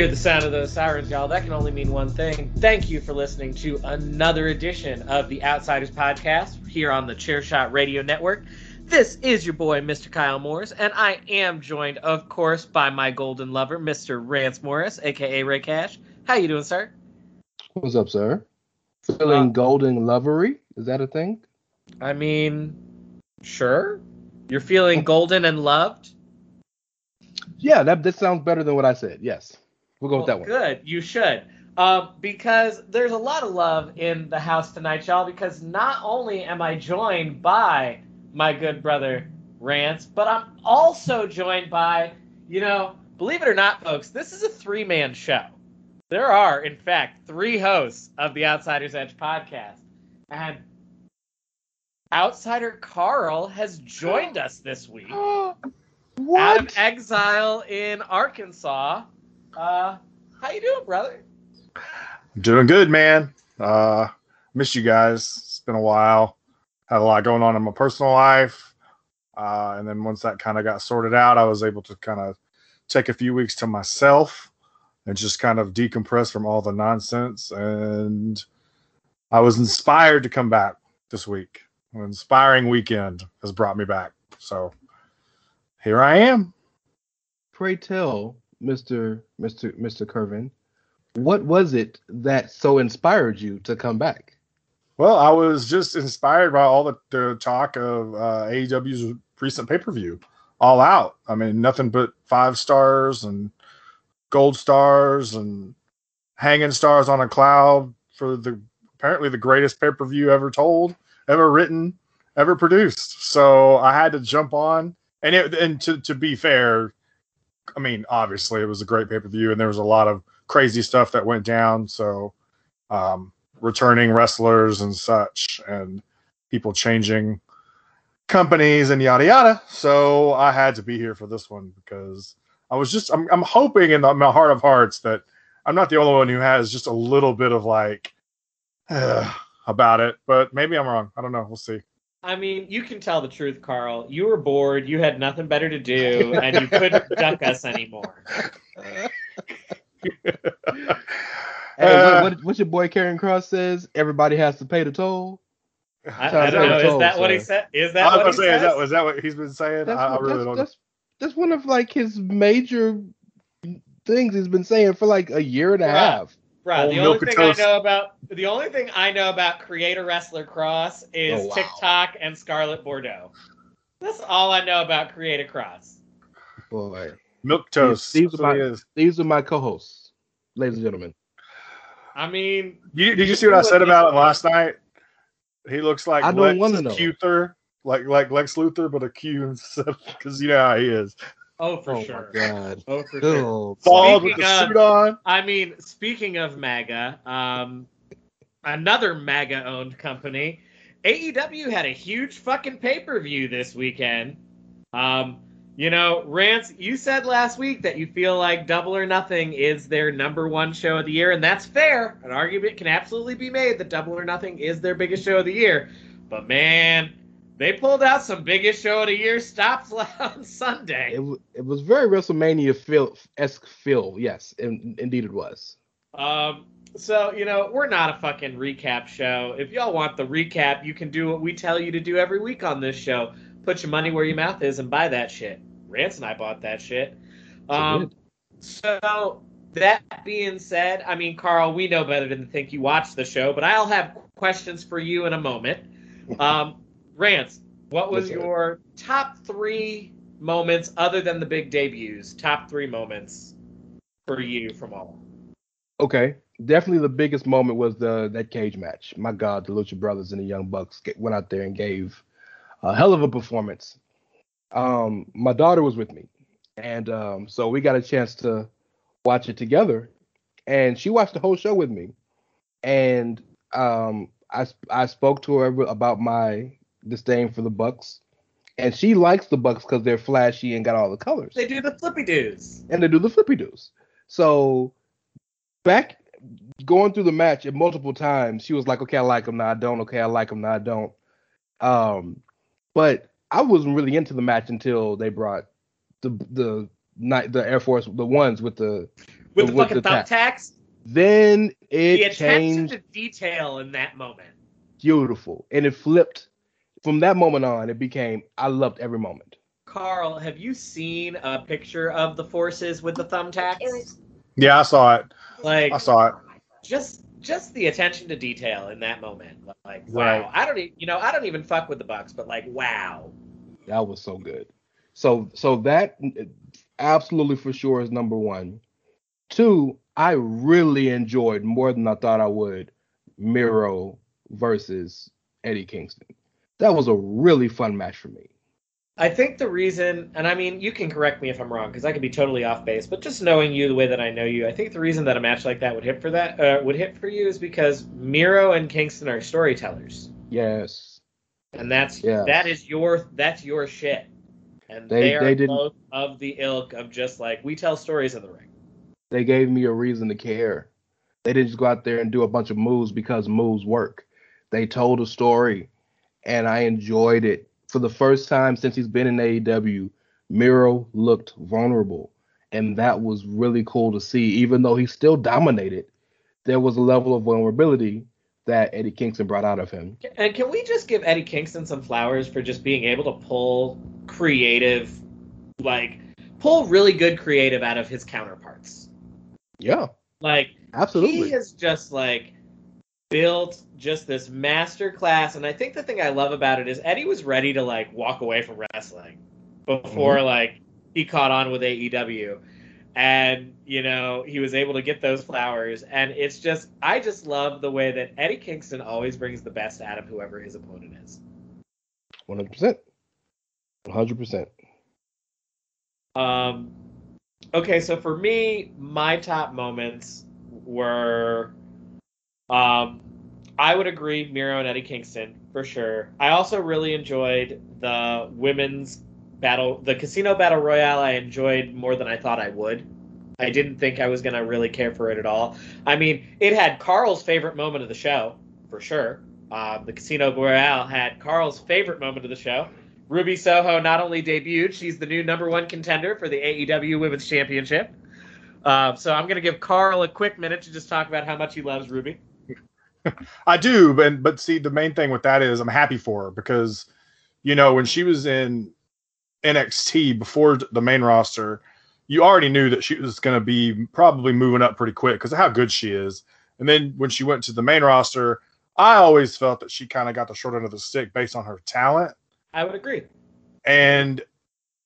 Hear the sound of those sirens, y'all. That can only mean one thing. Thank you for listening to another edition of the Outsiders Podcast here on the Chairshot Radio Network. This is your boy, Mr. Kyle Morris, and I am joined, of course, by my golden lover, Mr. Rance Morris, aka Rey Cash. How you doing, sir? What's up, sir? Feeling Uh, golden lovery? Is that a thing? I mean, sure. You're feeling golden and loved? Yeah, that that sounds better than what I said. Yes, we'll go with that one. Good, you should. Um, because there's a lot of love in the house tonight, y'all. Because not only am I joined by my good brother Rance, but I'm also joined by, you know, believe it or not, folks, this is a three man show. There are, in fact, three hosts of the Outsiders Edge podcast. And Outsider Karl has joined us this week out what? of exile in Arkansas. Uh, how you doing, brother? Doing good, man. Uh, miss you guys. It's been a while. Had a lot going on in my personal life. Uh, and then once that kind of got sorted out, I was able to kind of take a few weeks to myself and just kind of decompress from all the nonsense. And I was inspired to come back this week. An inspiring weekend has brought me back. So here I am. Pray tell, Mister Mister Mister Kervin, what was it that so inspired you to come back? Well, I was just inspired by all the, the talk of uh, AEW's recent pay per view, All Out. I mean, nothing but five stars and gold stars and hanging stars on a cloud for the apparently the greatest pay per view ever told, ever written, ever produced. So I had to jump on, and it, and to to be fair, I mean, obviously it was a great pay per view, and there was a lot of crazy stuff that went down. So. Um, returning wrestlers and such, and people changing companies and yada yada. So I had to be here for this one because I was just I'm I'm hoping in my heart of hearts that I'm not the only one who has just a little bit of like about it, but maybe I'm wrong. I don't know. We'll see. I mean, you can tell the truth, Karl. You were bored, you had nothing better to do, and you couldn't duck us anymore. Hey, Uh, what, what, what's your boy Karrion Kross says? Everybody has to pay the toll. I, I don't know. sorry, Is that what he said? Is I that was what he say, is says? that was that what he's been saying? That's, I, I really that's, don't. that's, that's one of like his major things he's been saying for like a year and a Right. half. Right. Old oh, The only milk and thing I know about the only thing I know about Creator Wrestler Cross is Oh, wow. TikTok and Scarlet Bordeaux. That's all I know about Creator Cross. Boy, Milk toast. These- these are my- these are my co-hosts, ladies and gentlemen. I mean, You, did you see what I said about him last night? He looks like I don't Lex wanna. Luthor, like like Lex Luthor, but a Q instead because you know how he is. Oh for oh sure. my god. Oh for sure. Bald with Speaking the of- suit on. I mean, speaking of MAGA, um, another MAGA owned company, AEW had a huge fucking pay per view this weekend. Um, you know, Rance, you said last week that you feel like Double or Nothing is their number one show of the year, and that's fair. An argument can absolutely be made that Double or Nothing is their biggest show of the year. But man, they pulled out some biggest show of the year stops on Sunday. it, it was very WrestleMania feel esque feel. Yes, in, indeed it was. Um, so you know, we're not a fucking recap show. If y'all want the recap, you can do what we tell you to do every week on this show. Put your money where your mouth is and buy that shit. Rance and I bought that shit. So Um. So that being said, I mean, Karl, we know better than to think you watched the show, but I'll have questions for you in a moment. Um, Rance, what was your top three moments other than the big debuts? Top three moments for you from all. Okay, definitely the biggest moment was the that cage match. My God, the Lucha Brothers and the Young Bucks went out there and gave a hell of a performance. Um, my daughter was with me, and um, so we got a chance to watch it together, and she watched the whole show with me, and um, I I spoke to her about my disdain for the Bucks, and she likes the Bucks because they're flashy and got all the colors They do the flippy doos. and they do the flippy doos. So back going through the match and multiple times, she was like, "Okay, I like him now. I don't. Okay, I like him now. I don't." Um, but I wasn't really into the match until they brought the the night the Air Force the ones with the With the fucking the ta- thumbtacks. then The it attention changed to detail in that moment. beautiful and it flipped from that moment on. It became I loved every moment. Karl, have you seen a picture of the forces with the thumbtacks? Yeah, I saw it. Like I saw it. just just the attention to detail in that moment. Like wow. Right. I don't even you know, I don't even fuck with the Bucks, but like wow. That was so good. So so that absolutely for sure is number one. Two, I really enjoyed more than I thought I would Miro versus Eddie Kingston. That was a really fun match for me. I think the reason, and I mean, you can correct me if I'm wrong, because I could be totally off base. But just knowing you the way that I know you, I think the reason that a match like that would hit for that uh, would hit for you is because Miro and Kingston are storytellers, Yes. and that's Yes. that is your that's your shit. And They- they, are they didn't- both of the ilk of just like we tell stories in the ring. They gave me a reason to care. They didn't just go out there and do a bunch of moves because moves work. They told a story and I enjoyed it. For the first time since he's been in AEW, Miro looked vulnerable. And that was really cool to see. Even though he still dominated, there was a level of vulnerability that Eddie Kingston brought out of him. And can we just give Eddie Kingston some flowers for just being able to pull creative, like pull really good creative out of his counterparts. Yeah, Like absolutely. he is just like built just this master class and i think the thing i love about it is eddie was ready to like walk away from wrestling before Mm-hmm. like he caught on with aew and you know he was able to get those flowers and it's just i just love the way that eddie kingston always brings the best out of whoever his opponent is 100%. 100%. Um, okay, so for me, my top moments were, um, I would agree, Miro and Eddie Kingston for sure. I also really enjoyed the women's battle, the casino battle royale. I enjoyed more than I thought I would. I didn't think I was gonna really care for it at all. I mean, it had Karl's favorite moment of the show for sure. Um, the casino royale had Karl's favorite moment of the show. Ruby Soho not only debuted, she's the new number one contender for the AEW Women's Championship. Um, so I'm going to give Karl a quick minute to just talk about how much he loves Ruby. I do, but but see, the main thing with that is I'm happy for her because, you know, when she was in NXT before the main roster, you already knew that she was going to be probably moving up pretty quick because of how good she is. And then when she went to the main roster, I always felt that she kind of got the short end of the stick based on her talent. I would agree. and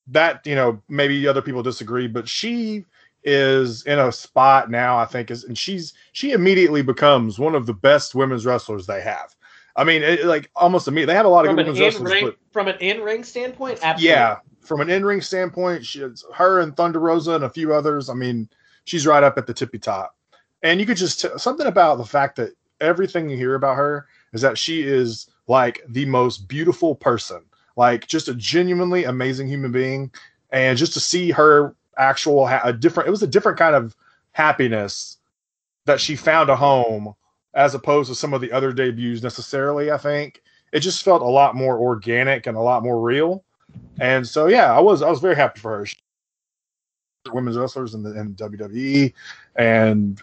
that you know maybe other people disagree but she is in a spot now i think is and she's she immediately becomes one of the best women's wrestlers they have. I mean it, like almost immediately they have a lot of From good an women's wrestlers ring, but from an in ring standpoint, absolutely. yeah from an in-ring standpoint she, it's her and thunder rosa and a few others i mean she's right up at the tippy top. And you could just t- something about the fact that everything you hear about her is that she is like the most beautiful person. Like just a genuinely amazing human being. And just to see her actual ha- a different it was a different kind of happiness that she found a home as opposed to some of the other debuts necessarily i think. It just felt a lot more organic and a lot more real. And so yeah i was i was very happy for her. She- women's wrestlers in the in wwe and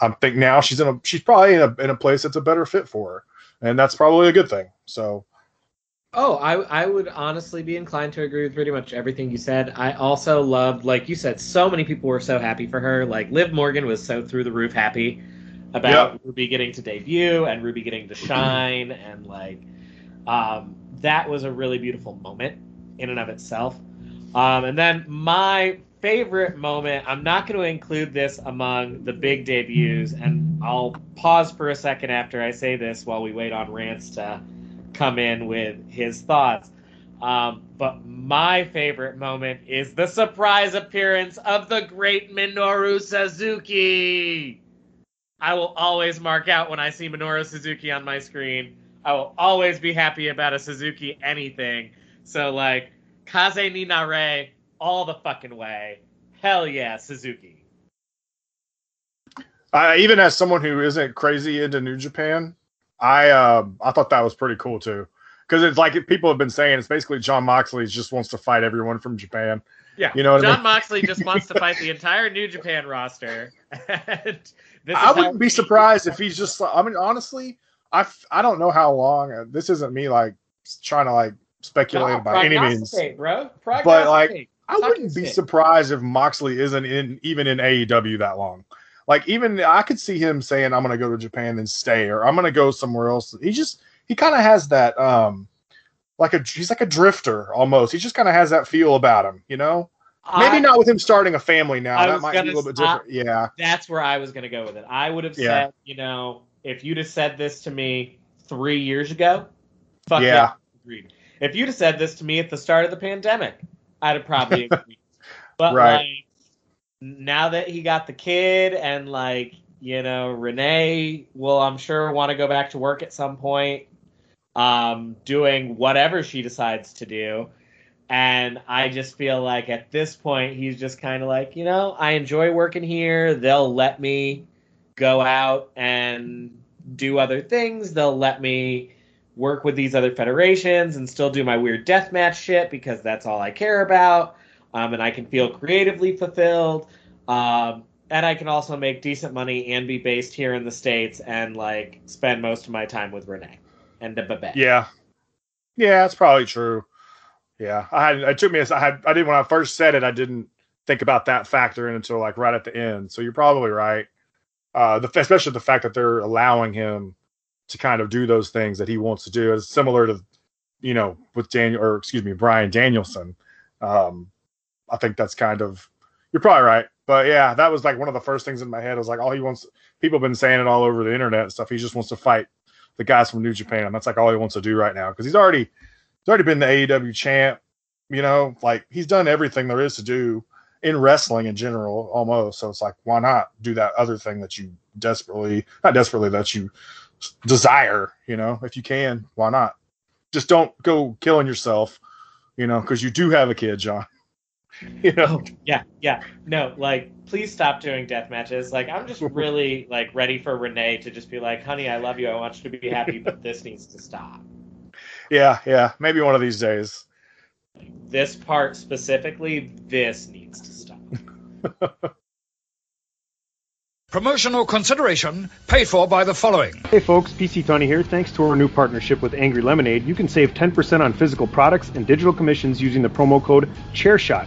i think now she's in a she's probably in a, in a place that's a better fit for her and that's probably a good thing. So Oh, I I would honestly be inclined to agree with pretty much everything you said. I also loved, like you said, so many people were so happy for her. Like Liv Morgan was so through the roof happy about Yep. Ruby getting to debut and Ruby getting to shine, and like um, that was a really beautiful moment in and of itself. Um, and then my favorite moment, I'm not going to include this among the big debuts, and I'll pause for a second after I say this while we wait on Rance to come in with his thoughts. Um, but my favorite moment is the surprise appearance of the great Minoru Suzuki. I will always mark out when I see Minoru Suzuki on my screen. I will always be happy about a Suzuki anything. So like Kaze ni Nare all the fucking way. Hell yeah, Suzuki. I, even as someone who isn't crazy into New Japan, I uh, I thought that was pretty cool too. Because it's like people have been saying, it's basically Jon Moxley just wants to fight everyone from Japan. Yeah, You know what I Jon mean? Moxley just wants to fight the entire New Japan roster. And this I wouldn't be surprised if he's just. I mean, honestly, I I don't know how long. uh, This isn't me like trying to like speculate No, by any means. bro. But, like, I wouldn't be surprised if Moxley isn't in even in AEW that long. Like even I could see him saying I'm going to go to Japan and stay or I'm going to go somewhere else. He just he kind of has that um like a he's like a drifter almost. He just kind of has that feel about him, you know? Maybe I- not with him starting a family now. I that might be a little bit s- I- different. yeah. That's where I was going to go with it. I would have Yeah. said, you know, if you'd have said this to me three years ago, fuck Yeah. yeah, agreed. If you'd have said this to me at the start of the pandemic, I'd have probably agreed. But Right. like now that he got the kid and like you know Renee will I'm sure want to go back to work at some point, um, doing whatever she decides to do. And I just feel like at this point, he's just kind of like, you know, I enjoy working here. They'll let me go out and do other things. They'll let me work with these other federations and still do my weird deathmatch shit because that's all I care about. Um, and I can feel creatively fulfilled. Um, and I can also make decent money and be based here in the States and like spend most of my time with Renee and the Babette. Yeah. Yeah, that's probably true. Yeah. I had it took me I had I did when I first said it, I didn't think about that factor in until like right at the end. So you're probably right. Uh the especially the fact that they're allowing him to kind of do those things that he wants to do is similar to you know with Daniel or excuse me Bryan Danielson. Um I think that's kind of you're probably right. But yeah, that was like one of the first things in my head. I was like, all he wants people have been saying it all over the internet and stuff. He just wants to fight the guys from New Japan. and That's like all he wants to do right now because he's already he's already been the AEW champ. You know, like he's done everything there is to do in wrestling in general, almost. So it's like, why not do that other thing that you desperately, not desperately, that you desire? You know, if you can, why not? Just don't go killing yourself. You know, because you do have a kid, Jon. You know, Oh, yeah, yeah. No, like, please stop doing death matches. Like, I'm just really like ready for Renee to just be like, "Honey, I love you. I want you to be happy, but this needs to stop." yeah, yeah. Maybe one of these days. This part specifically, this needs to stop. Promotional consideration paid for by the following. Hey folks, PC Tony here. Thanks to our new partnership with Angry Lemonade, you can save 10% on physical products and digital commissions using the promo code ChairShot.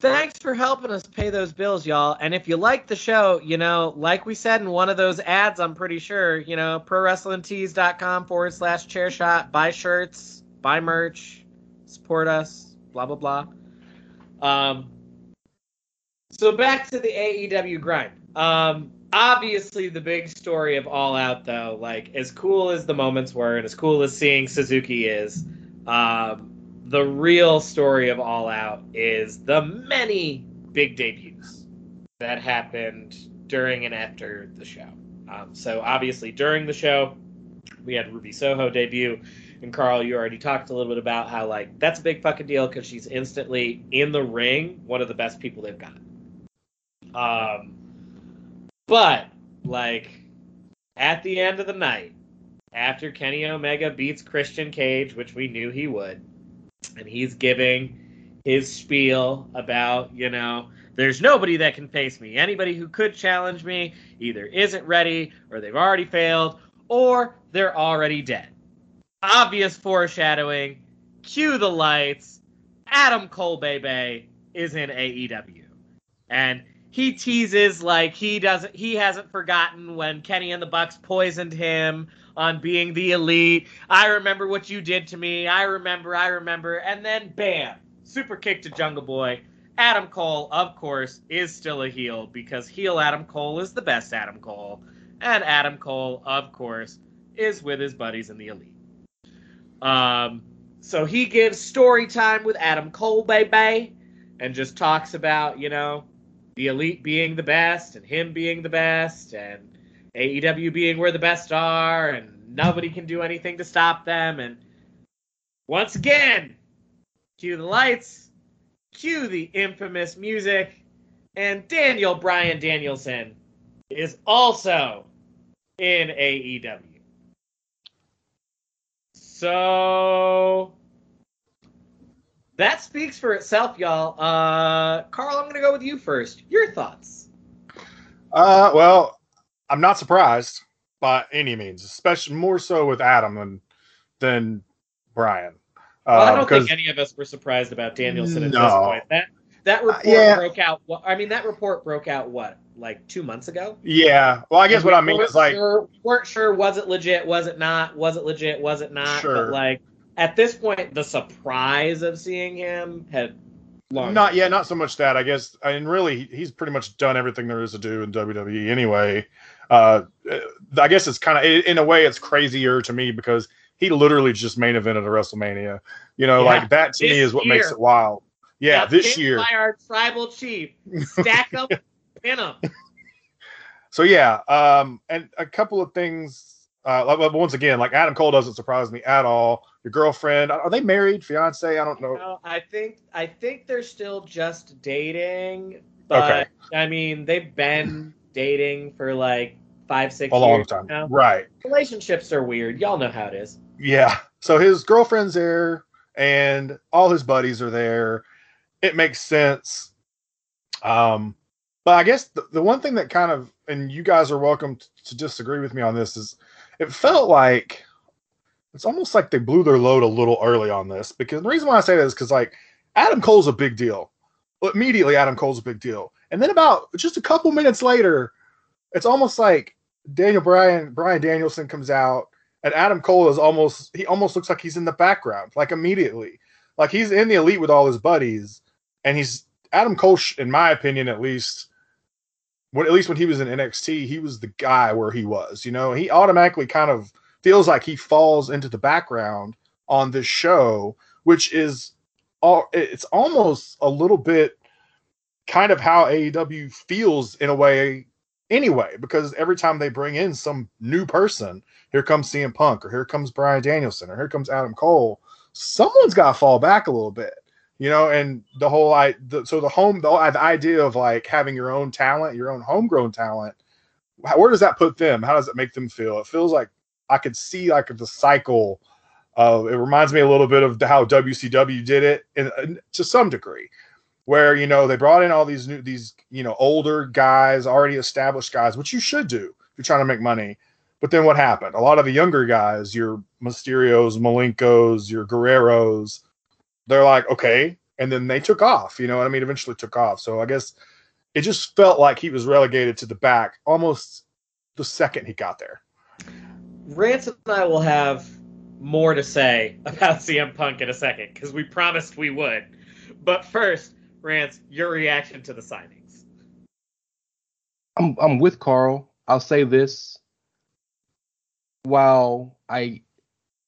Thanks for helping us pay those bills, y'all. And if you like the show, you know, like we said in one of those ads, I'm pretty sure, you know, prowrestlingtees.com forward slash chair shot, buy shirts, buy merch, support us, blah, blah, blah. Um, so back to the AEW grind. Um, obviously, the big story of All Out, though, like as cool as the moments were and as cool as seeing Suzuki is, um, the real story of All Out is the many big debuts that happened during and after the show. Um, so obviously, during the show, we had Ruby Soho debut. And Karl, you already talked a little bit about how like that's a big fucking deal because she's instantly in the ring, one of the best people they've got. Um, but like at the end of the night, after Kenny Omega beats Christian Cage, which we knew he would, and he's giving his spiel about you know there's nobody that can face me. Anybody who could challenge me either isn't ready, or they've already failed, or they're already dead obvious foreshadowing. Cue the lights. Adam Cole Bebe is in AEW, and he teases like he doesn't. He hasn't forgotten when Kenny and the Bucks poisoned him on being the elite. I remember what you did to me. I remember. I remember. And then bam, super kick to Jungle Boy. Adam Cole, of course, is still a heel because heel Adam Cole is the best Adam Cole, and Adam Cole, of course, is with his buddies in the elite. Um, so he gives story time with Adam Cole, baby, and just talks about, you know, the elite being the best and him being the best and AEW being where the best are and nobody can do anything to stop them. And once again, cue the lights, cue the infamous music, and Daniel Bryan Danielson is also in AEW. So that speaks for itself, y'all. Uh, Karl, I'm going to go with you first. Your thoughts? Uh, well, I'm not surprised by any means, especially more so with Adam than than Bryan. Uh, well, I don't think any of us were surprised about Danielson at No. this point. That that report yeah. broke out. Well, I mean, that report broke out what, like two months ago? Yeah. Well, I guess And what we I mean is like, sure, we weren't sure was it legit, was it not, was it legit, was it not? Sure. But like at this point, the surprise of seeing him had long. not yeah, not so much that. I guess, and really, he's pretty much done everything there is to do in WWE anyway. Uh, I guess it's kind of in a way it's crazier to me because he literally just main evented a WrestleMania. You know, Yeah. like that to me is what makes it wild. Yeah, Got this year. by our tribal chief. Stack up, pin him. So yeah, um, and a couple of things. Uh, once again, like Adam Cole doesn't surprise me at all. Your girlfriend, are they married, fiance? I don't know. No, I think I think they're still just dating, but Okay. I mean they've been dating for like five, six A long time, now. right? Relationships are weird. Y'all know how it is. Yeah. So his girlfriend's there, and all his buddies are there. It makes sense. Um, but I guess the, the one thing that kind of, and you guys are welcome t- to disagree with me on this, is it felt like it's almost like they blew their load a little early on this. Because the reason why I say that is because like Adam Cole's a big deal. Well, immediately, Adam Cole's a big deal, and then about just a couple minutes later, it's almost like Daniel Bryan Brian Danielson comes out and Adam Cole is almost he almost looks like he's in the background, like immediately, like he's in the elite with all his buddies, and he's Adam Cole, in my opinion, at least. When, at least when he was in NXT, he was the guy where he was. You know, he automatically kind of feels like he falls into the background on this show, which is all. It's almost a little bit kind of how AEW feels in a way anyway, because every time they bring in some new person, here comes CM Punk, or here comes Bryan Danielson, or here comes Adam Cole, someone's got to fall back a little bit, you know. And the whole I the, so the home the, the idea of like having your own talent, your own homegrown talent, where does that put them? How does it make them feel? It feels like I could see like the cycle. Of, it reminds me a little bit of how WCW did it, and to some degree, where you know they brought in all these new these you know older guys, already established guys, which you should do if you're trying to make money. But then what happened? A lot of the younger guys, your Mysterios, Malenkos, your Guerreros, they're like, okay, and then they took off. You know what I mean? Eventually took off. So I guess it just felt like he was relegated to the back almost the second he got there. Rance and I will have more to say about CM Punk in a second because we promised we would. But first, Rance, your reaction to the signings. I'm I'm with Karl. I'll say this. While I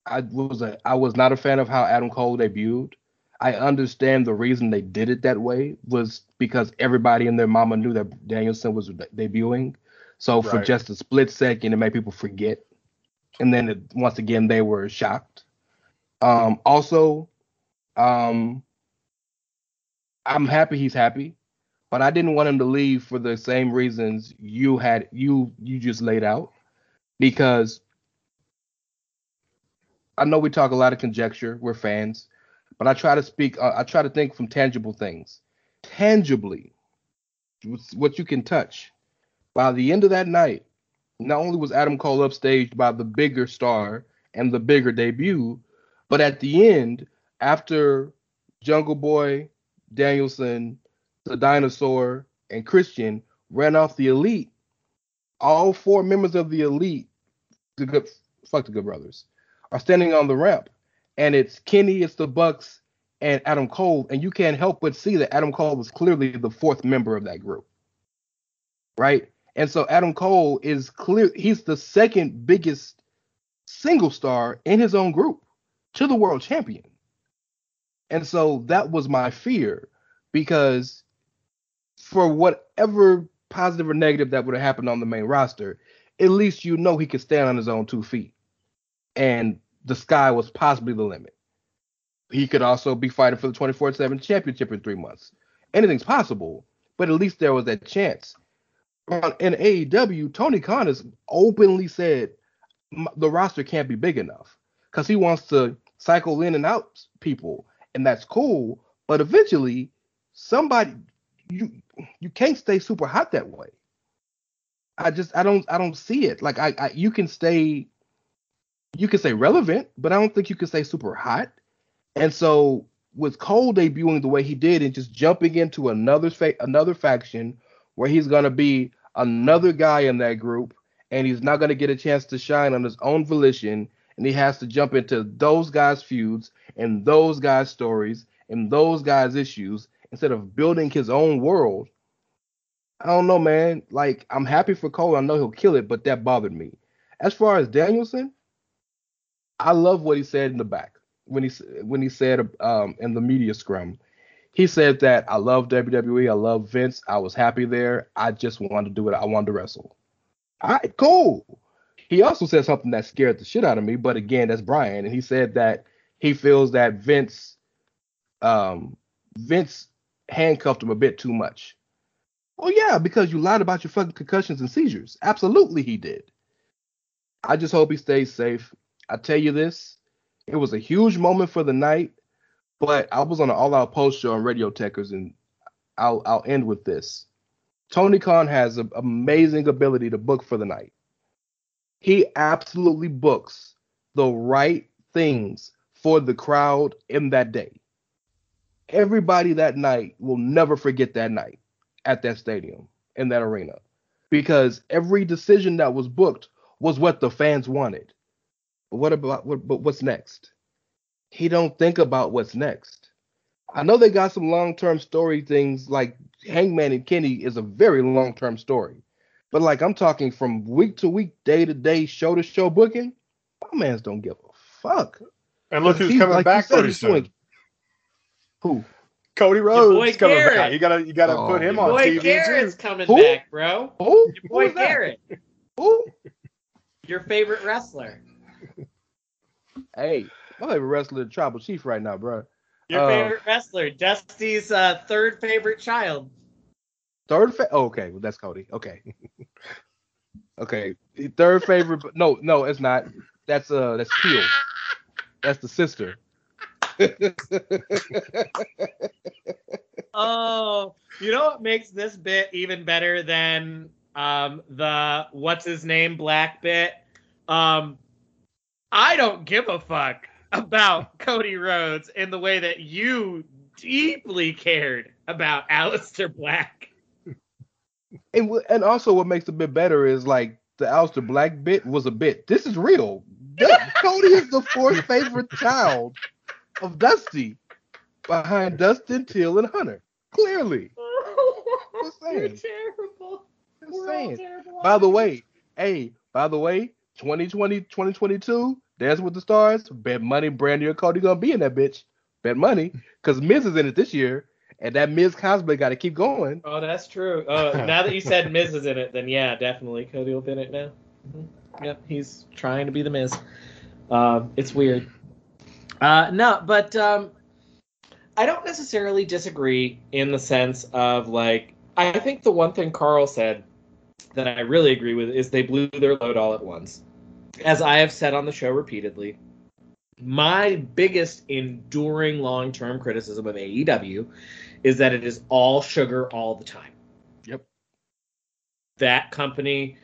I was a I was not a fan of how Adam Cole debuted. I understand the reason they did it that way was because everybody and their mama knew that Danielson was debuting. So for Right. just a split second, it made people forget, and then it, once again they were shocked. Um, also, um, I'm happy he's happy, but I didn't want him to leave for the same reasons you had you you just laid out, because I know we talk a lot of conjecture. We're fans, but I try to speak. Uh, I try to think from tangible things, tangibly, what you can touch. By the end of that night, not only was Adam Cole upstaged by the bigger star and the bigger debut, but at the end, after Jungle Boy, Danielson, the Dinosaur, and Christian ran off the Elite, all four members of the Elite, the good fuck the Good Brothers, are standing on the ramp, and it's Kenny, it's the Bucks, and Adam Cole, and you can't help but see that Adam Cole was clearly the fourth member of that group, right? And so Adam Cole is clear; he's the second biggest single star in his own group to the world champion. And so that was my fear because for whatever positive or negative that would have happened on the main roster, at least you know he could stand on his own two feet. And the sky was possibly the limit. He could also be fighting for the 24 7 championship in three months. Anything's possible, but at least there was that chance. In AEW, Tony Khan has openly said the roster can't be big enough because he wants to cycle in and out people, and that's cool. But eventually, somebody you you can't stay super hot that way. I just I don't I don't see it. Like I, I you can stay you can stay relevant, but I don't think you can stay super hot. And so with Cole debuting the way he did and just jumping into another fa- another faction where he's gonna be another guy in that group and he's not gonna get a chance to shine on his own volition and he has to jump into those guys' feuds and those guys' stories and those guys' issues instead of building his own world. I don't know, man. Like I'm happy for Cole. I know he'll kill it, but that bothered me. As far as Danielson, I love what he said in the back when he when he said um, in the media scrum. He said that I love WWE, I love Vince, I was happy there. I just wanted to do it. I wanted to wrestle. All right, cool. He also said something that scared the shit out of me, but again, that's Bryan, and he said that he feels that Vince, um, Vince handcuffed him a bit too much. Oh yeah, because you lied about your fucking concussions and seizures. Absolutely, he did. I just hope he stays safe. I tell you this, it was a huge moment for the night, but I was on an all-out post show on Radio Techers, and I'll I'll end with this. Tony Khan has an amazing ability to book for the night. He absolutely books the right things for the crowd in that day. Everybody that night will never forget that night at that stadium in that arena because every decision that was booked was what the fans wanted. But what about what but what's next? He don't think about what's next. I know they got some long-term story things like Hangman and Kenny is a very long-term story. But like I'm talking from week to week, day to day, show to show booking, my man's don't give a fuck. And look who's coming like back said, pretty he's soon. doing- Who? Cody boy Rhodes coming Garrett. back. You gotta you gotta Oh, put him your on Boy TV Garrett's too. coming Who? back, bro. Who? Your boy is? Garrett, Who? your favorite wrestler. Hey, my favorite wrestler, Tribal Chief, right now, bro. Your Uh, favorite wrestler, Dusty's uh, third favorite child. Third fa- oh, okay, well, that's Cody. Okay. okay. Third favorite no, no, it's not. That's uh that's Teil. That's the sister. Oh, you know what makes this bit even better than um, the what's his name black bit? Um, I don't give a fuck about Cody Rhodes in the way that you deeply cared about Aleister Black. And w- and also what makes it a bit better is like the Aleister Black bit was a bit. This is real. That- Cody is the fourth favorite child of Dusty, behind Dustin, Teil, and Hunter. Clearly, Just You're saying. terrible. Just We're all saying. terrible. By the way, hey, by the way, 2020, 2022, Dancing with the Stars, bet money Brandi or Cody gonna be in that bitch. Bet money, because Miz is in it this year, and that Miz cosplay got to keep going. Oh, that's true. Uh, now that you said Miz is in it, then yeah, definitely Cody will be in it now. Mhm. Yep, he's trying to be the Miz. Um, it's weird. Uh, no, but um, I don't necessarily disagree in the sense of like I think the one thing Karl said that I really agree with is they blew their load all at once. As I have said on the show repeatedly, my biggest enduring long-term criticism of AEW is that it is all sugar all the time. Yep. That company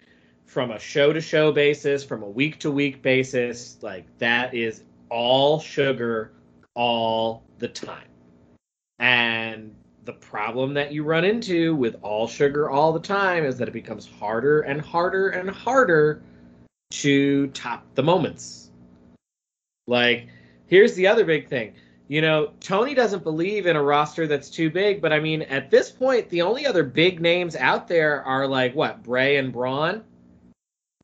from a show to show basis, from a week to week basis, like that is all sugar all the time. And the problem that you run into with all sugar all the time is that it becomes harder and harder and harder to top the moments. Like, here's the other big thing. You know, Tony doesn't believe in a roster that's too big, but I mean, at this point, the only other big names out there are like what, Bray and Braun?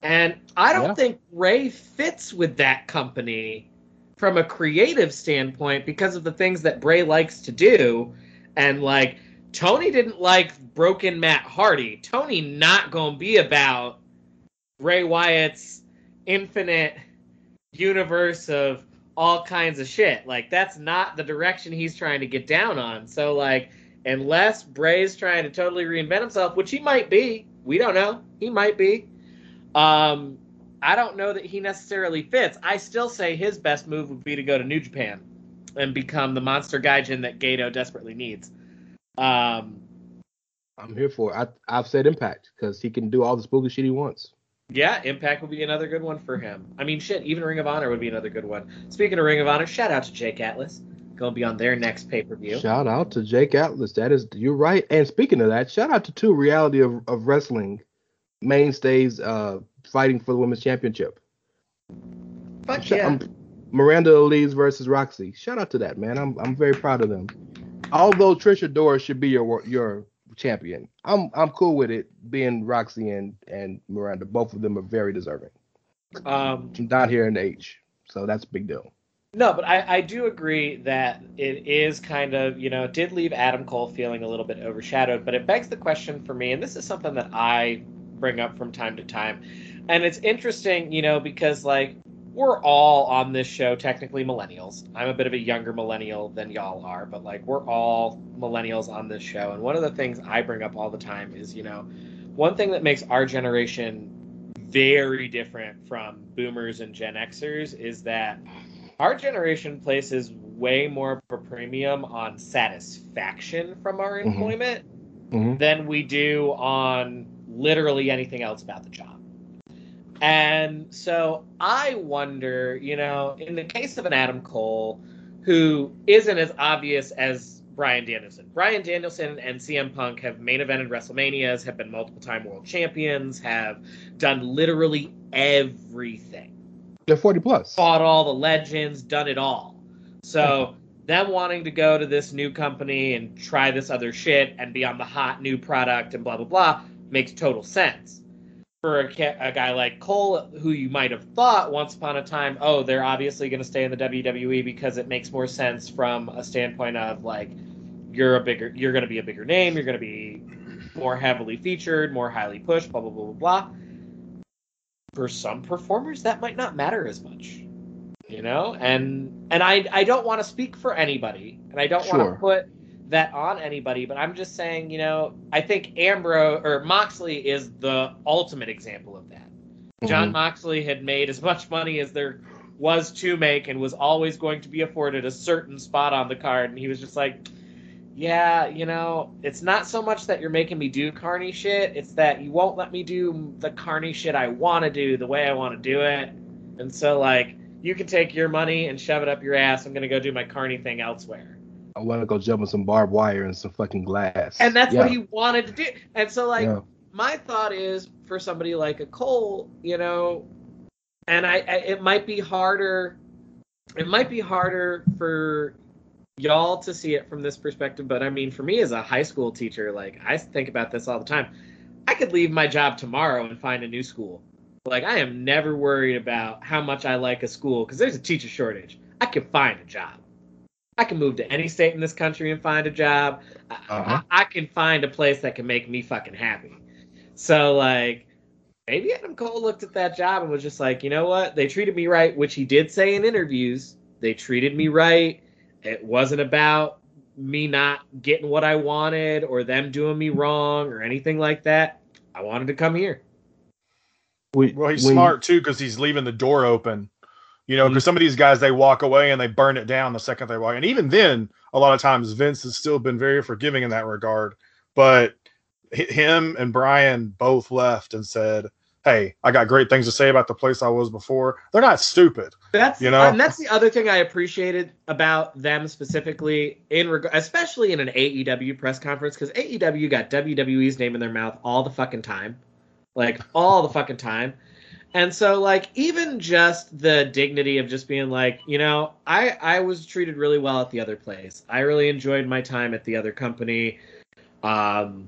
And I don't Yeah. think Bray fits with that company from a creative standpoint because of the things that Bray likes to do. And like, Tony didn't like broken Matt Hardy. Tony not gonna be about Bray Wyatt's infinite universe of all kinds of shit. Like that's not the direction he's trying to get down on. So like unless Bray's trying to totally reinvent himself, which he might be, we don't know. He might be. Um I don't know that he necessarily fits. I still say his best move would be to go to New Japan and become the monster gaijin that Gedo desperately needs. Um I'm here for it. I, I've said Impact because he can do all the spooky shit he wants. Yeah, Impact would be another good one for him. I mean, shit, even Ring of Honor would be another good one. Speaking of Ring of Honor, shout out to Jake Atlas. Going to be on their next pay per view. Shout out to Jake Atlas. That is, you're right. And speaking of that, shout out to two reality of, of wrestling mainstays uh, fighting for the women's championship. Fuck Shout- yeah. um, Miranda Alize versus Rok-C. Shout out to that man. I'm I'm very proud of them. Although Trish Adora should be your wor- your champion, I'm I'm cool with it being Rok-C and and Miranda. Both of them are very deserving. Um, Not here in age, so that's a big deal. no, but I, I do agree that it is kind of, you know, it did leave Adam Cole feeling a little bit overshadowed, but it begs the question for me, and this is something that I bring up from time to time. And it's interesting, you know, because, like, we're all on this show technically millennials. I'm a bit of a younger millennial than y'all are, but like we're all millennials on this show. And one of the things I bring up all the time is, you know, one thing that makes our generation very different from boomers and Gen Xers is that our generation places way more of a premium on satisfaction from our Mhm. employment Mhm. than we do on literally anything else about the job. And so I wonder, you know, in the case of an Adam Cole who isn't as obvious as Bryan Danielson. Bryan Danielson and CM Punk have main evented WrestleManias, have been multiple time world champions, have done literally everything They're 40 plus. fought all the legends, done it all. So them wanting to go to this new company and try this other shit and be on the hot new product and blah blah blah makes total sense. For a, ca- a guy like Cole, who you might have thought once upon a time, oh, they're obviously going to stay in the WWE because it makes more sense from a standpoint of like you're a bigger, you're going to be a bigger name, you're going to be more heavily featured, more highly pushed, blah blah blah blah blah. For some performers, that might not matter as much you know and and i i don't want to speak for anybody and i don't want to put that on anybody but i'm just saying you know i think ambrose or moxley is the ultimate example of that jon Mhm. moxley had made as much money as there was to make and was always going to be afforded a certain spot on the card and he was just like yeah you know it's not so much that you're making me do carny shit it's that you won't let me do the carny shit i want to do the way i want to do it and so like you can take your money and shove it up your ass. I'm gonna go do my carny thing elsewhere. I want to go jump on some barbed wire and some fucking glass. And that's Yeah. what he wanted to do. And so, like, Yeah. my thought is for somebody like a Cole, you know, and I, I it might be harder. It might be harder for y'all to see it from this perspective, but I mean, for me as a high school teacher, like I think about this all the time. I could leave my job tomorrow and find a new school. Like I am never worried about how much I like a school because there's a teacher shortage. I can find a job. I can move to any state in this country and find a job. I, Uh-huh. I, I can find a place that can make me fucking happy. So like maybe Adam Cole looked at that job and was just like, you know what? They treated me right, which he did say in interviews. They treated me right. It wasn't about me not getting what I wanted or them doing me wrong or anything like that. I wanted to come here. Well, he's when- smart too because he's leaving the door open. You know, Mm-hmm. because some of these guys they walk away and they burn it down the second they walk. And even then, a lot of times Vince has still been very forgiving in that regard. But him and Bryan both left and said, "Hey, I got great things to say about the place I was before." They're not stupid. That's You know? and that's the other thing I appreciated about them specifically in reg- especially in an AEW press conference because AEW got WWE's name in their mouth all the fucking time, like all the fucking time, and so like even just the dignity of just being like, you know, I I was treated really well at the other place. I really enjoyed my time at the other company. Um,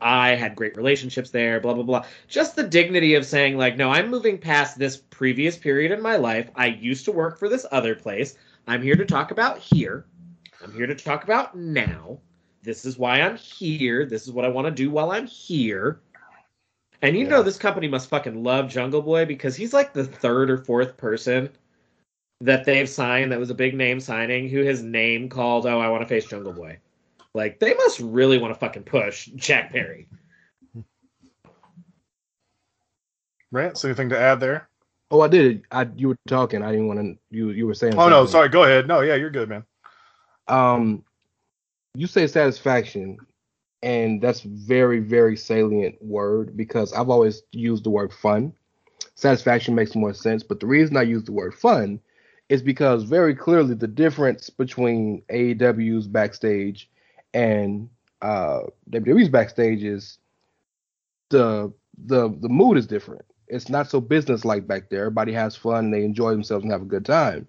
I had great relationships there, blah, blah, blah. Just the dignity of saying, like, no, I'm moving past this previous period in my life. I used to work for this other place. I'm here to talk about here. I'm here to talk about now. This is why I'm here. This is what I want to do while I'm here. And you know, this company must fucking love Jungle Boy because he's like the third or fourth person that they've signed that was a big name signing who has name called, oh, I want to face Jungle Boy. Like, they must really want to fucking push Jack Perry. Rance, anything to add there? Oh, I did. I you were talking. I didn't want to. You you were saying. Oh no, sorry. Go ahead. No, yeah, you're good, man. Um, you say satisfaction, and that's very very salient word because I've always used the word fun. Satisfaction makes more sense, but the reason I use the word fun is because very clearly the difference between AEW's backstage and uh, WWE's backstage is the the the mood is different. It's not so business like back there. Everybody has fun they enjoy themselves and have a good time.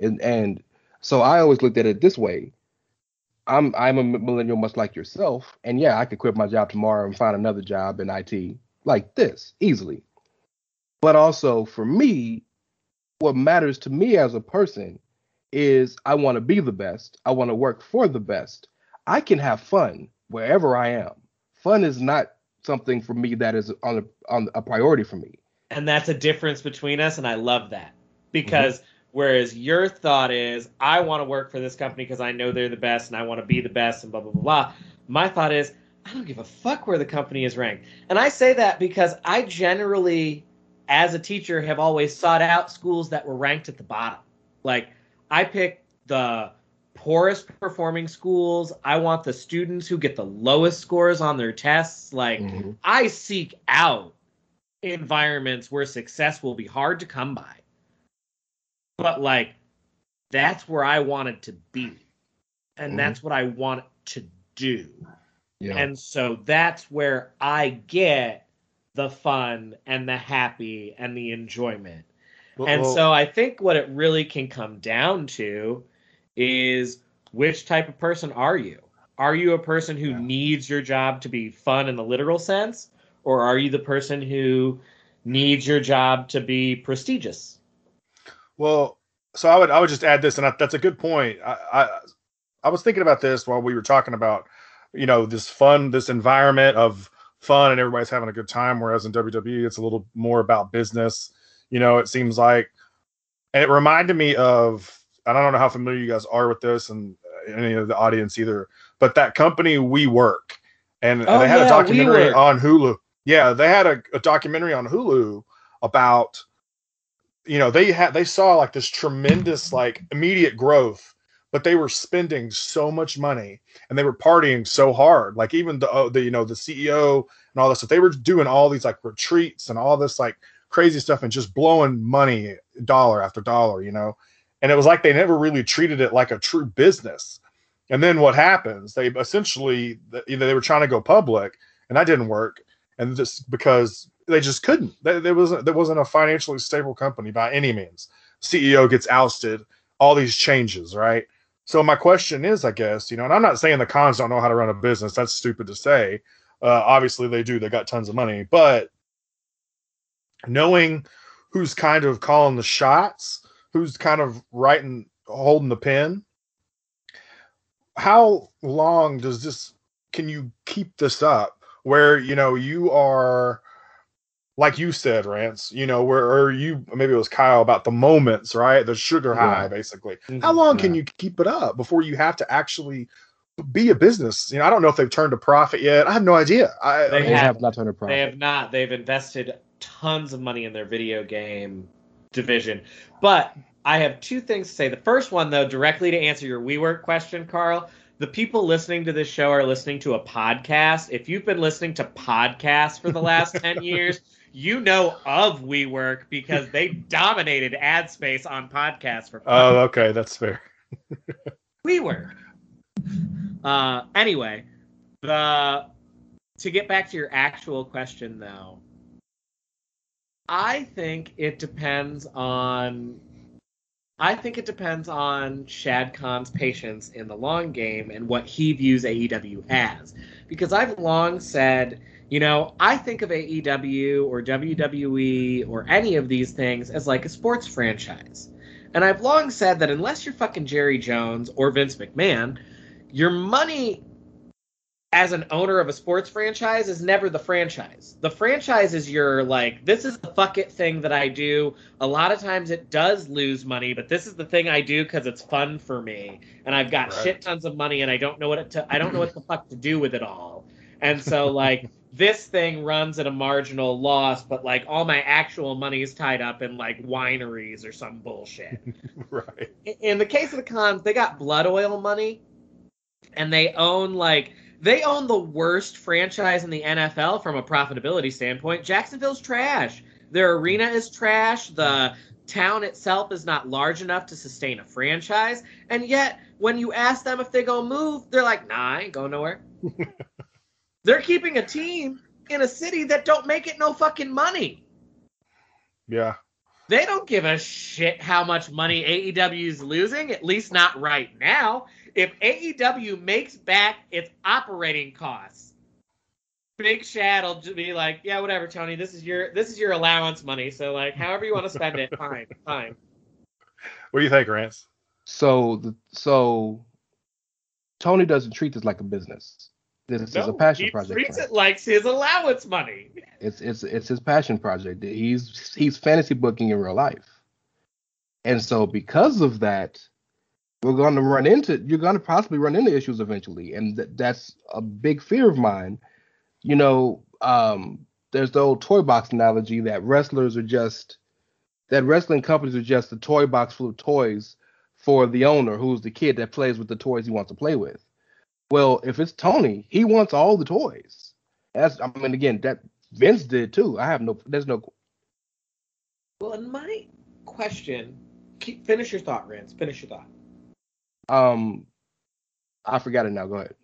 And and so I always looked at it this way. I'm I'm a millennial much like yourself, and yeah, I could quit my job tomorrow and find another job in IT like this easily. But also for me, what matters to me as a person is I want to be the best. I want to work for the best. I can have fun wherever I am. Fun is not something for me that is on a, on a priority for me. and that's a difference between us and i love that mm-hmm. because whereas your thought is i want to work for this company because i know they're the best and i want to be the best and blah blah blah blah. My thought is i don't give a fuck where the company is ranked. And i say that because i generally as a teacher have always sought out schools that were ranked at the bottom. Like i pick the poorest performing schools. I want the students who get the lowest scores on their tests. Like Mm-hmm. i seek out environments where success will be hard to come by. But like that's where I wanted to be. And Mhm. that's what I want to do. Yeah. And so that's where I get the fun and the happy and the enjoyment. And Well, so I think what it really can come down to is which type of person are you? Are you a person who needs your job to be fun in the literal sense? Or are you the person who needs your job to be prestigious? Well, so I would I would just add this, and I, that's a good point. I, I I was thinking about this while we were talking about, you know, this fun, this environment of fun, and everybody's having a good time. Whereas in WWE, it's a little more about business. You know, it seems like, and it reminded me of. I don't know how familiar you guys are with this, and uh, any of the audience either. But that company, WeWork, and, and Oh, they had yeah, a documentary on Hulu. Yeah, they had a, a documentary on Hulu about you know they had they saw like this tremendous like immediate growth but they were spending so much money and they were partying so hard. Like even the, uh, the you know the ceo and all this stuff they were doing all these like retreats and all this like crazy stuff and just blowing money dollar after dollar you know? And it was like they never really treated it like a true business. And then what happens? They essentially they were trying to go public, and that didn't work, and just because they just couldn't. There wasn't there wasn't a financially stable company by any means. CEO gets ousted, all these changes, right? So my question is, I guess, you know, and I'm not saying the Khans don't know how to run a business. That's stupid to say. Uh, obviously, they do. They got tons of money, but knowing who's kind of calling the shots, who's kind of writing, holding the pen. How long does this? Can you keep this up? Where you know you are like you said, Rance, you know, where or you maybe it was Kyle about the moments, right? The sugar high, yeah. basically. Mm-hmm. How long yeah. can you keep it up before you have to actually be a business? You know, I don't know if they've turned a profit yet. I have no idea. I, they, have, have, not turned a profit. They have not. They've invested tons of money in their video game division. But I have two things to say. The first one, though, directly to answer your WeWork question, Karl. The people listening to this show are listening to a podcast. If you've been listening to podcasts for the last 10 years, you know of WeWork because they dominated ad space on podcasts for. Oh, okay, that's fair. WeWork. Uh, anyway, the to get back to your actual question though, I think it depends on. I think it depends on Shad Khan's patience in the long game and what he views AEW as. Because I've long said you know, I think of AEW or WWE or any of these things as like a sports franchise. And I've long said that unless you're fucking Jerry Jones or Vince McMahon, your money as an owner of a sports franchise is never the franchise. The franchise is your like this is the fuck it thing that I do. A lot of times it does lose money, but this is the thing I do because it's fun for me, and I've got right. shit tons of money, and I don't know what to I don't know what the fuck to do with it all. And so like this thing runs at a marginal loss, but like all my actual money is tied up in like wineries or some bullshit. right. In the case of the Khans, they got blood oil money, and they own like they own the worst franchise in the NFL from a profitability standpoint. Jacksonville's trash. Their arena is trash. The town itself is not large enough to sustain a franchise, and yet when you ask them if they go move, they're like, "Nah, I ain't going nowhere." They're keeping a team in a city that don't make it no fucking money. Yeah. They don't give a shit how much money AEW is losing, at least not right now. If AEW makes back its operating costs, Big Shad will be like, "Yeah, whatever, Tony. This is your this is your allowance money. So like, however you want to spend it, fine, fine." What do you think, Rance? So the so Tony doesn't treat this like a business. This no, is a passion he project. He treats it like his allowance money. It's it's it's his passion project. He's he's fantasy booking in real life, and so because of that, we're going to run into you're going to possibly run into issues eventually, and th- that's a big fear of mine. You know, um, there's the old toy box analogy that wrestlers are just that wrestling companies are just a toy box full of toys for the owner, who's the kid that plays with the toys he wants to play with. Well, if it's Tony, he wants all the toys. That's I mean again that Vince did too. I have no there's no Well, in my question, keep, finish your thought, Rance. Finish your thought. Um I forgot it now. Go ahead.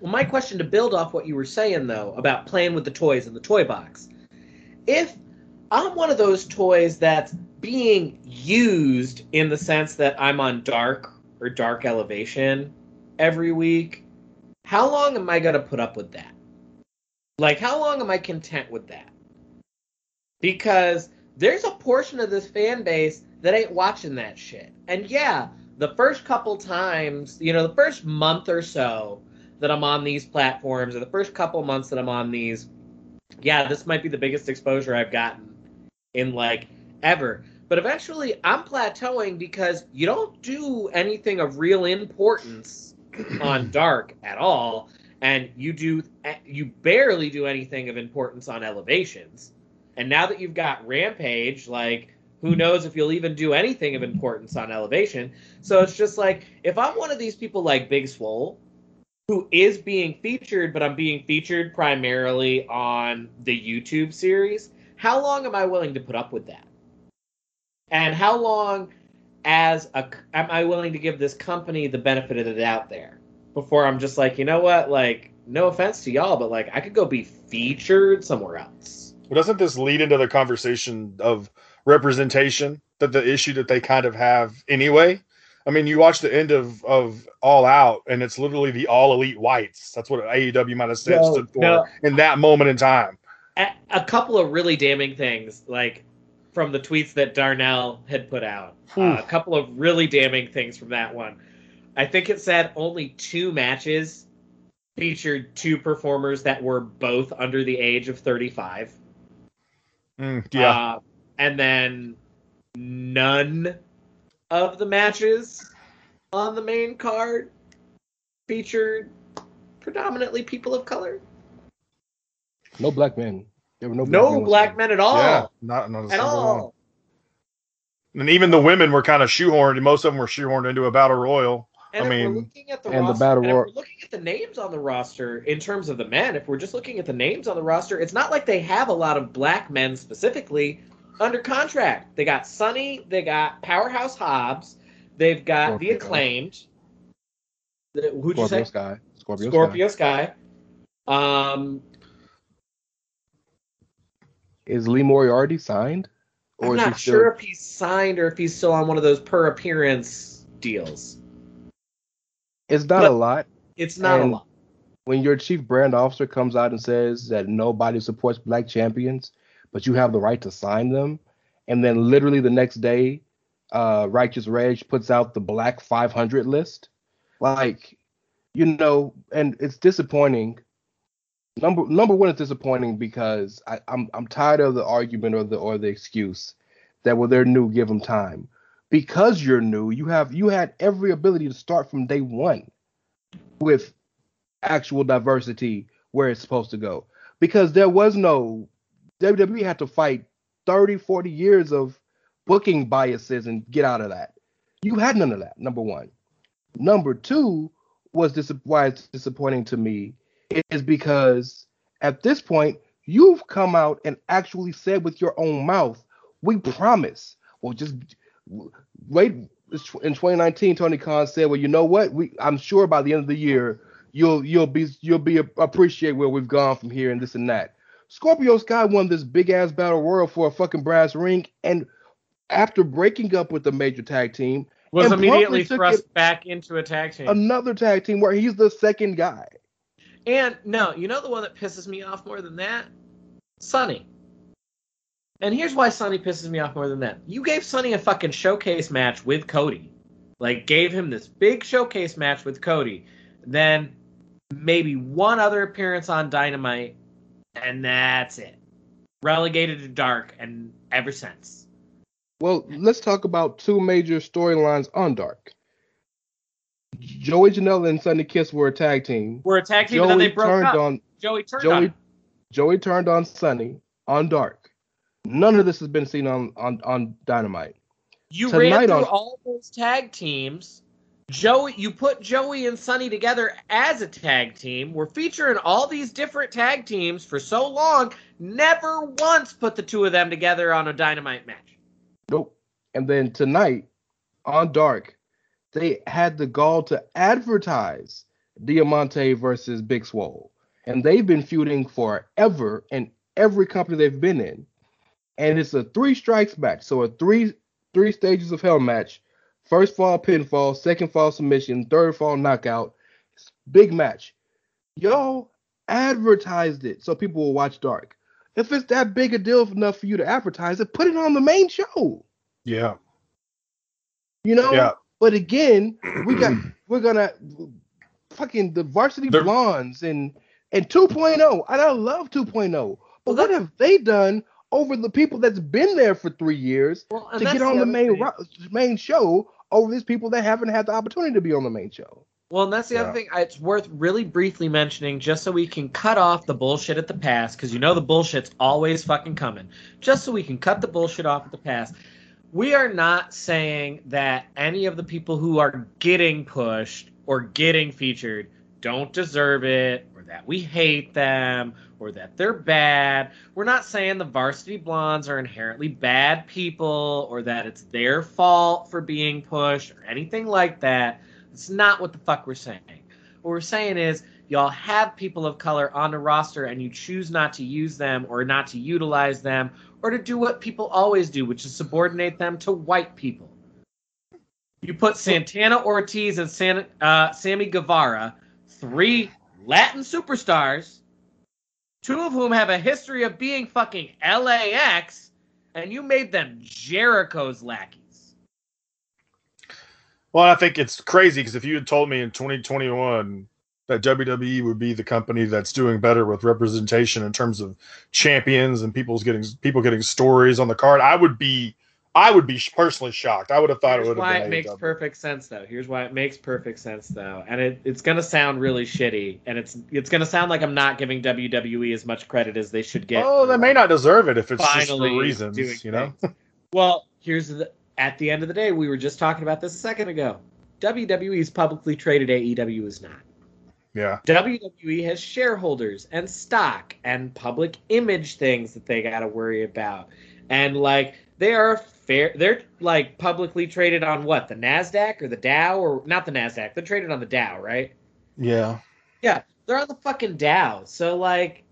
Well, my question to build off what you were saying though about playing with the toys in the toy box. If I'm one of those toys that's being used in the sense that I'm on dark or dark elevation every week, how long am I going to put up with that? Like, how long am I content with that? Because there's a portion of this fan base that ain't watching that shit. And yeah, the first couple times, you know, the first month or so that I'm on these platforms, or the first couple months that I'm on these, yeah, this might be the biggest exposure I've gotten in like ever. But eventually I'm plateauing because you don't do anything of real importance on Dark at all, and you do you barely do anything of importance on Elevations. And now that you've got Rampage, like who knows if you'll even do anything of importance on Elevation? So it's just like if I'm one of these people like Big Swole, who is being featured, but I'm being featured primarily on the YouTube series. How long am I willing to put up with that? And how long as a am I willing to give this company the benefit of the doubt there before I'm just like, you know what, like no offense to y'all, but like I could go be featured somewhere else. Well, doesn't this lead into the conversation of representation that the issue that they kind of have anyway? I mean, you watch the end of of All Out, and it's literally the All Elite Whites. That's what AEW might have said No, stood for no. in that moment in time. A, a couple of really damning things, like from the tweets that Darnell had put out. Uh, a couple of really damning things from that one. I think it said only two matches featured two performers that were both under the age of 35. Mm, yeah, Uh, and then none of the matches on the main card featured predominantly people of color. No black men. There were no black No men black men at all. yeah, not, not At all. one. And even the women were kind of shoehorned, most of them were shoehorned into a battle royal. And I if we're mean- looking at the And the battle and if roar- we're looking at the names on the roster in terms of the men, if we're just looking at the names on the roster, it's not like they have a lot of black men specifically under contract. They got Sonny, they got Powerhouse Hobbs, they've got the acclaimed. The, who'd you Scorpio say? Sky. Scorpio, Scorpio Sky. Um, Sky. Is Lee Moriarty signed? I'm is not still- sure if he's signed or if he's still on one of those per appearance deals. It's not But- a lot. It's not And- a lot. when your chief brand officer comes out and says that nobody supports black champions, but you have the right to sign them, and then literally the next day, uh, Righteous Reg puts out the Black 500 list, like, you know, and it's disappointing. Number number one, is disappointing because I, I'm I'm tired of the argument or the or the excuse that well they're new, give them time. Because you're new, you have you had every ability to start from day one with actual diversity where it's supposed to go. Because there was no WWE had to fight 30 40 years of booking biases and get out of that. You had none of that number one. Number two was this why it's disappointing to me is because at this point you've come out and actually said with your own mouth we promise well just wait in 2019 tony khan said well you know what we i'm sure by the end of the year you'll you'll be you'll be appreciate where we've gone from here and this and that. Scorpio Sky won this big ass battle royal for a fucking brass ring, and after breaking up with the major tag team, Was immediately thrust back into a tag team. another tag team where he's the second guy. And no, you know the one that pisses me off more than that? Sonny. And here's why Sonny pisses me off more than that. You gave Sonny a fucking showcase match with Cody. Like gave him this big showcase match with Cody. Then maybe one other appearance on Dynamite and that's it. Relegated to dark and ever since. Well, let's talk about two major storylines on Dark. Joey Janela and Sonny Kiss were a tag team. We're a tag team and then they broke turned up. on Joey turned Joey on. Joey turned on Sonny on Dark. None of this has been seen on on, on Dynamite. You Tonight ran through on- all those tag teams. Joey, you put Joey and Sonny together as a tag team. We're featuring all these different tag teams for so long. Never once put the two of them together on a dynamite match. Nope. And then tonight on Dark, they had the gall to advertise Diamante versus Big Swole. And they've been feuding forever in every company they've been in. And it's a three strikes match. So a three three stages of hell match. First fall pinfall, second fall submission, third fall knockout. Big match. Y'all advertised it so people will watch Dark. If it's that big a deal enough for you to advertise it, put it on the main show. Yeah, You know? yeah. But again, we got we're gonna fucking the varsity They're- blondes and and 2.0. And I love 2.0. But Well, what have they done over the people that's been there for three years Well, to get on the main ro- main show over these people that haven't had the opportunity to be on the main show? Well, and that's the Yeah. other thing. It's worth really briefly mentioning, just so we can cut off the bullshit at the past, because you know the bullshit's always fucking coming. Just so we can cut the bullshit off at the past. We are not saying that any of the people who are getting pushed or getting featured don't deserve it, or that we hate them or that they're bad. We're not saying the varsity blondes are inherently bad people or that it's their fault for being pushed or anything like that. It's not what the fuck we're saying. What we're saying is y'all have people of color on the roster and you choose not to use them or not to utilize them or to do what people always do, which is subordinate them to white people. You put Santana Ortiz and San, uh, Sammy Guevara, three Latin superstars, two of whom have a history of being fucking LAX, and you made them Jericho's lackeys. Well, I think it's crazy because if you had told me in 2021 that WWE would be the company that's doing better with representation in terms of champions and people's getting people getting stories on the card, I would be I would be personally shocked. I would have thought Here's it would why have it been makes AEW. perfect sense though. Here's why it makes perfect sense though, and it, it's gonna sound really shitty, and it's it's gonna sound like I'm not giving WWE as much credit as they should get. Oh, they may not deserve it if it's just for reasons, you know. Well, here's the at the end of the day, we were just talking about this a second ago. WWE is publicly traded. AEW is not. Yeah. WWE has shareholders and stock and public image things that they got to worry about. And like they are fair they're like publicly traded on what? The Nasdaq or the Dow or not the Nasdaq. They're traded on the Dow, right? Yeah. Yeah, they're on the fucking Dow. So like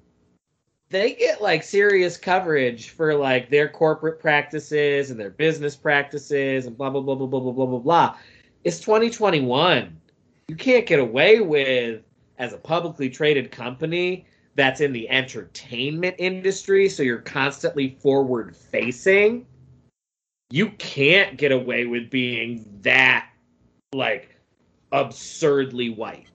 they get like serious coverage for like their corporate practices and their business practices and blah blah blah blah blah blah blah blah blah. It's 2021. You can't get away with as a publicly traded company that's in the entertainment industry, so you're constantly forward facing. You can't get away with being that like absurdly white.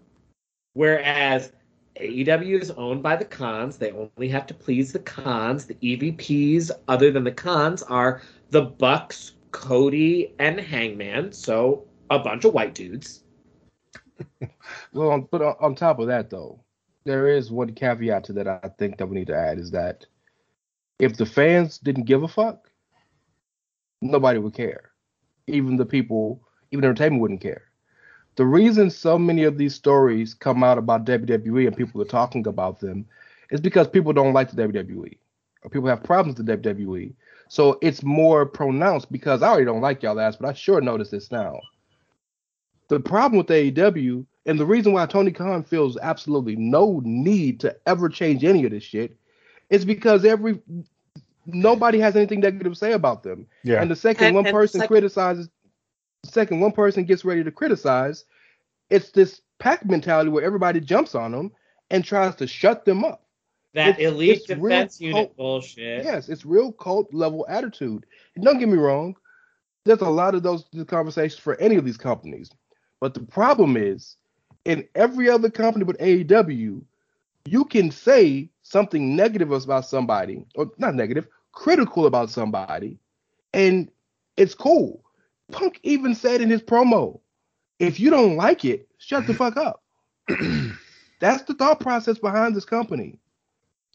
Whereas AEW is owned by the Khans. They only have to please the Khans. The EVPs, other than the Khans, are the Bucks, Cody, and Hangman. So a bunch of white dudes. Well, but on top of that, though, there is one caveat to that I think that we need to add is that if the fans didn't give a fuck, nobody would care. Even the people, even entertainment wouldn't care. The reason so many of these stories come out about WWE and people are talking about them is because people don't like the WWE or people have problems with the WWE. So it's more pronounced because I already don't like y'all ass, but I sure notice this now. The problem with AEW and the reason why Tony Khan feels absolutely no need to ever change any of this shit is because every nobody has anything negative to say about them. Yeah. And the second And- one and person second- criticizes, the second one person gets ready to criticize, it's this pack mentality where everybody jumps on them and tries to shut them up. That It's- elite it's real defense unit cult- bullshit. Yes, it's real cult level attitude. And don't get me wrong, there's a lot of those conversations for any of these companies. But the problem is, in every other company but AEW, you can say something negative about somebody, or not negative, critical about somebody, and it's cool. Punk even said in his promo, if you don't like it, shut the fuck up. That's the thought process behind this company.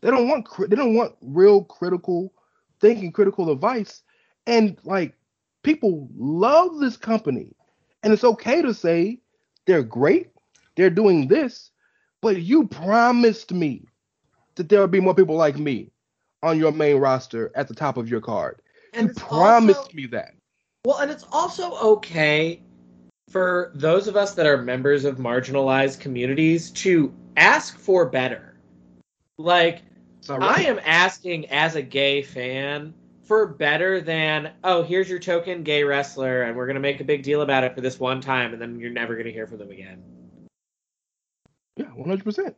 They don't want they don't want real critical thinking, critical advice, and like people love this company, and it's okay to say they're great, they're doing this, but you promised me that there would be more people like me on your main roster at the top of your card. And you promised also- me that. Well, and it's also okay for those of us that are members of marginalized communities to ask for better. Like, not I am asking as a gay fan for better than, oh, here's your token gay wrestler, and we're going to make a big deal about it for this one time, and then you're never going to hear from them again. yeah, one hundred percent.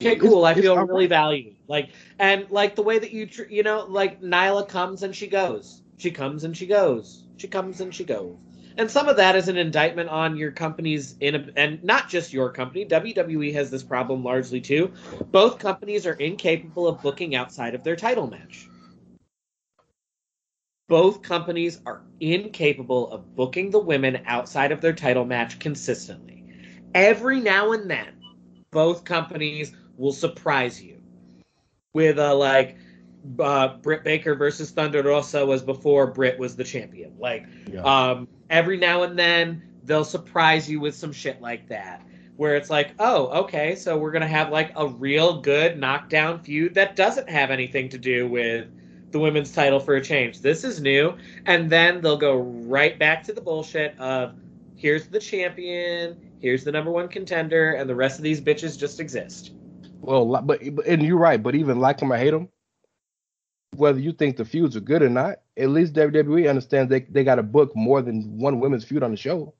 Okay, It's- cool. I feel really valued. Like, and like the way that you, tr- you know, like Nyla comes and she goes. She comes and she goes. She comes and she goes. And some of that is an indictment on your company's in, and not just your company. WWE has this problem largely too. Both companies are incapable of booking outside of their title match. Both companies are incapable of booking the women outside of their title match consistently. Every now and then, both companies will surprise you with a like uh, Britt Baker versus Thunder Rosa was before Britt was the champion. Like Yeah. um, every now and then they'll surprise you with some shit like that. where it's like, oh, okay, so we're gonna have like a real good knockdown feud that doesn't have anything to do with the women's title for a change. This is new, and then they'll go right back to the bullshit of here's the champion, here's the number one contender, and the rest of these bitches just exist. Well, but but- and you're right. But even like them or hate them, whether you think the feuds are good or not, at least WWE understands they they got to book more than one women's feud on the show.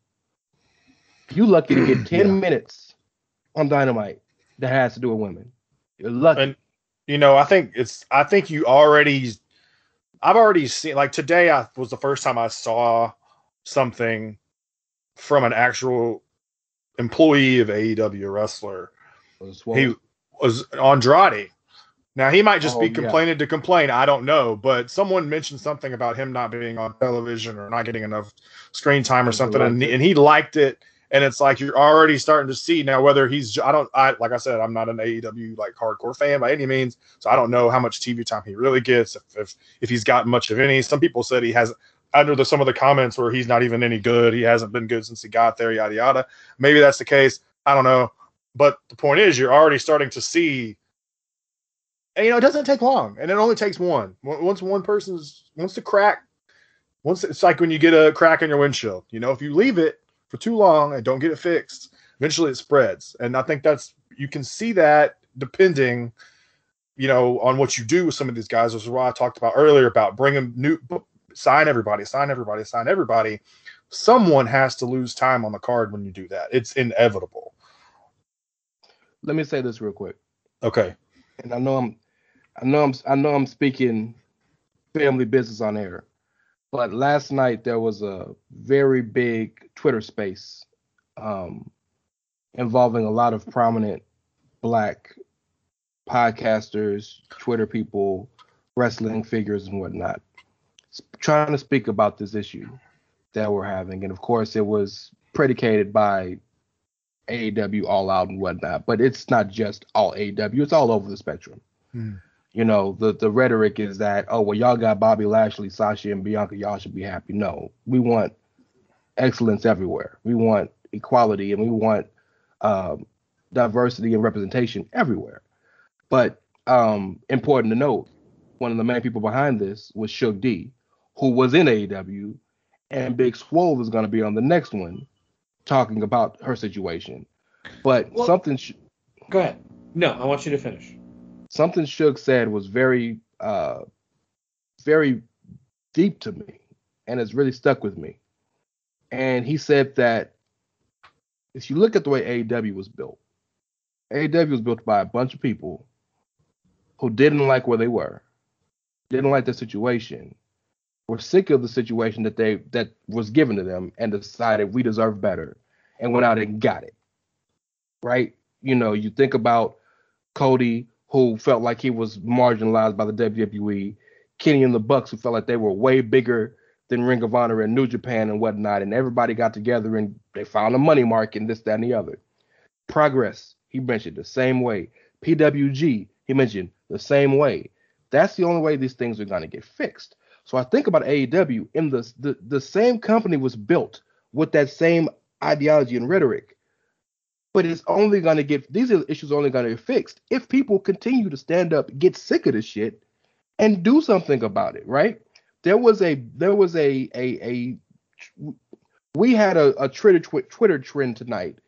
You lucky to get ten Yeah. minutes on Dynamite that has to do with women. You're lucky. And you know, I think it's I think you already I've already seen like today I was the first time I saw something from an actual employee of AEW wrestler. He was Andrade. Now he might just Oh, be yeah. complaining to complain. I don't know, but someone mentioned something about him not being on television or not getting enough screen time or something, and, and he liked it. And it's like you're already starting to see now whether he's. I don't. I like I said, I'm not an AEW like hardcore fan by any means, so I don't know how much TV time he really gets. If if, if he's got much of any. Some people said he has under the some of the comments where he's not even any good. He hasn't been good since he got there. Yada yada. Maybe that's the case. I don't know. But the point is, you're already starting to see and you know, it doesn't take long, and it only takes one. Once one person's once the crack, once it's like when you get a crack in your windshield. You know, if you leave it for too long and don't get it fixed, eventually it spreads. And I think that's you can see that depending, you know, on what you do with some of these guys. This is why I talked about earlier about bringing new sign everybody, sign everybody, sign everybody. Someone has to lose time on the card when you do that. It's inevitable. Let me say this real quick. Okay. and I know I'm, I know I'm, I know I'm speaking family business on air, but last night there was a very big Twitter space, um, involving a lot of prominent black podcasters, Twitter people, wrestling figures, and whatnot, trying to speak about this issue that we're having, and of course it was predicated by AEW All Out and whatnot, but it's not just all AEW; it's all over the spectrum. Hmm. You know, the the rhetoric is that oh well, y'all got Bobby Lashley, Sasha, and Bianca, y'all should be happy. No, we want excellence everywhere. We want equality, and we want um, diversity and representation everywhere. But um, important to note, one of the main people behind this was Shug D, who was in AEW, and Big Swole is going to be on the next one, talking about her situation. But Well- something sh- Go ahead. No, I want you to finish. Something Shug said was very, uh, very deep to me, and it's really stuck with me. And he said that if you look at the way AEW was built, AEW was built by a bunch of people who didn't like where they were, didn't like the situation, were sick of the situation that they that was given to them, and decided we deserve better, and went out and got it. Right? You know, you think about Cody, who felt like he was marginalized by the WWE, Kenny and the Bucks, who felt like they were way bigger than Ring of Honor and New Japan and whatnot, and everybody got together and they found a money mark and this, that, and the other. Progress, he mentioned the same way. PWG, he mentioned the same way. That's the only way these things are going to get fixed. So I think about AEW, in the, the the same company was built with that same ideology and rhetoric but it's only going to get these issues only going to get fixed if people continue to stand up get sick of this shit and do something about it right? There was a there was a a, a we had a, a twitter tw- twitter trend tonight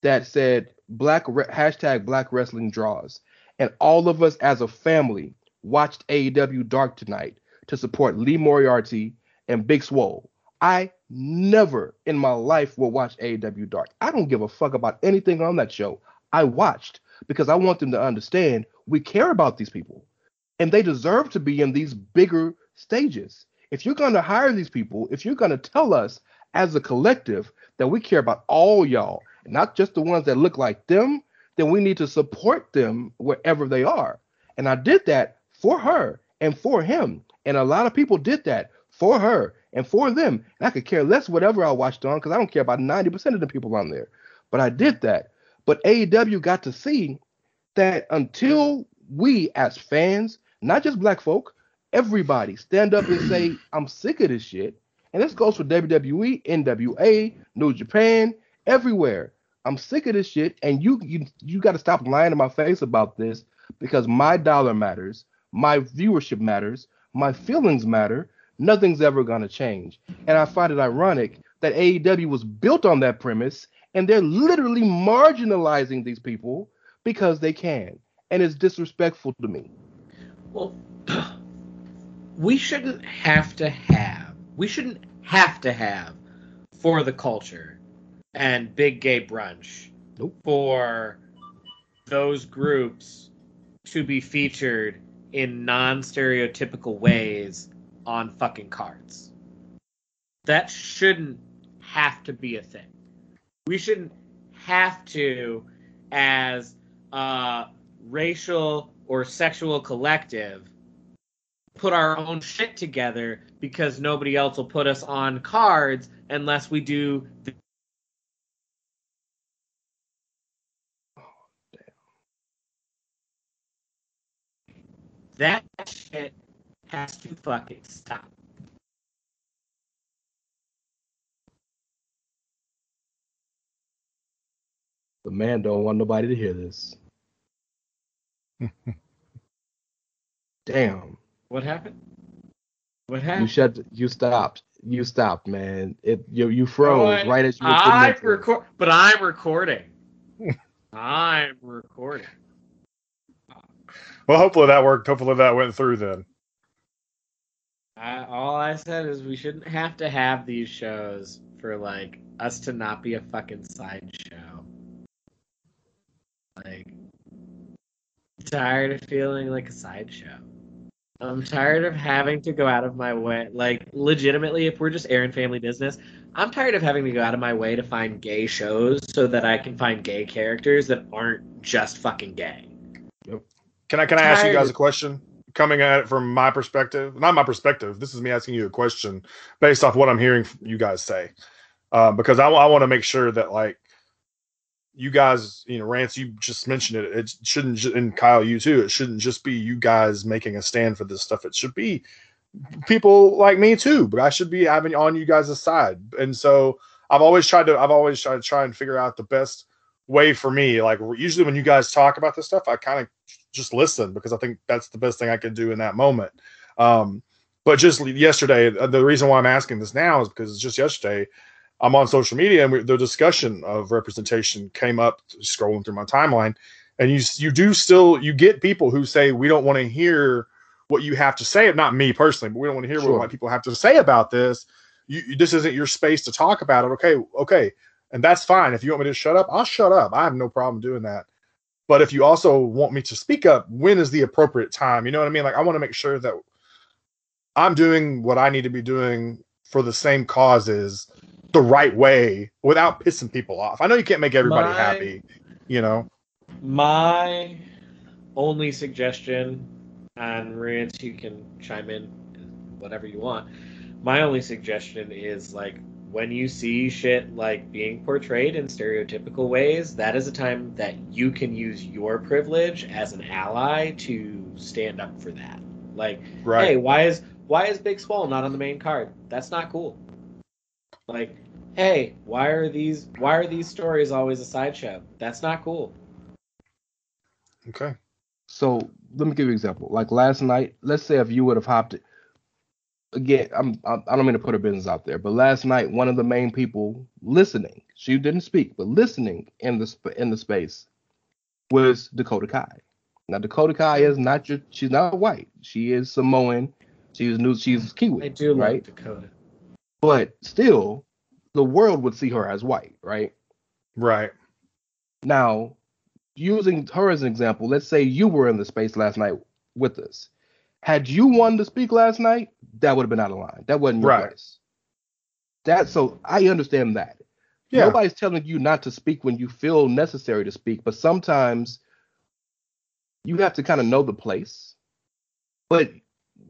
that said black re- hashtag black wrestling draws. And all of us as a family watched aew dark tonight to support lee moriarty and big swole. I never in my life will watch AEW Dark. I don't give a fuck about anything on that show. I watched because I want them to understand we care about these people and they deserve to be in these bigger stages. If you're going to hire these people, if you're going to tell us as a collective that we care about all y'all, not just the ones that look like them, then we need to support them wherever they are. And I did that for her and for him. And a lot of people did that for her and for them. And I could care less whatever I watched on because I don't care about 90% of the people on there. But I did that. But AEW got to see that until we as fans, not just black folk, everybody stand up and say, I'm sick of this shit. And this goes for WWE, NWA, New Japan, everywhere. I'm sick of this shit, and you you you got to stop lying in my face about this because my dollar matters, my viewership matters, my feelings matter. Nothing's ever gonna change, and I find it ironic that AEW was built on that premise, and they're literally marginalizing these people because they can, and it's disrespectful to me. Well, we shouldn't have to have. We shouldn't have to have for the culture and big gay brunch Nope. for those groups to be featured in non-stereotypical ways on fucking cards. That shouldn't have to be a thing. We shouldn't have to, as a racial or sexual collective, put our own shit together because nobody else will put us on cards unless we do the oh, that shit has to fucking stop. The man don't want nobody to hear this. Damn. What happened? What happened? You happened? shut. You stopped. You stopped, man. It you you froze Oh, right as you. were I'm that to us. record, but I'm recording. I'm recording. Well, hopefully that worked. Hopefully that went through then. I, all I said is we shouldn't have to have these shows for like us to not be a fucking sideshow. Like, tired of feeling like a sideshow. I'm tired of having to go out of my way. Like, legitimately, if we're just airing family business, I'm tired of having to go out of my way to find gay shows so that I can find gay characters that aren't just fucking gay. Yep. Can I can I ask you guys a question? Coming at it from my perspective, not my perspective. This is me asking you a question based off what I'm hearing you guys say, uh, because I, want to make sure that like you guys, you know, Rance, you just mentioned it. It shouldn't, and Kyle, you too. It shouldn't just be you guys making a stand for this stuff. It should be people like me too. But I should be having on you guys' side. And so I've always tried to. I've always tried to try and figure out the best way for me. Like usually when you guys talk about this stuff, I kind of just listen because I think that's the best thing I can do in that moment. Um, but just yesterday, uh, the reason why I'm asking this now is because just yesterday, I'm on social media and we, the discussion of representation came up scrolling through my timeline, and you you do still you get people who say we don't want to hear what you have to say. Not me personally, but we don't want to hear Sure. what my people have to say about this. You, you- this isn't your space to talk about it. Okay, okay, and that's fine. If you want me to shut up, I'll shut up. I have no problem doing that. But if you also want me to speak up, when is the appropriate time? You know what I mean? Like I want to make sure that I'm doing what I need to be doing for the same causes the right way without pissing people off. I know you can't make everybody My- happy, you know. My only suggestion, and Rance, you can chime in whatever you want. My only suggestion is like when you see shit like being portrayed in stereotypical ways, that is a time that you can use your privilege as an ally to stand up for that. Like, Right. hey, why is why is Big Swole not on the main card? That's not cool. Like, hey, why are these why are these stories always a sideshow? That's not cool. Okay. So let me give you an example. Like last night, let's say if you would have hopped again, I'm I I don't mean to put her business out there, but last night one of the main people listening, she didn't speak, but listening in the sp- in the space was Dakota Kai. Now Dakota Kai is not your she's not white. She is Samoan. She's new she's Kiwi, I do love right? Dakota. But still the world would see her as white, right? Right. Now, using her as an example, let's say you were in the space last night with us. Had you wanted to speak last night, that would have been out of line. That wasn't your Right. place. That so I understand that. Yeah. Nobody's telling you not to speak when you feel necessary to speak, but sometimes you have to kind of know the place. But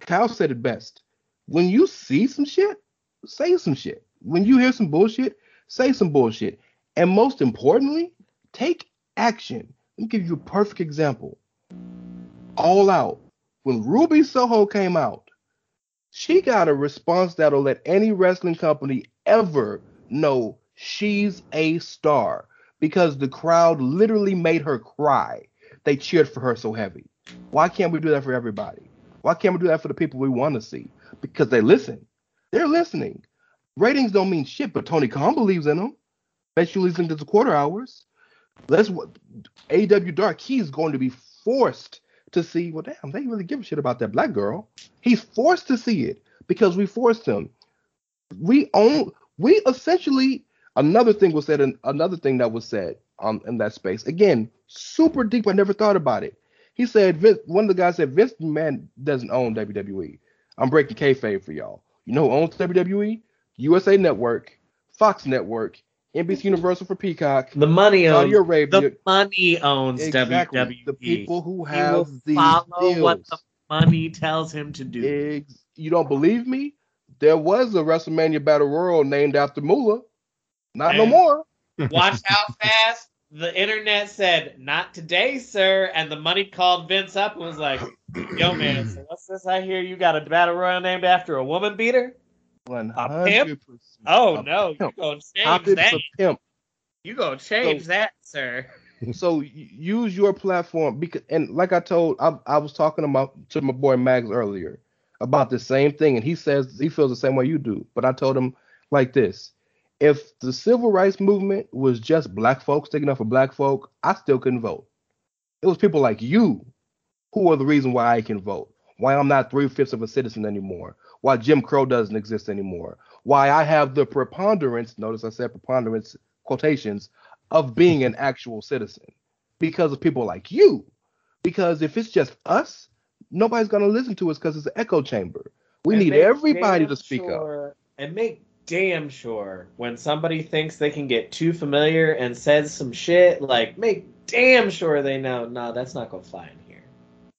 Kyle said it best. When you see some shit, say some shit. When you hear some bullshit, say some bullshit. And most importantly, take action. Let me give you a perfect example. All out. When Ruby Soho came out, she got a response that'll let any wrestling company ever know she's a star because the crowd literally made her cry. They cheered for her so heavy. Why can't we do that for everybody? Why can't we do that for the people we want to see? Because they listen. They're listening. Ratings don't mean shit, but Tony Khan believes in them. Bet you listen to the quarter hours. Let's AW Dark. He's going to be forced to see. Well, damn, they really give a shit about that black girl. He's forced to see it because we forced him. We own. We essentially another thing was said. And another thing that was said um in that space again, super deep. I never thought about it. He said Vince, one of the guys said Vince Man doesn't own WWE. I'm breaking kayfabe for y'all. You know who owns WWE? USA Network, Fox Network, NBC Universal for Peacock. The money owns. Saudi Arabia. The money owns exactly. WWE. The people who He have will follow deals. what the money tells him to do. Ex- you don't believe me? There was a WrestleMania Battle Royal named after Moolah. Not no more. Watch how fast the internet said, "Not today, sir," and the money called Vince up and was like, "Yo, man, so what's this I hear? You got a battle royal named after a woman beater? One hundred percent. Oh no, you gonna change that? pimp? You gonna change So- that, sir?" so use your platform because and like I told I, I was talking about to my boy Mags earlier about the same thing and he says he feels the same way you do but I told him like this if the civil rights movement was just black folks taking up for black folk I still couldn't vote it was people like you who are the reason why I can vote why I'm not three fifths of a citizen anymore why Jim Crow doesn't exist anymore why I have the preponderance notice I said preponderance quotations of being an actual citizen because of people like you. Because if it's just us, nobody's gonna listen to us because it's an echo chamber. We And need everybody to speak up. And make damn sure when somebody thinks they can get too familiar and says some shit, like make damn sure they know, no, that's not gonna fly in here.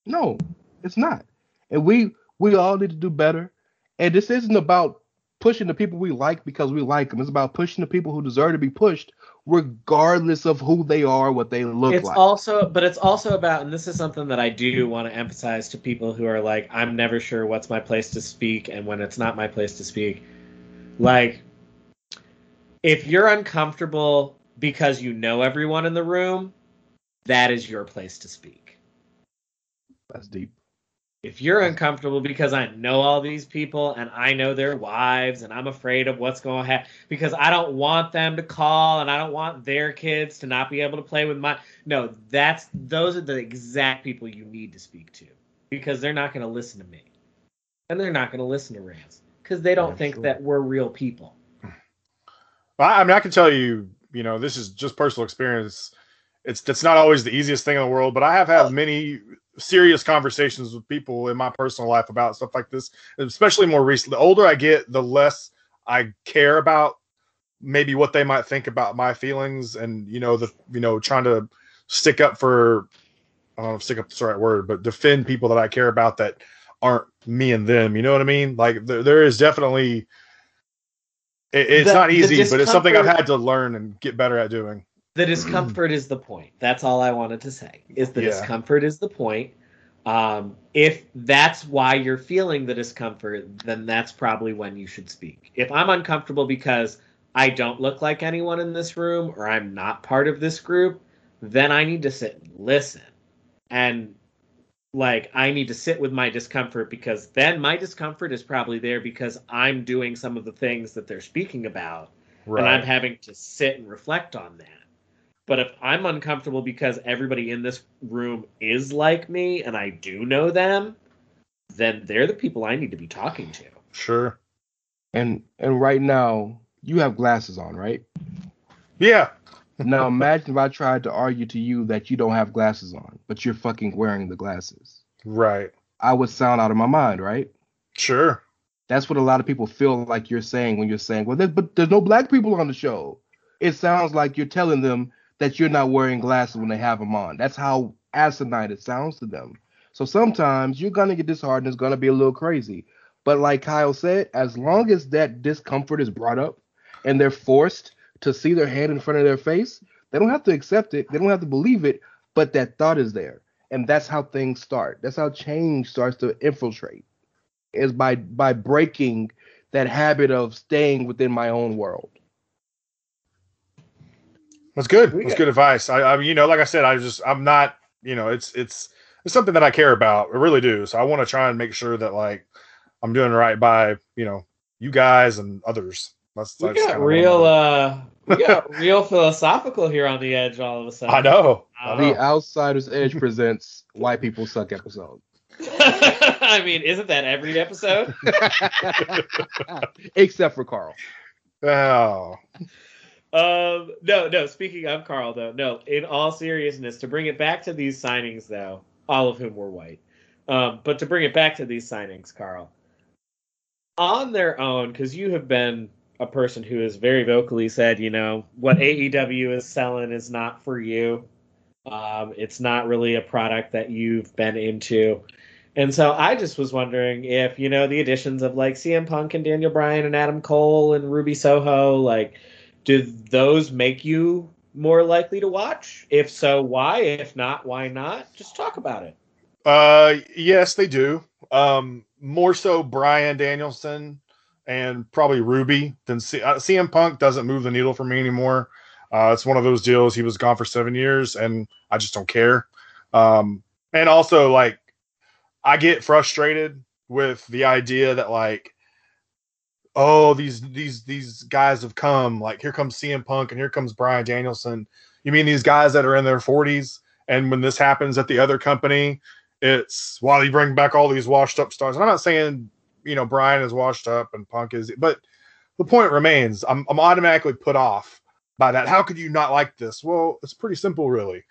No, it's not. And we we all need to do better. And this isn't about pushing the people we like because we like them. It's about pushing the people who deserve to be pushed, regardless of who they are, what they look it's like. also but it's also about and this is something that i do want to emphasize to people who are like i'm never sure what's my place to speak and when it's not my place to speak like if you're uncomfortable because you know everyone in the room that is your place to speak That's deep. If you're uncomfortable because I know all these people and I know their wives and I'm afraid of what's going to happen because I don't want them to call and I don't want their kids to not be able to play with my no that's those are the exact people you need to speak to because they're not going to listen to me and they're not going to listen to Rance because they don't Yeah, think sure. that we're real people. Hmm. Well, I mean, I can tell you, you know, this is just personal experience. It's it's not always the easiest thing in the world, but I have had many serious conversations with people in my personal life about stuff like this, especially more recently. The older I get, the less I care about maybe what they might think about my feelings, and you know, the you know, trying to stick up for I don't know if stick up is the right word, but defend people that I care about that aren't me and them. You know what I mean? Like there, there is definitely. It, it's The- not easy, but it's something I've had to learn and get better at doing. The discomfort is the point. That's all I wanted to say. Is the Yeah. discomfort is the point. Um, if that's why you're feeling the discomfort, then that's probably when you should speak. If I'm uncomfortable because I don't look like anyone in this room or I'm not part of this group, then I need to sit and listen. And like I need to sit with my discomfort because then my discomfort is probably there because I'm doing some of the things that they're speaking about and I'm having to sit and reflect on that. But if I'm uncomfortable because everybody in this room is like me and I do know them, then they're the people I need to be talking to. Sure. And and right now you have glasses on, right? Yeah. Now imagine if I tried to argue to you that you don't have glasses on, but you're fucking wearing the glasses. Right. I would sound out of my mind, right? Sure. That's what a lot of people feel like you're saying when you're saying, "Well, there, but there's no black people on the show." It sounds like you're telling them that you're not wearing glasses when they have them on. That's how asinine it sounds to them. So sometimes you're gonna get disheartened. It's gonna be a little crazy. But like Kyle said, as long as that discomfort is brought up and they're forced to see their hand in front of their face, they don't have to accept it. They don't have to believe it, but that thought is there. And that's how things start. That's how change starts to infiltrate. Is by by breaking that habit of staying within my own world. That's good. We That's got- good advice. I, I mean, you know, like I said, I just I'm not, you know, it's it's it's something that I care about. I really do. So I want to try and make sure that like I'm doing right by, you know, you guys and others. That's, We that's got real, I'm- uh, we got real philosophical here on the edge all of a sudden. I know. I Uh, know. The Outsiders Edge presents White People Suck episode. I mean, isn't that every episode? Except for Karl. Oh, Um, no, no. Speaking of Karl, though, no. In all seriousness, to bring it back to these signings, though, all of whom were white, um, but to bring it back to these signings, Karl, on their own, because you have been a person who has very vocally said, you know, what AEW is selling is not for you. Um, it's not really a product that you've been into. And so I just was wondering if, you know, the additions of like CM Punk and Daniel Bryan and Adam Cole and Ruby Soho, like, do those make you more likely to watch? If so, why? If not, why not? Just talk about it. Uh, yes, they do. Um, more so Bryan Danielson and probably Ruby than C- uh, CM Punk doesn't move the needle for me anymore. Uh, it's one of those deals. He was gone for seven years, and I just don't care. Um, and also, like, I get frustrated with the idea that like, oh, these these these guys have come. Like, here comes CM Punk, and here comes Bryan Danielson. You mean these guys that are in their forties? And when this happens at the other company, it's while you bring back all these washed up stars. And I'm not saying you know Bryan is washed up and Punk is, but the point remains. I'm I'm automatically put off by that. How could you not like this? Well, it's pretty simple, really,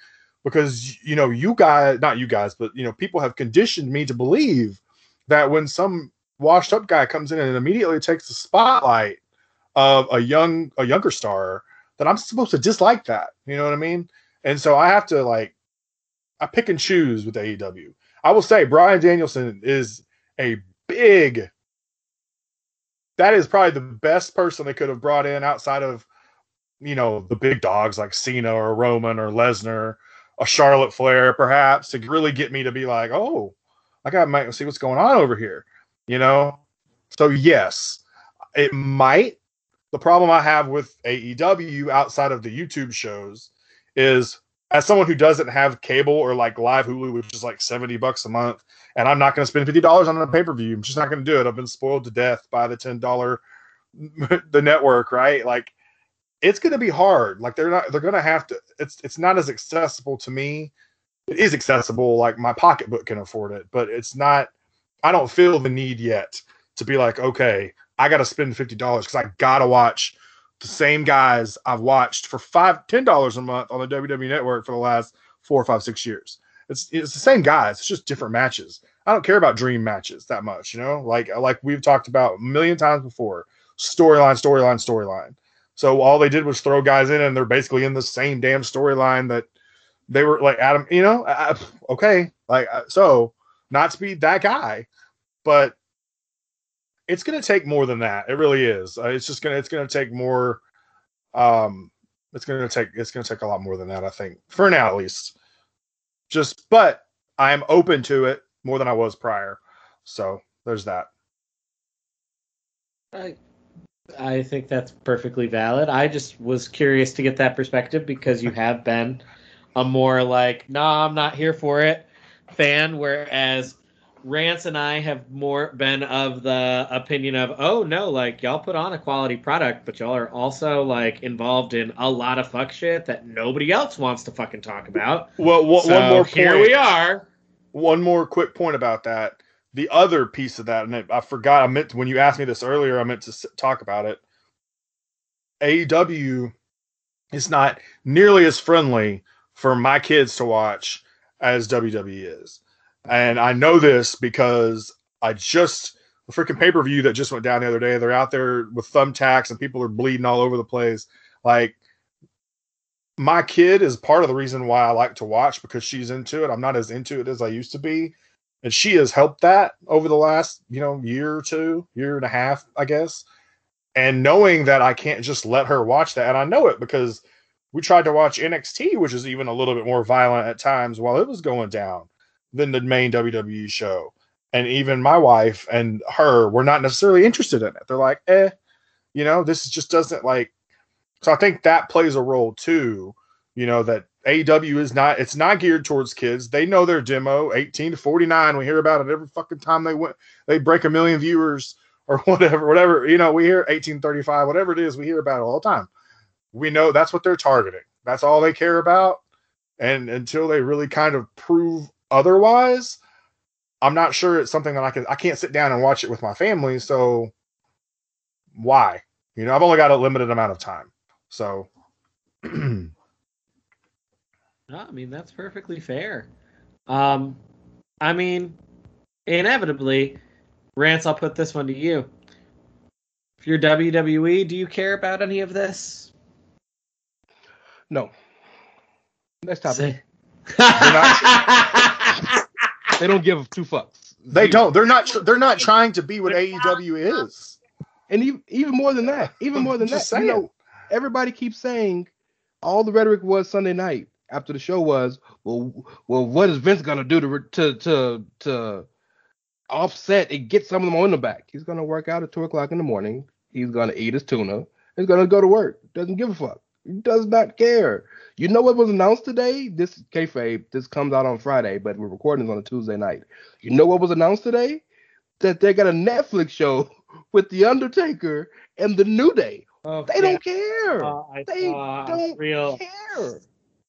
because you know you guys, not you guys, but you know people have conditioned me to believe that when some washed up guy comes in and immediately takes the spotlight of a young a younger star, that I'm supposed to dislike that. You know what I mean? And so I have to like I pick and choose with AEW. I will say Bryan Danielson is a big. That is probably the best person they could have brought in outside of, you know, the big dogs like Cena or Roman or Lesnar, a Charlotte Flair, perhaps to really get me to be like, oh, I got to see what's going on over here, you know. So yes, it might. The problem I have with AEW outside of the YouTube shows is as someone who doesn't have cable or like live Hulu, which is like 70 bucks a month, and I'm not going to spend $50 on a pay per view. I'm just not going to do it. I've been spoiled to death by the $10 the network, right? Like it's going to be hard. Like they're not, they're going to have to, it's, it's not as accessible to me. It is accessible. Like my pocketbook can afford it, but it's not, I don't feel the need yet to be like, okay, I got to spend $50 because I got to watch the same guys I've watched for five, ten dollars a month on the WWE Network for the last four, five, six years. It's it's the same guys. It's just different matches. I don't care about dream matches that much, you know. Like like we've talked about a million times before. Storyline, storyline, storyline. So all they did was throw guys in, and they're basically in the same damn storyline that they were like Adam. You know, I, okay, like uh, so not to be that guy, but it's going to take more than that. It really is. Uh, it's just going to it's going to take more um it's going to take it's going to take a lot more than that, I think. For now at least. Just but I am open to it more than I was prior. So, there's that. I, I think that's perfectly valid. I just was curious to get that perspective because you have been a more like, nah, I'm not here for it fan, whereas Rance and I have more been of the opinion of, oh no, like y'all put on a quality product, but y'all are also like involved in a lot of fuck shit that nobody else wants to fucking talk about. Well, one, So one more point. here we are. One more quick point about that. The other piece of that, and I forgot. I meant to, when you asked me this earlier, I meant to s- talk about it. AEW is not nearly as friendly for my kids to watch as WWE is, and I know this because I just the freaking pay per view that just went down the other day. They're out there with thumbtacks and people are bleeding all over the place. Like my kid is part of the reason why I like to watch because she's into it. I'm not as into it as I used to be. And she has helped that over the last, you know, year or two, year and a half, I guess. And knowing that I can't just let her watch that, and I know it because we tried to watch NXT, which is even a little bit more violent at times while it was going down than the main WWE show. And even my wife and her were not necessarily interested in it. They're like, eh, you know, this just doesn't like So I think that plays a role too. You know that AEW is not it's not geared towards kids. They know their demo, 18 to 49. We hear about it every fucking time they went they break a million viewers or whatever, whatever. You know, we hear 1835, whatever it is, we hear about it all the time. We know that's what they're targeting. That's all they care about. And until they really kind of prove otherwise, I'm not sure it's something that I can I can't sit down and watch it with my family. So why? You know, I've only got a limited amount of time. So No, I mean that's perfectly fair. Um, I mean, inevitably, Rance, I'll put this one to you. If you're WWE, do you care about any of this? No. Next topic. Say- They don't give two fucks. they don't. They're not. They're not trying to be what AEW is. And even, even more than that, even more than Just that, you know, everybody keeps saying all the rhetoric was Sunday night after the show was, well, well, what is Vince gonna do to to to to offset and get some of them on the back? He's gonna work out at two o'clock in the morning. He's gonna eat his tuna. He's gonna go to work. Doesn't give a fuck. He does not care. You know what was announced today? This kayfabe. This comes out on Friday, but we're recording this on a Tuesday night. You know what was announced today? That they got a Netflix show with the Undertaker and the New Day. Oh, They don't care. Uh, I They saw don't real, care.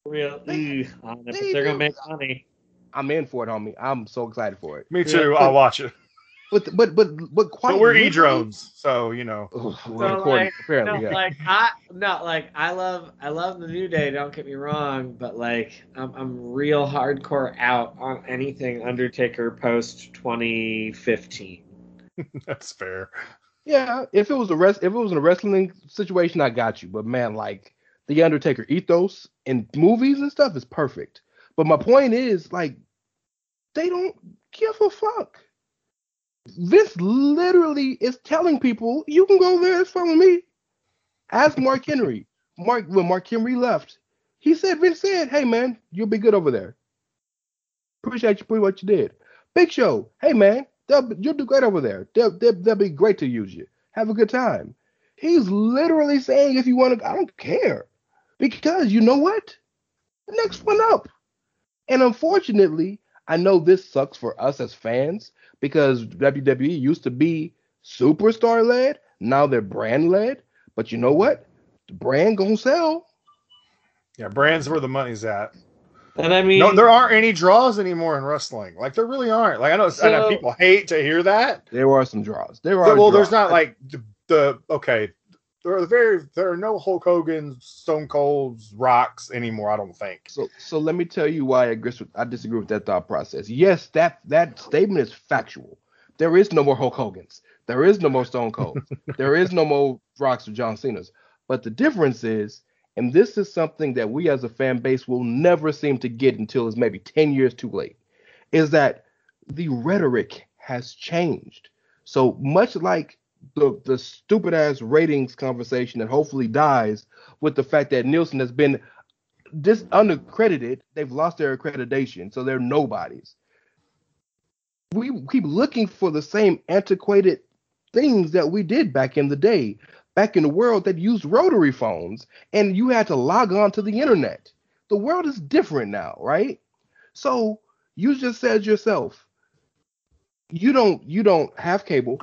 real. They- Ugh, on it, but they they're gonna make money. I'm in for it, homie. I'm so excited for it. Me too. Yeah. I'll watch it. But but but but quite. But we're e drones, so you know. Ugh, So, we're recording. like, apparently, No, yeah. like I no, like I love I love the New Day. Don't get me wrong, but like I'm I'm real hardcore out on anything Undertaker post 2015. That's fair. Yeah, if it was a rest, if it was a wrestling situation, I got you. But man, like the Undertaker ethos in movies and stuff is perfect. But my point is, like, they don't give a fuck. Vince literally is telling people, "You can go there, and with me." Ask Mark Henry. Mark when Mark Henry left, he said, "Vince said, hey man, you'll be good over there. Appreciate you for what you did." Big Show, hey man, you'll do great over there. They'll, they'll, they'll be great to use you. Have a good time. He's literally saying, if you want to, I don't care. Because you know what? The next one up. And unfortunately, I know this sucks for us as fans because WWE used to be superstar led. Now they're brand led. But you know what? The brand gonna sell. Yeah, brands where the money's at. And I mean, No, there aren't any draws anymore in wrestling. Like there really aren't. Like I know, I know people hate to hear that. There are some draws. There are. well, there's not like the, the okay. There are very there are no Hulk Hogan, Stone Cold's, Rocks anymore. I don't think. So, so let me tell you why I agree with, I disagree with that thought process. Yes, that that statement is factual. There is no more Hulk Hogan's. There is no more Stone Cold. there is no more Rocks or John Cena's. But the difference is, and this is something that we as a fan base will never seem to get until it's maybe 10 years too late, is that the rhetoric has changed. So much like the the stupid ass ratings conversation that hopefully dies with the fact that Nielsen has been this unaccredited, they've lost their accreditation, so they're nobodies. We keep looking for the same antiquated things that we did back in the day, back in the world that used rotary phones, and you had to log on to the internet. The world is different now, right? So you just said yourself, you don't you don't have cable.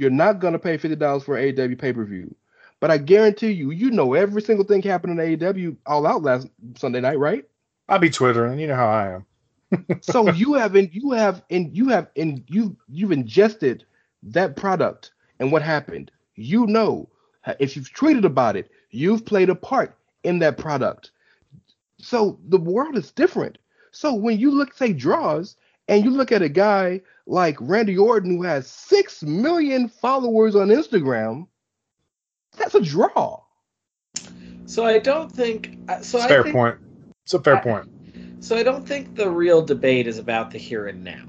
You're not gonna pay fifty dollars for an AEW pay per view. But I guarantee you, you know every single thing happened in AEW all out last Sunday night, right? I'll be twittering. You know how I am. so you have in you have and you have and you you've ingested that product and what happened. You know if you've tweeted about it, you've played a part in that product. So the world is different. So when you look say draws and you look at a guy like Randy Orton who has six million followers on Instagram, that's a draw. so I don't think. uh, So It's I a fair think, point. It's a fair I- point. So I don't think the real debate is about the here and now.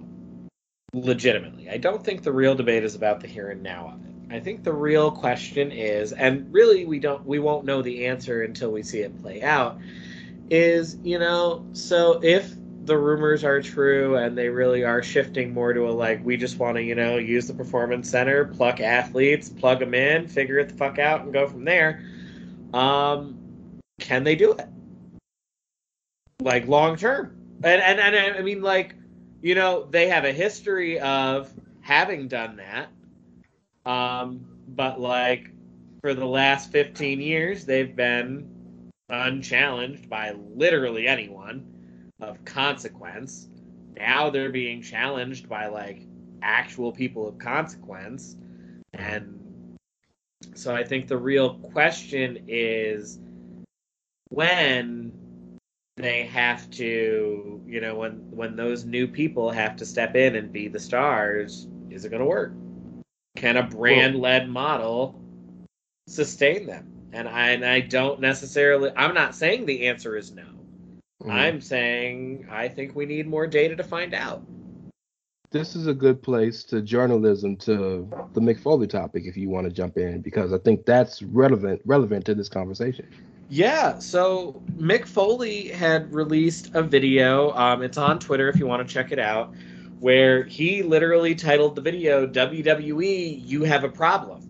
Legitimately, I don't think the real debate is about the here and now of it. I think the real question is, and really we don't, we won't know the answer until we see it play out. Is you know, so if the rumors are true and they really are shifting more to a like we just want to you know use the performance center, pluck athletes, plug them in, figure it the fuck out, and go from there. Um, can they do it? Like long term, and, and and I mean like, you know, they have a history of having done that. Um, but like for the last 15 years, they've been unchallenged by literally anyone of consequence. Now they're being challenged by like actual people of consequence. And so I think the real question is when they have to, you know, when when those new people have to step in and be the stars, is it going to work? Can a brand led model sustain them? And I, and I don't necessarily, I'm not saying the answer is no. Mm-hmm. I'm saying I think we need more data to find out. This is a good place to journalism to the Mick Foley topic if you want to jump in because I think that's relevant relevant to this conversation. Yeah, so Mick Foley had released a video. Um, it's on Twitter if you want to check it out, where he literally titled the video "WWE, You Have a Problem."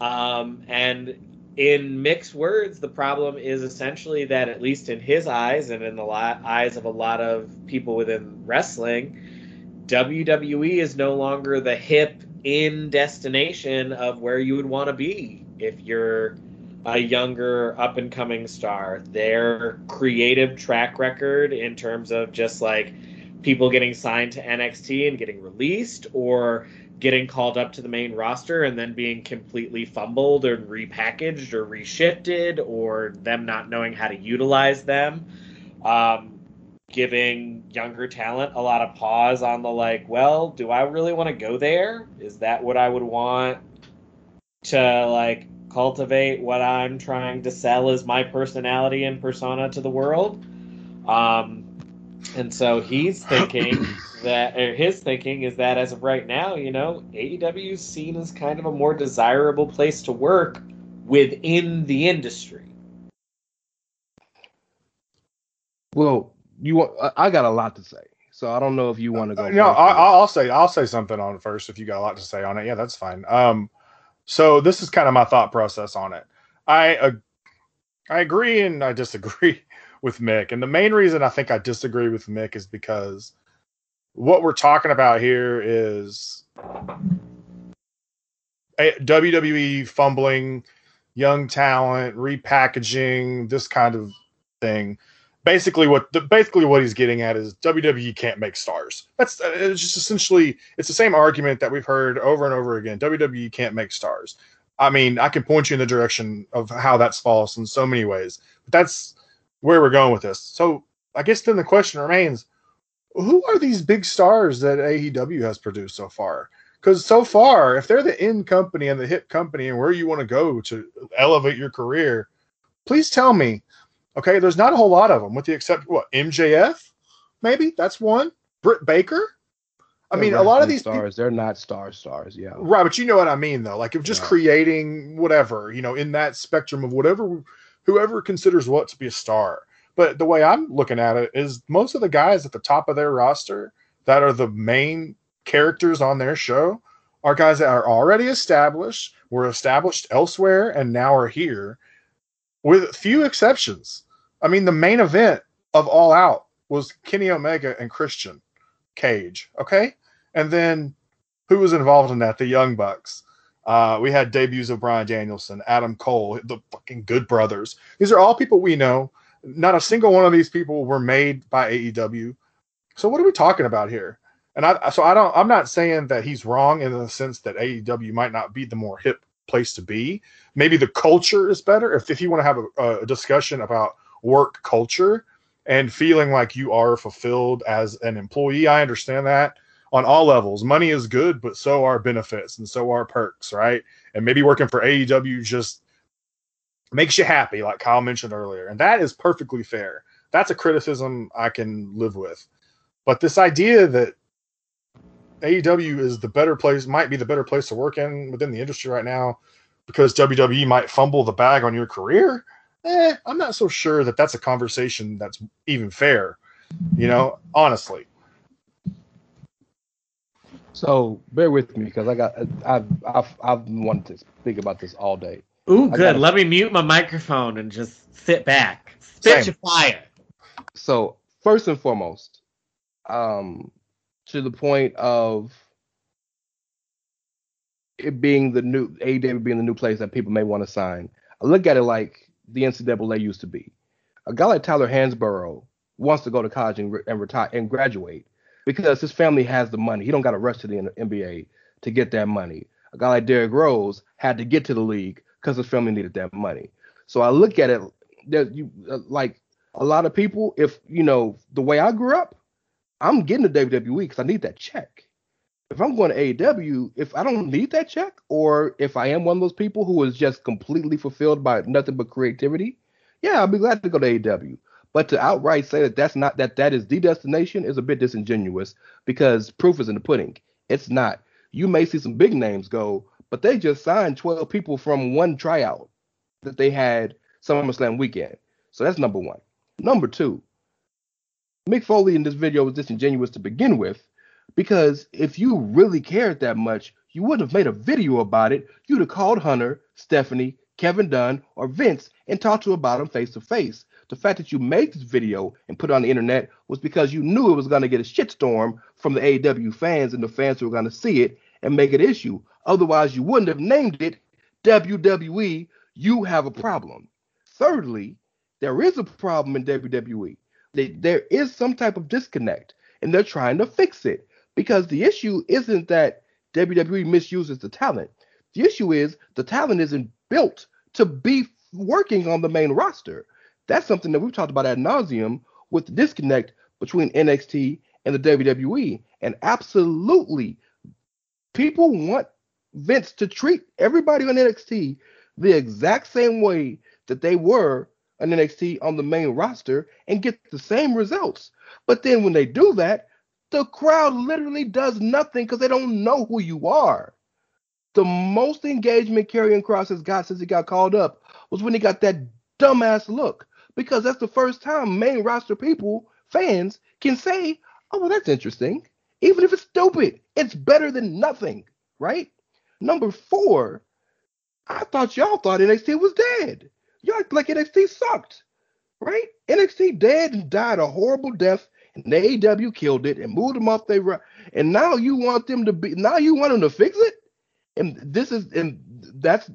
Um, and in mixed words, the problem is essentially that, at least in his eyes and in the eyes of a lot of people within wrestling, WWE is no longer the hip in destination of where you would want to be if you're a younger up and coming star. Their creative track record in terms of just like people getting signed to NXT and getting released or getting called up to the main roster and then being completely fumbled or repackaged or reshifted or them not knowing how to utilize them. Um, giving younger talent a lot of pause on the like, well, do I really want to go there? Is that what I would want to like cultivate what I'm trying to sell as my personality and persona to the world? Um, and so he's thinking that, or his thinking is that as of right now, you know, AEW is seen as kind of a more desirable place to work within the industry. Well, you I got a lot to say, so I don't know if you want to go. Uh, no, I, will say I'll say something on it first if you got a lot to say on it. Yeah, that's fine. Um, so this is kind of my thought process on it. I uh, I agree and I disagree with Mick. And the main reason I think I disagree with Mick is because what we're talking about here is WWE fumbling young talent, repackaging, this kind of thing. Basically, what the, basically what he's getting at is WWE can't make stars. That's uh, it's just essentially it's the same argument that we've heard over and over again. WWE can't make stars. I mean, I can point you in the direction of how that's false in so many ways, but that's where we're going with this. So I guess then the question remains who are these big stars that AEW has produced so far? Because so far, if they're the in company and the hip company and where you want to go to elevate your career, please tell me. Okay, there's not a whole lot of them, with the exception what MJF, maybe that's one. Britt Baker. I mean, a lot of these stars, people, they're not star stars, yeah. Right, but you know what I mean, though. Like, if just yeah. creating whatever, you know, in that spectrum of whatever whoever considers what to be a star. But the way I'm looking at it is most of the guys at the top of their roster that are the main characters on their show are guys that are already established, were established elsewhere, and now are here, with few exceptions. I mean, the main event of All Out was Kenny Omega and Christian Cage, okay? And then who was involved in that? The Young Bucks. Uh, we had debuts of Bryan Danielson, Adam Cole, the fucking Good Brothers. These are all people we know. Not a single one of these people were made by AEW. So what are we talking about here? And I so I don't I'm not saying that he's wrong in the sense that AEW might not be the more hip place to be. Maybe the culture is better. If if you want to have a, a discussion about work culture and feeling like you are fulfilled as an employee, I understand that on all levels. Money is good, but so are benefits and so are perks, right? And maybe working for AEW just makes you happy, like Kyle mentioned earlier. And that is perfectly fair. That's a criticism I can live with. But this idea that AEW is the better place, might be the better place to work in within the industry right now because WWE might fumble the bag on your career, eh, I'm not so sure that that's a conversation that's even fair. You know, honestly. So bear with me because I got I've I've I've wanted to speak about this all day. Ooh, I good. gotta- Let me mute my microphone and just sit back. Spit your fire. So first and foremost, um, to the point of it being the new AEW being the new place that people may want to sign. I look at it like the NCAA used to be. A guy like Tyler Hansbrough wants to go to college and, re- and retire and graduate because his family has the money. He don't got to rush to the NBA to get that money. A guy like Derrick Rose had to get to the league because his family needed that money. So I look at it there you uh, like a lot of people if you know the way I grew up, I'm getting the WWE because I need that check. If I'm going to AW, if I don't need that check, or if I am one of those people who is just completely fulfilled by nothing but creativity, yeah, I'll be glad to go to AEW. But to outright say that that's not that that is the destination is a bit disingenuous because proof is in the pudding. It's not. You may see some big names go, but they just signed 12 people from one tryout that they had SummerSlam weekend. So that's number one. Number two, Mick Foley in this video was disingenuous to begin with because if you really cared that much, you wouldn't have made a video about it. You'd have called Hunter, Stephanie, Kevin Dunn, or Vince and talked to about them face to face. The fact that you made this video and put it on the internet was because you knew it was going to get a shitstorm from the AEW fans and the fans who were going to see it and make it issue. Otherwise, you wouldn't have named it WWE. You have a problem. Thirdly, there is a problem in WWE. They, there is some type of disconnect, and they're trying to fix it because the issue isn't that WWE misuses the talent. The issue is the talent isn't built to be working on the main roster. That's something that we've talked about ad nauseum with the disconnect between NXT and the WWE. And absolutely, people want Vince to treat everybody on NXT the exact same way that they were on NXT on the main roster and get the same results. But then when they do that, the crowd literally does nothing because they don't know who you are. The most engagement Karrion Kross has got since he got called up was when he got that dumbass look. Because that's the first time main roster people, fans, can say, oh, well, that's interesting. Even if it's stupid, it's better than nothing, right? Number four, I thought y'all thought NXT was dead. Y'all act like NXT sucked, right? NXT dead and died a horrible death, and the AEW killed it and moved them off their. And now you want them to be now you want them to fix it? And this is and that's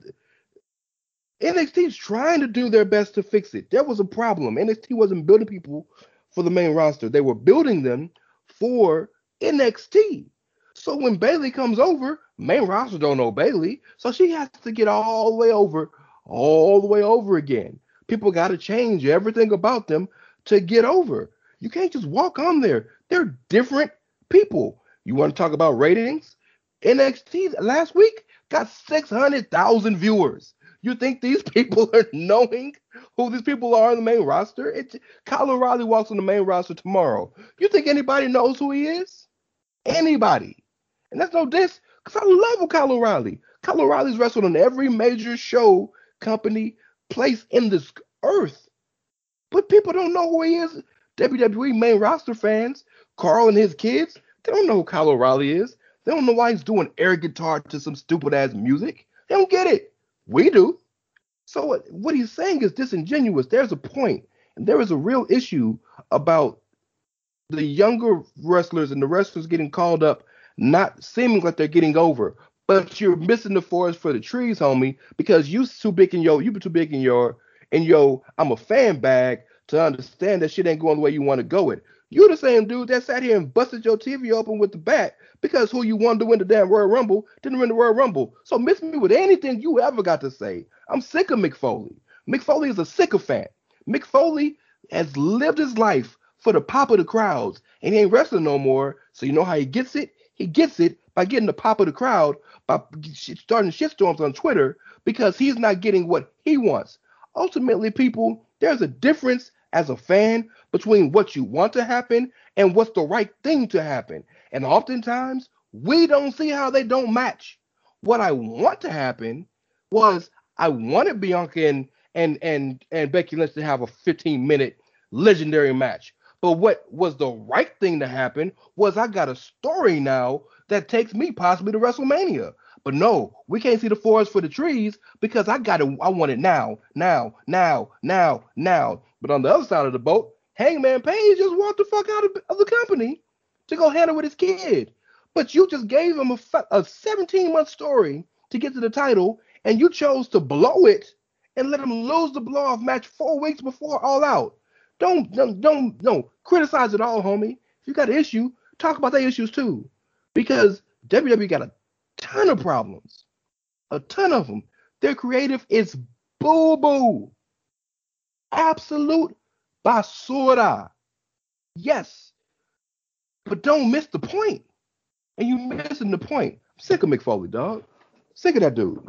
NXT's trying to do their best to fix it. There was a problem. NXT wasn't building people for the main roster. They were building them for NXT. So when Bayley comes over, main roster don't know Bayley, so she has to get all the way over, all the way over again. People got to change everything about them to get over. You can't just walk on there. They're different people. You want to talk about ratings? NXT last week got 600,000 viewers. You think these people are knowing who these people are on the main roster? It's Kyle O'Reilly walks on the main roster tomorrow. You think anybody knows who he is? Anybody. And that's no diss, because I love Kyle O'Reilly. Kyle O'Reilly's wrestled on every major show, company, place in this earth. But people don't know who he is. WWE main roster fans, Karl and his kids, they don't know who Kyle O'Reilly is. They don't know why he's doing air guitar to some stupid ass music. They don't get it. We do. So what, what he's saying is disingenuous. There's a point, and there is a real issue about the younger wrestlers and the wrestlers getting called up, not seeming like they're getting over. But you're missing the forest for the trees, homie, because you too big in your you been too big in your in your I'm a fan bag to understand that shit ain't going the way you want to go it. You the same dude that sat here and busted your TV open with the bat because who you wanted to win the damn Royal Rumble didn't win the Royal Rumble. So miss me with anything you ever got to say. I'm sick of Mick Foley. Mick Foley is a sycophant. Mick Foley has lived his life for the pop of the crowds, and he ain't wrestling no more. So you know how he gets it? He gets it by getting the pop of the crowd by starting shitstorms on Twitter because he's not getting what he wants. Ultimately, people, there's a difference as a fan between what you want to happen and what's the right thing to happen. And oftentimes, we don't see how they don't match. What I want to happen was I wanted Bianca and and and, and Becky Lynch to have a 15 minute legendary match. But what was the right thing to happen was I got a story now that takes me possibly to WrestleMania. But no, we can't see the forest for the trees because I got it. I want it now, now, now, now, now. But on the other side of the boat, Hangman Page just walked the fuck out of, of the company to go handle with his kid. But you just gave him a, a 17 month story to get to the title, and you chose to blow it and let him lose the blow off match four weeks before All Out. Don't don't don't, don't criticize it all, homie. If you got an issue, talk about their issues too, because WWE got a ton of problems, a ton of them. Their creative is boo boo, absolute basura. Yes, but don't miss the point. And you missing the point. I'm sick of Mick Foley, dog. Sick of that dude.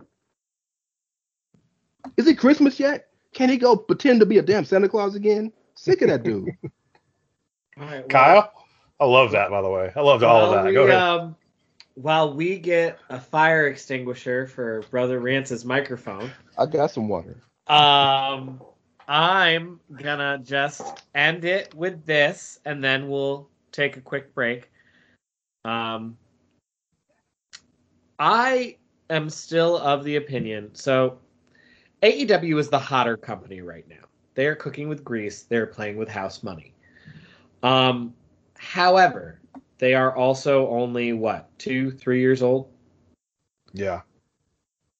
Is it Christmas yet? Can he go pretend to be a damn Santa Claus again? Sick of that dude. well, Kyle, I love that. By the way, I loved all of that. We, go ahead. Um, while we get a fire extinguisher for Brother Rance's microphone, I got some water. Um, I'm gonna just end it with this, and then we'll take a quick break. Um, I am still of the opinion. So, AEW is the hotter company right now. They are cooking with grease. They're playing with house money. Um, however, they are also only what two, three years old. Yeah.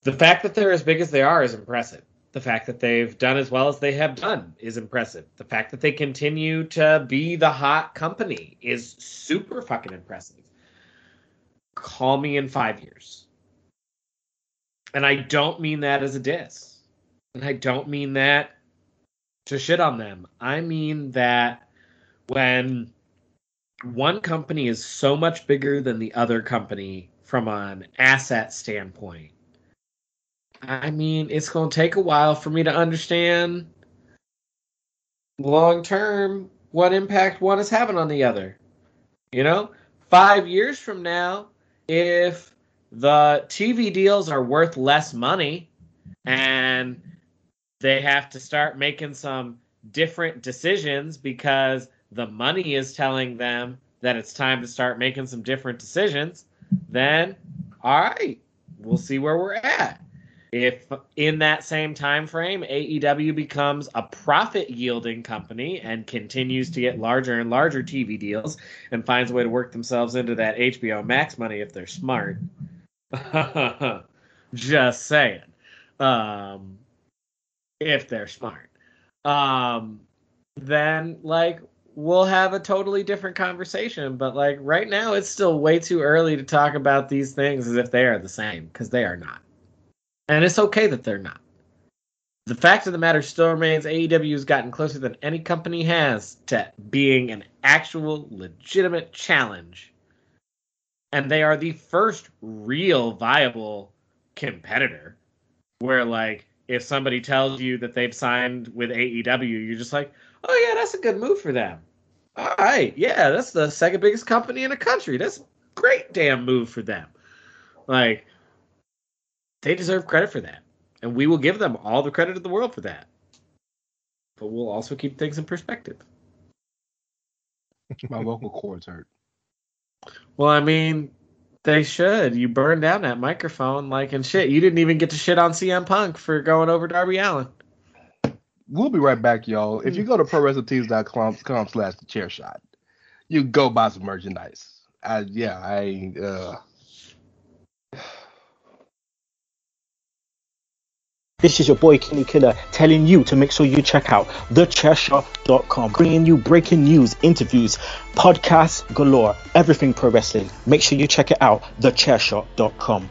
The fact that they're as big as they are is impressive. The fact that they've done as well as they have done is impressive. The fact that they continue to be the hot company is super fucking impressive. Call me in five years. And I don't mean that as a diss. And I don't mean that to shit on them. I mean that when one company is so much bigger than the other company from an asset standpoint, I mean, it's going to take a while for me to understand long term what impact one is having on the other. You know, five years from now, if the TV deals are worth less money and they have to start making some different decisions because the money is telling them that it's time to start making some different decisions, then all right, we'll see where we're at. If in that same time frame AEW becomes a profit yielding company and continues to get larger and larger TV deals and finds a way to work themselves into that HBO Max money if they're smart. Just saying. Um, if they're smart. Um, then like we'll have a totally different conversation. But like right now, it's still way too early to talk about these things as if they are the same because they are not. And it's okay that they're not. The fact of the matter still remains AEW has gotten closer than any company has to being an actual legitimate challenge. And they are the first real viable competitor where like if somebody tells you that they've signed with AEW, you're just like, "Oh yeah, that's a good move for them." All right, yeah, that's the second biggest company in the country. That's a great damn move for them. Like they deserve credit for that. And we will give them all the credit in the world for that. But we'll also keep things in perspective. My vocal cords hurt. Well, I mean, they should. You burned down that microphone like and shit. You didn't even get to shit on CM Punk for going over Darby Allin. We'll be right back, y'all. If you go to prowrestlingtees.com slash the chair shot, you go buy some merchandise. I, yeah, I uh This is your boy Kenny Killer telling you to make sure you check out thechairshot.com, bringing you breaking news, interviews, podcasts galore, everything pro wrestling. Make sure you check it out, thechairshot.com.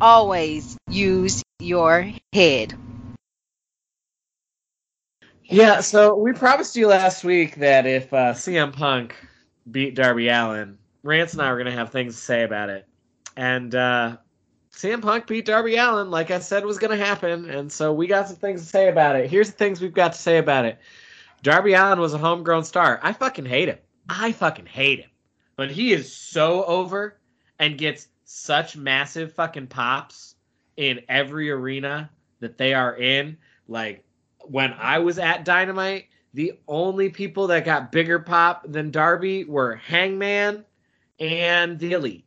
Always use your head. Yeah, so we promised you last week that if uh, CM Punk beat Darby Allin, Rance and I were going to have things to say about it. And uh, CM Punk beat Darby Allin, like I said was going to happen. And so we got some things to say about it. Here's the things we've got to say about it Darby Allin was a homegrown star. I fucking hate him. I fucking hate him. But he is so over and gets such massive fucking pops in every arena that they are in. Like, when I was at Dynamite, the only people that got bigger pop than Darby were Hangman and the Elite.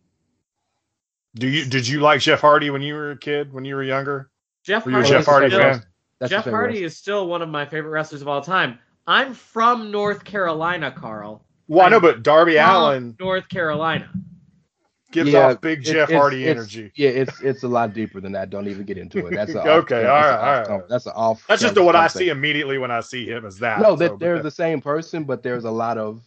Do you did you like Jeff Hardy when you were a kid? When you were younger? Jeff Were you a Hardy, Jeff Hardy still, fan? That's Jeff Hardy is still one of my favorite wrestlers of all time. I'm from North Carolina, Karl. Well, I know, I'm but Darby Allin North Carolina. Gives Yeah, off big it- Jeff it's- Hardy it's- energy. Yeah, it's it's a lot deeper than that. Don't even get into it. That's a Okay, off- all that's right, a off- That's a off. That's just camera what I see immediately when I see him as that. No, that but they're that- the same person, but there's a lot of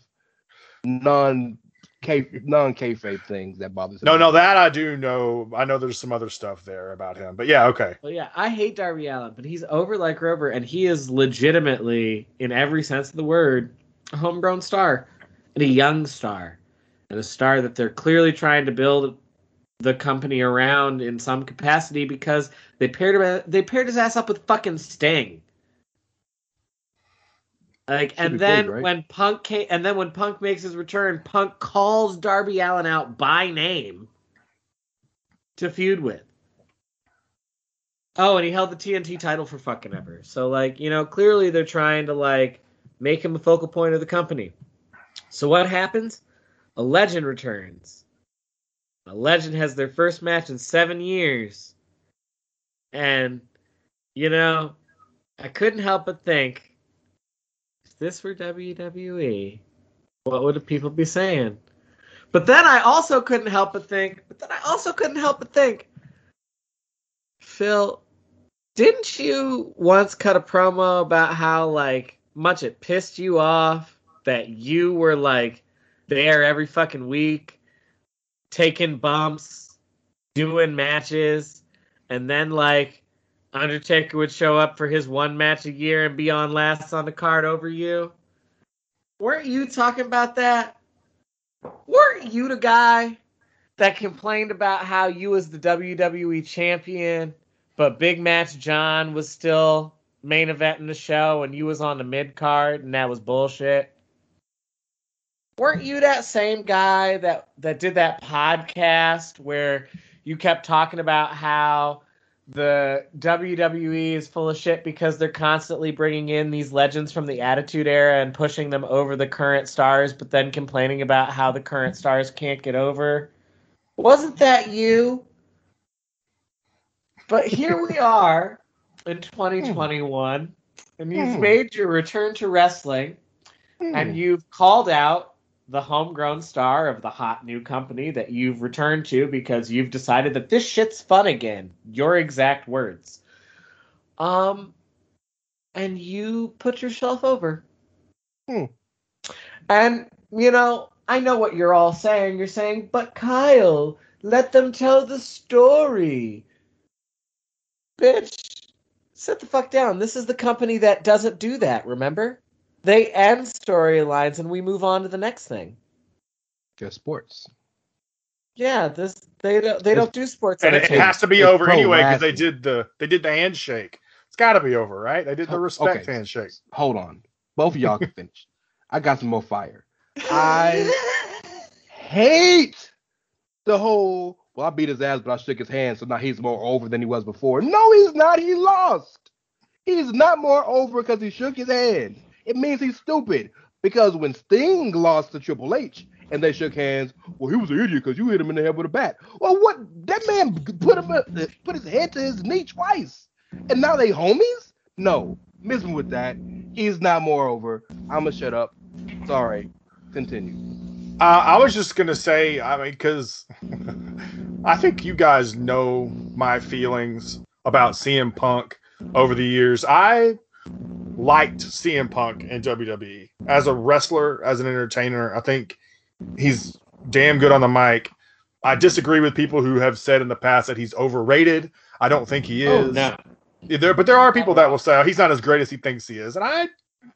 non K non kayfabe things that bothers No, me. no, that I do know. I know there's some other stuff there about him, but yeah, okay. Well, yeah, I hate Darby Allin, but he's over like Rover, and he is legitimately, in every sense of the word, a homegrown star and a young star, and a star that they're clearly trying to build the company around in some capacity because they paired they paired his ass up with fucking Sting. Like, Should and then big, right? when Punk came, and then when Punk makes his return, Punk calls Darby Allin out by name to feud with. Oh, and he held the TNT title for fucking ever. So like, you know, clearly they're trying to like make him a focal point of the company. So what happens? A legend returns. A legend has their first match in 7 years. And you know, I couldn't help but think if this were WWE, what would people be saying? But then I also couldn't help but think, but then I also couldn't help but think Phil, didn't you once cut a promo about how like much it pissed you off that you were like there every fucking week, taking bumps, doing matches, and then like Undertaker would show up for his one match a year and be on last on the card over you? Weren't you talking about that? Weren't you the guy that complained about how you was the WWE champion, but Big Match John was still main event in the show and you was on the mid card and that was bullshit? Weren't you that same guy that that did that podcast where you kept talking about how the WWE is full of shit because they're constantly bringing in these legends from the Attitude Era and pushing them over the current stars, but then complaining about how the current stars can't get over. Wasn't that you? But here we are in 2021, and you've Hmm. made your return to wrestling, and you've called out the homegrown star of the hot new company that you've returned to because you've decided that this shit's fun again. Your exact words. Um, and you put yourself over. Hmm. And, you know, I know what you're all saying. You're saying, but Kyle, let them tell the story. Bitch, sit the fuck down. This is the company that doesn't do that, remember? They end storylines and we move on to the next thing. Just sports. Yeah, this they don't they It's- don't do sports And it, it has to be It's over anyway because they did the they did the handshake. It's got to be over, right? They did the Oh, respect okay. handshake. Hold on. Both of y'all can finish. I got some more fire. I hate the whole well, I beat his ass, but I shook his hand, so now he's more over than he was before. No, he's not. He lost. He's not more over because he shook his hand. It means he's stupid. Because when Sting lost to Triple H and they shook hands, well, he was an idiot because you hit him in the head with a bat. Well, what? That man put him put his head to his knee twice, and now they homies? No, miss me with that. He's not more over. I'ma shut up. Sorry. Continue. Uh, I was just gonna say, I mean, because I think you guys know my feelings about CM Punk over the years. I liked CM Punk in WWE as a wrestler, as an entertainer. I think he's damn good on the mic. I disagree with people who have said in the past that he's overrated. I don't think he Oh, is. no. There, but there are people that will say oh, he's not as great as he thinks he is, and I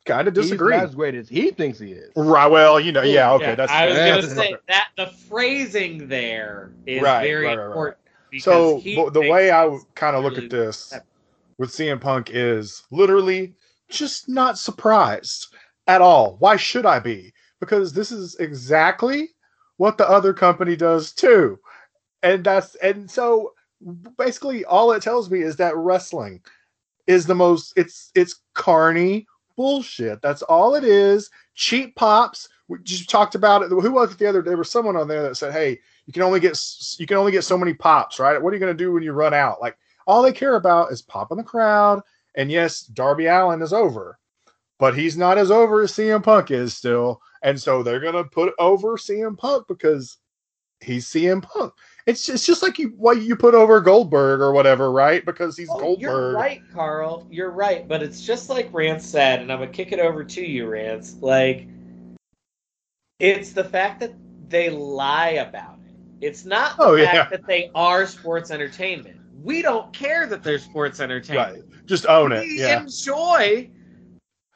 kind of disagree. He's not as great as he thinks he is. Right. Well, you know, yeah, okay, Yeah, that's I was gonna say that the phrasing there is Right, very right, right, right. important. So the way I kind of look at this with CM Punk is literally just not surprised at all. Why should I be? Because this is exactly what the other company does too. And that's and so basically all it tells me is that wrestling is the most it's it's carny bullshit. That's all it is. Cheap pops. We just talked about it. Who was it the other? Day? There was someone on there that said, "Hey, you can only get you can only get so many pops, right? What are you going to do when you run out? Like all they care about is popping the crowd. And yes, Darby Allin is over, but he's not as over as CM Punk is still. And so they're going to put over CM Punk because he's CM Punk. It's just, it's just like you why you put over Goldberg or whatever, right? Because he's Oh, Goldberg. You're right, Karl. You're right, but it's just like Rance said, and I'm gonna kick it over to you, Rance. Like, it's the fact that they lie about it. It's not the Oh, fact yeah. that they are sports entertainment. We don't care that they're sports entertainment. Right. Just own it. We Yeah. enjoy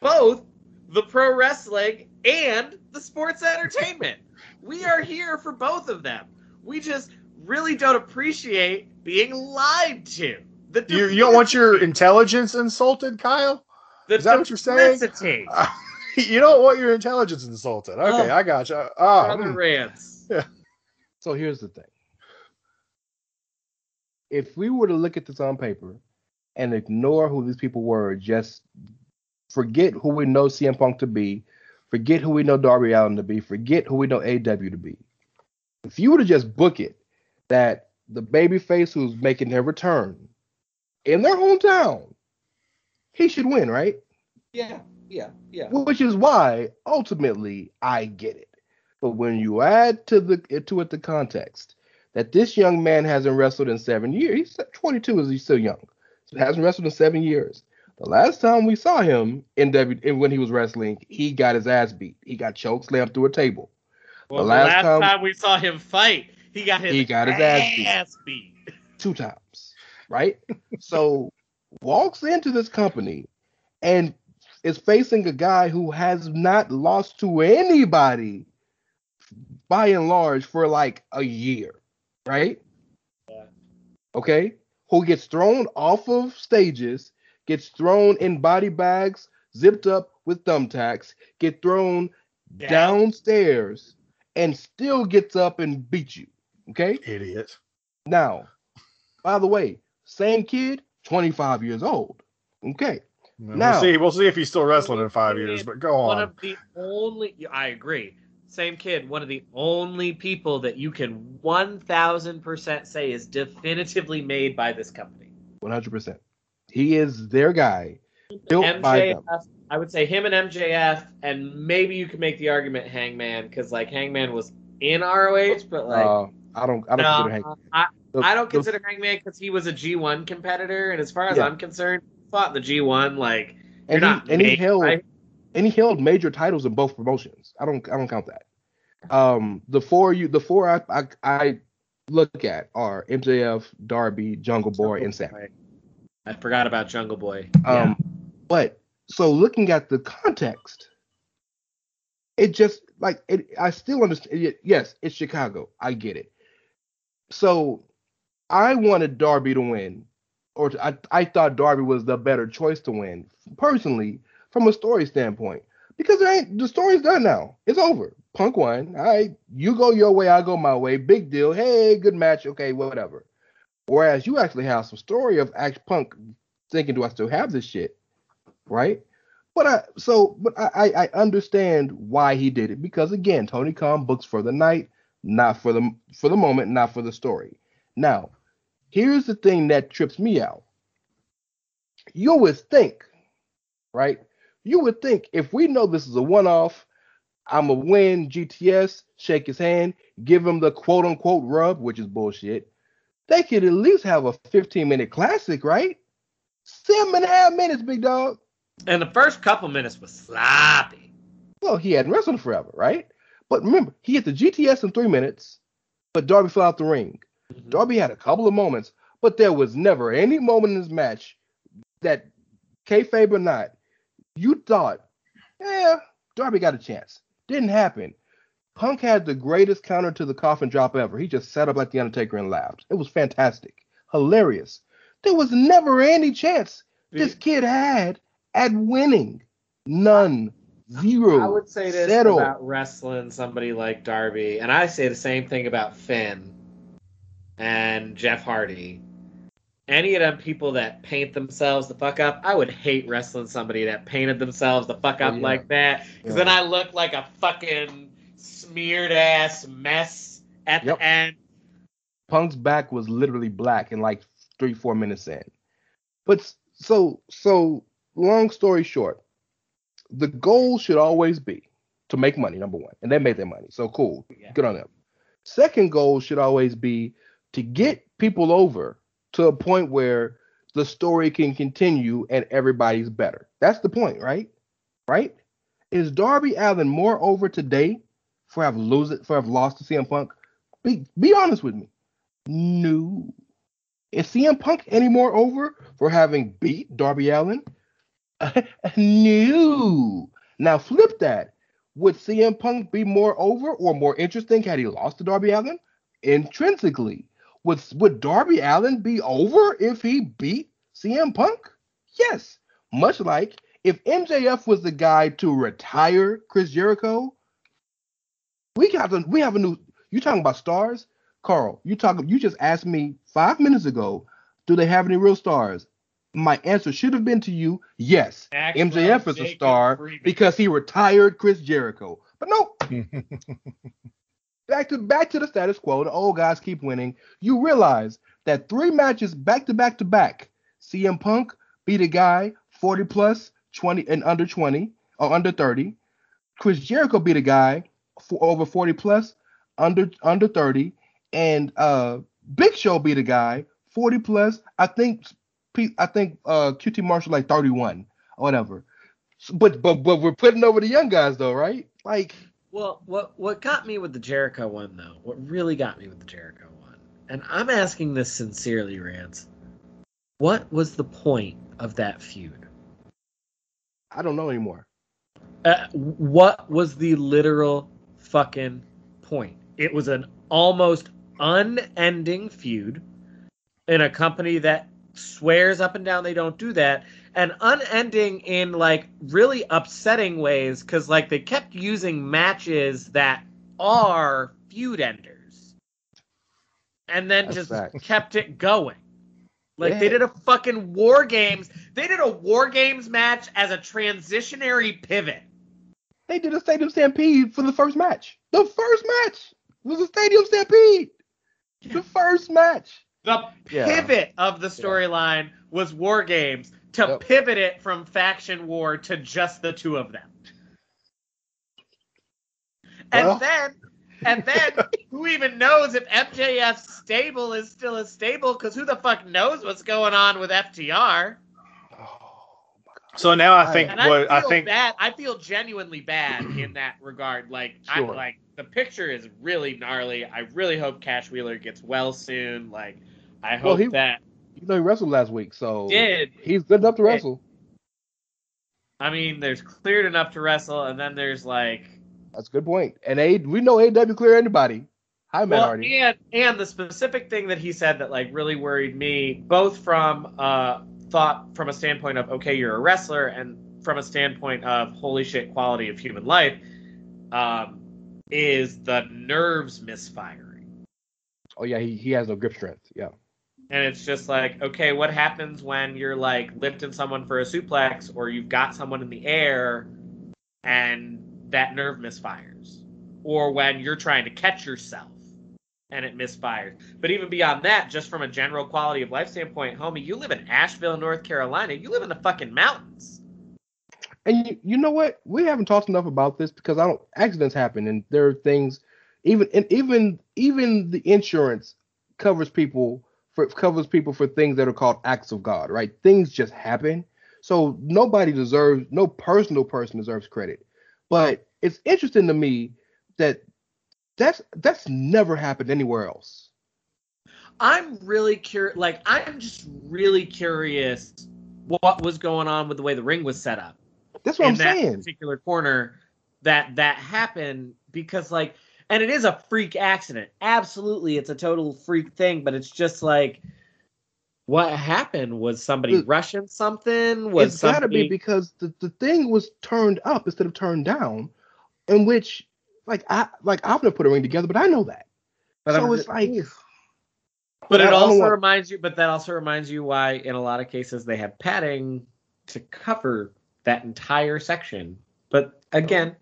both the pro wrestling and the sports entertainment. we are here for both of them. We just really don't appreciate being lied to. The You, you don't want your intelligence insulted, Kyle? The Is that what you're saying? duplicity. you don't want your intelligence insulted. Okay, Oh. I got you. Oh, Brother mm. Rance. Yeah. So here's the thing. If we were to look at this on paper and ignore who these people were, just forget who we know CM Punk to be, forget who we know Darby Allin to be, forget who we know AW to be. If you were to just book it that the babyface who's making their return in their hometown, he should win, right? Yeah, yeah, yeah. Which is why ultimately I get it. But when you add to the to it the context that this young man hasn't wrestled in seven years, he's 22, is he still young? Hasn't wrestled in seven years. The last time we saw him in W when he was wrestling, he got his ass beat. He got choke slammed through a table. Well, the the last last, time- time, we saw him fight, he got his, He got his ass beat. ass beat. two times, right? so walks into this company and is facing a guy who has not lost to anybody by and large for like a year, right? Yeah. Okay, who gets thrown off of stages, gets thrown in body bags, zipped up with thumbtacks, get thrown Yeah. downstairs, and still gets up and beats you. Okay. Idiot. Now, by the way, same kid, 25 years old. Okay. Now- we'll see. We'll see if he's still wrestling in five years. But go on. One of the only, I agree. Same kid, one of the only people that you can 1000% say is definitively made by this company. 100%. He is their guy. Built by them. MJF, I would say him and MJF, and maybe you can make the argument Hangman, because like Hangman was in ROH, but like Uh, I don't. I don't no, consider Hank. I, the- I don't consider Hangman because he was a G1 competitor, and as far as Yeah. I'm concerned, fought the G1 like you're and not he, and he held by- and he held major titles in both promotions. I don't I don't count that. Um, the four you the four I I, I look at are MJF, Darby, Jungle Boy, and Sam. I forgot about Jungle Boy. Um, but so looking at the context, it just like it. I still understand. Yes, it's Chicago. I get it. So I wanted Darby to win, or to, I I thought Darby was the better choice to win personally from a story standpoint because it ain't the story's done now. It's over. Punk won. All right, you go your way, I go my way. Big deal. Hey, good match. Okay, whatever. Whereas you actually have some story of act Punk thinking, do I still have this shit? Right? But I so but I, I understand why he did it because again, Tony Khan books for the night, not for the for the moment, not for the story. Now, here's the thing that trips me out. You would think, right? You would think if we know this is a one-off, I'm a win GTS, shake his hand, give him the quote unquote rub, which is bullshit. They could at least have a 15 minute classic, right? Seven and a half minutes, big dog. And the first couple minutes was sloppy. Well, he hadn't wrestled forever, right? But remember, he hit the GTS in three minutes, but Darby fell out the ring. Mm-hmm. Darby had a couple of moments, But there was never any moment in this match that kayfabe or not, you thought, yeah, Darby got a chance. Didn't happen. Punk had the greatest counter to the coffin drop ever. He just sat up like the Undertaker and laughed. It was fantastic, hilarious. There was never any chance this kid had at winning. None. Zero. I would say this Zero. about wrestling somebody like Darby, and I say the same thing about Finn and Jeff Hardy. Any of them people that paint themselves the fuck up, I would hate wrestling somebody that painted themselves the fuck up Oh, yeah. like that, because Yeah. then I look like a fucking smeared ass mess at Yep. the end. Punk's back was literally black in like three, four minutes in. But so, so long story short, the goal should always be to make money, number one. And they made their money. So cool. Good on them. Second goal should always be to get people over to a point where the story can continue and everybody's better. That's the point, right? Right? Is Darby Allin more over today for have lose it for have lost to CM Punk? Be be honest with me. No. Is CM Punk any more over for having beat Darby Allin? no. Now flip that. Would CM Punk be more over or more interesting had he lost to Darby Allin? Intrinsically. Would, would Darby Allin be over if he beat CM Punk? Yes. Much like if MJF was the guy to retire Chris Jericho, we got to, we have a new you talking about stars? Karl, you talk you just asked me five minutes ago, do they have any real stars? My answer should have been to you, yes. Maxwell MJF is a star Freeman. because he retired Chris Jericho. But no, back to back to the status quo. The old guys keep winning. You realize that three matches back to back to back, CM Punk beat a guy 40 plus 20 and under 20 or under 30. Chris Jericho beat a guy for over 40 plus under under 30, and uh Big Show beat a guy 40 plus. I think I think uh QT Marshall like 31 or whatever. But but but we're putting over the young guys though, right? Like Well, what what got me with the Jericho one though, what really got me with the Jericho one, and I'm asking this sincerely, Rance. What was the point of that feud? I don't know anymore. Uh, what was the literal fucking point? It was an almost unending feud in a company that swears up and down they don't do that and unending in like really upsetting ways because like they kept using matches that are feud enders and then That's just facts. kept it going like they did a fucking war games they did a war games match as a transitionary pivot They did a stadium stampede for the first match. The first match was a stadium stampede. The first match. The Yeah. pivot of the storyline was War Games to Yep. pivot it from faction war to just the two of them. And then, and then, who even knows if MJF's stable is still a stable? Because who the fuck knows what's going on with FTR? So now I think And I what feel I think bad. I feel genuinely bad in that regard. Like, I Sure. like the picture is really gnarly. I really hope Cash Wheeler gets well soon. Like, I hope Well, he- that You know he wrestled last week, so did. he's good enough to wrestle. I mean, there's cleared enough to wrestle, and then there's like, That's a good point. And A we know AW clear anybody. Hi, Matt well, Hardy. and and the specific thing that he said that like really worried me, both from uh thought from a standpoint of okay, you're a wrestler, and from a standpoint of holy shit, quality of human life, um, is the nerves misfiring. Oh yeah, he, he has no grip strength. Yeah. And it's just like, okay, what happens when you're like lifting someone for a suplex or you've got someone in the air and that nerve misfires? Or when you're trying to catch yourself and it misfires. But even beyond that, just from a general quality of life standpoint, homie, you live in Asheville, North Carolina. You live in the fucking mountains. And you, you know what? We haven't talked enough about this because I don't accidents happen and there are things even and even even the insurance covers people for covers people for things that are called acts of God, right? Things just happen. So nobody deserves no personal person deserves credit. But it's interesting to me that that's that's never happened anywhere else. I'm really curious. Like, I'm just really curious what was going on with the way the ring was set up. That's what I'm saying, that saying. particular corner that that happened because like, and it is a freak accident. Absolutely, it's a total freak thing. But it's just like, what happened? Was somebody rushing something? Was it's got to be because the, the thing was turned up instead of turned down, in which like I like i'm gonna put a ring together, but I know that. But so I'm it's just- like, But it also want- reminds you, but that also reminds you why, in a lot of cases, they have padding to cover that entire section. But again,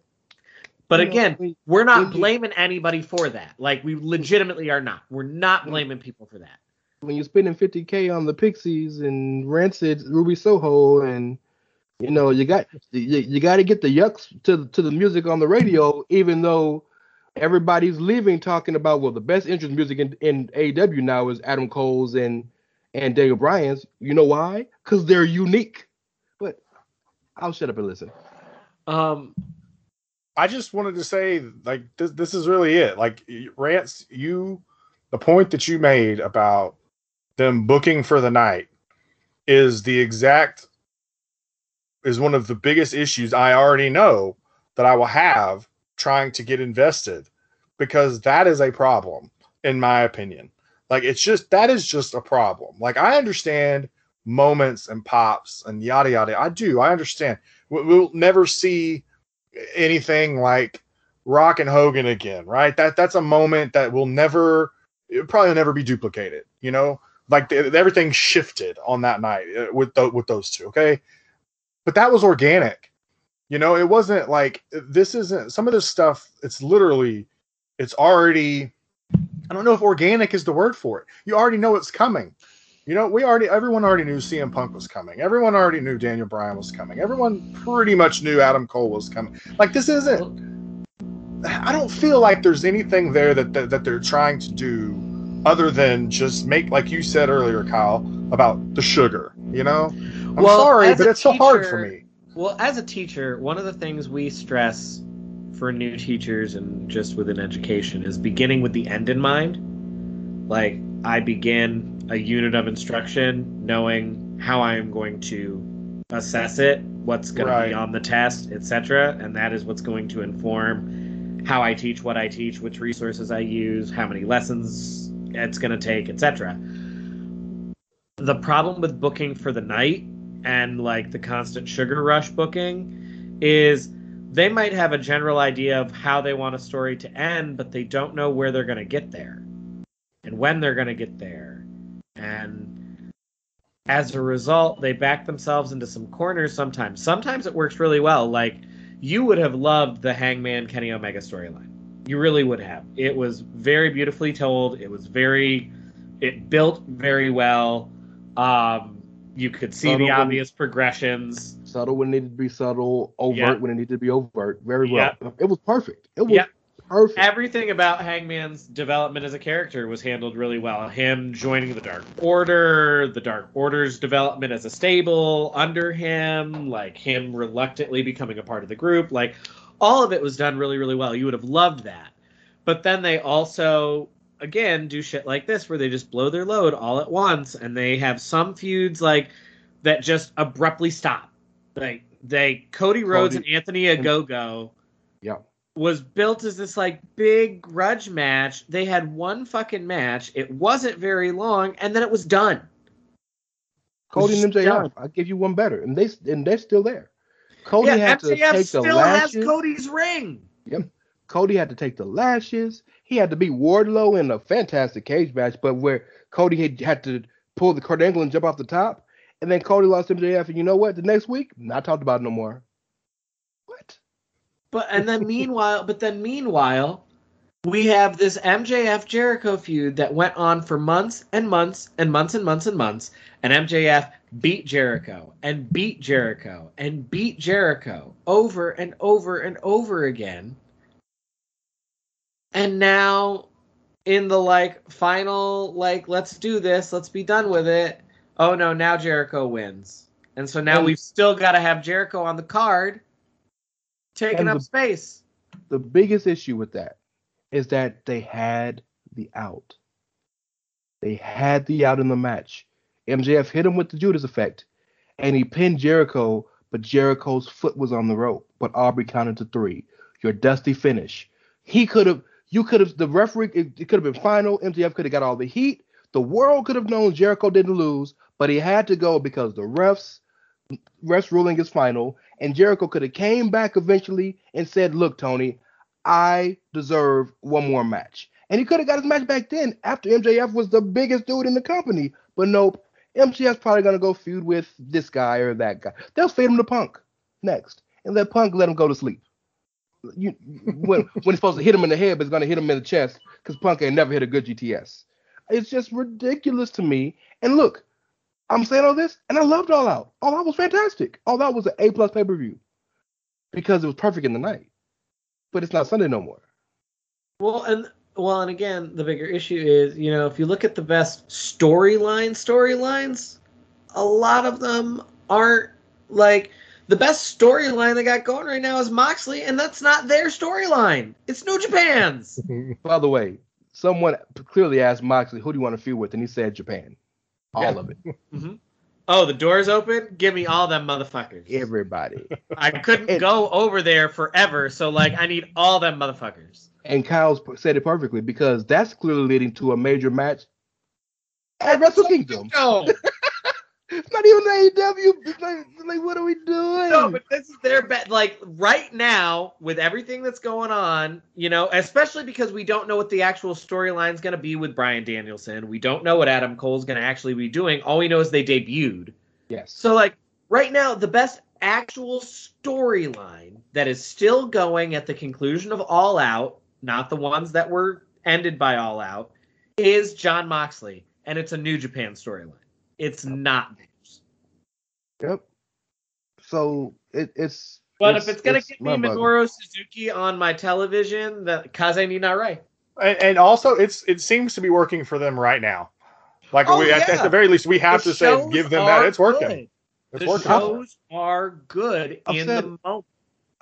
but You again, when- we're not you- blaming anybody for that. Like we legitimately are not. We're not blaming people for that. when you're spending 50k on the Pixies and Rancid, Ruby Soho, and you know you got you, you got to get the yucks to to the music on the radio, even though everybody's leaving talking about well the best interest music in, in AEW now is Adam Cole's and and Daniel Bryan's. You know why? Because they're unique. But I'll shut up and listen. Um, I just wanted to say, like, this, this is really it. Like, Rance, you, the point that you made about them booking for the night is the exact, is one of the biggest issues I already know that I will have trying to get invested because that is a problem, in my opinion. Like, it's just, that is just a problem. Like, I understand moments and pops and yada yada. I do, I understand. We- We'll never see anything like Rock and Hogan again, right? That that's a moment that will never, probably never be duplicated. You know, like the, everything shifted on that night uh, with tho- with those two. Okay, but that was organic. You know, it wasn't like this isn't some of this stuff. It's literally, it's already. I don't know if organic is the word for it. You already know it's coming. You know, we already everyone already knew CM Punk was coming. Everyone already knew Daniel Bryan was coming. Everyone pretty much knew Adam Cole was coming. Like this isn't I don't feel like there's anything there that that, that they're trying to do other than just make like you said earlier, Kyle, about the sugar, you know? I'm Well, sorry, but it's so hard for me. Well, as a teacher, one of the things we stress for new teachers and just within education is beginning with the end in mind. Like, I begin a unit of instruction knowing how I am going to assess it, what's going to be on the test, etc., and that is what's going to inform how I teach what I teach, which resources I use, how many lessons it's going to take, etc. The problem with booking for the night and like the constant sugar rush booking is they might have a general idea of how they want a story to end, but they don't know where they're going to get there and when they're going to get there. And as a result, they back themselves into some corners sometimes. Sometimes it works really well. Like you would have loved the Hangman Kenny Omega storyline. You really would have. It was very beautifully told. It was very it built very well. Um you could see Subtle the when- obvious progressions. Subtle when it needed to be subtle, overt Yeah. when it needed to be overt. Very well. It was perfect. It was Yeah. Perfect. Everything about Hangman's development as a character was handled really well. Him joining the Dark Order, the Dark Order's development as a stable under him, like him reluctantly becoming a part of the group, like all of it was done really, really well. You would have loved that. But then they also, again, do shit like this where they just blow their load all at once and they have some feuds like that just abruptly stop. Like they Cody Rhodes Cody- and Anthony Ogogo Yeah. Was built as this like big grudge match. They had one fucking match. It wasn't very long, and then it was done. Cody and MJF. I'll give you one better, and they and they're still there. Cody yeah, had to MJF take the still lashes. has Cody's ring. Yep. Cody had to take the lashes. He had to beat Wardlow in a fantastic cage match, but where Cody had, had to pull the Kurt Angle and jump off the top, and then Cody lost to MJF. And you know what? The next week, not talked about it no more. But and then meanwhile, but then meanwhile, we have this MJF Jericho feud that went on for months and months and months and months and months, and MJF beat Jericho and beat Jericho and beat Jericho over and over and over again. And now in the like final like let's do this, let's be done with it. Oh no, now Jericho wins. And so now we've still got to have Jericho on the card taking up the- space. The biggest issue with that is that they had the out. They had the out in the match. MJF hit him with the Judas effect, and he pinned Jericho, but Jericho's foot was on the rope. But Aubrey counted to three. Your dusty finish. He could have, you could have, the referee, it, it could have been final. MJF could have got all the heat. The world could have known Jericho didn't lose, but he had to go because the refs, refs ruling is final, and Jericho could have came back eventually and said, "Look, Tony, I deserve one more match." And he could have got his match back then after MJF was the biggest dude in the company. But nope, MJF's probably gonna go feud with this guy or that guy. They'll fade him to Punk next, and let Punk let him go to sleep. You when when he's supposed to hit him in the head, but it's gonna hit him in the chest because Punk ain't never hit a good GTS. It's just ridiculous to me. And look, I'm saying all this, and I loved All Out. All Out was fantastic. All Out was an A plus pay per view because it was perfect in the night. But it's not Sunday no more. Well, and well, and again, the bigger issue is, you know, if you look at the best storyline storylines, a lot of them aren't like the best storyline they got going right now is Moxley, and that's not their storyline. It's New Japan's. By the way, someone clearly asked Moxley, "Who do you want to feud with?" and he said Japan. All Yeah. of it. hmm Oh, the door's open. Give me all them motherfuckers. Everybody. I couldn't go over there forever, so like I need all them motherfuckers. And Kyle's said it perfectly because that's clearly leading to a major match at Wrestle Kingdom. No, It's not even AEW. It's like, like, what are we doing? no, but this is their bet. Like right now, with everything that's going on, you know, especially because we don't know what the actual storyline's going to be with Bryan Danielson. We don't know what Adam Cole's going to actually be doing. All we know is they debuted. yes. So like right now, the best actual storyline that is still going at the conclusion of All Out, not the ones that were ended by All Out, is Jon Moxley, and it's a New Japan storyline. It's not theirs. Yep. So it, it's. But if it's gonna it's get me mind-boggling. Minoru Suzuki on my television, that Kaze ni Nare. and, and also it's it seems to be working for them right now. Like Oh, we, at, yeah. at the very least, we have The to say give them that it's working. good. It's the working. shows are good I've in said- the moment.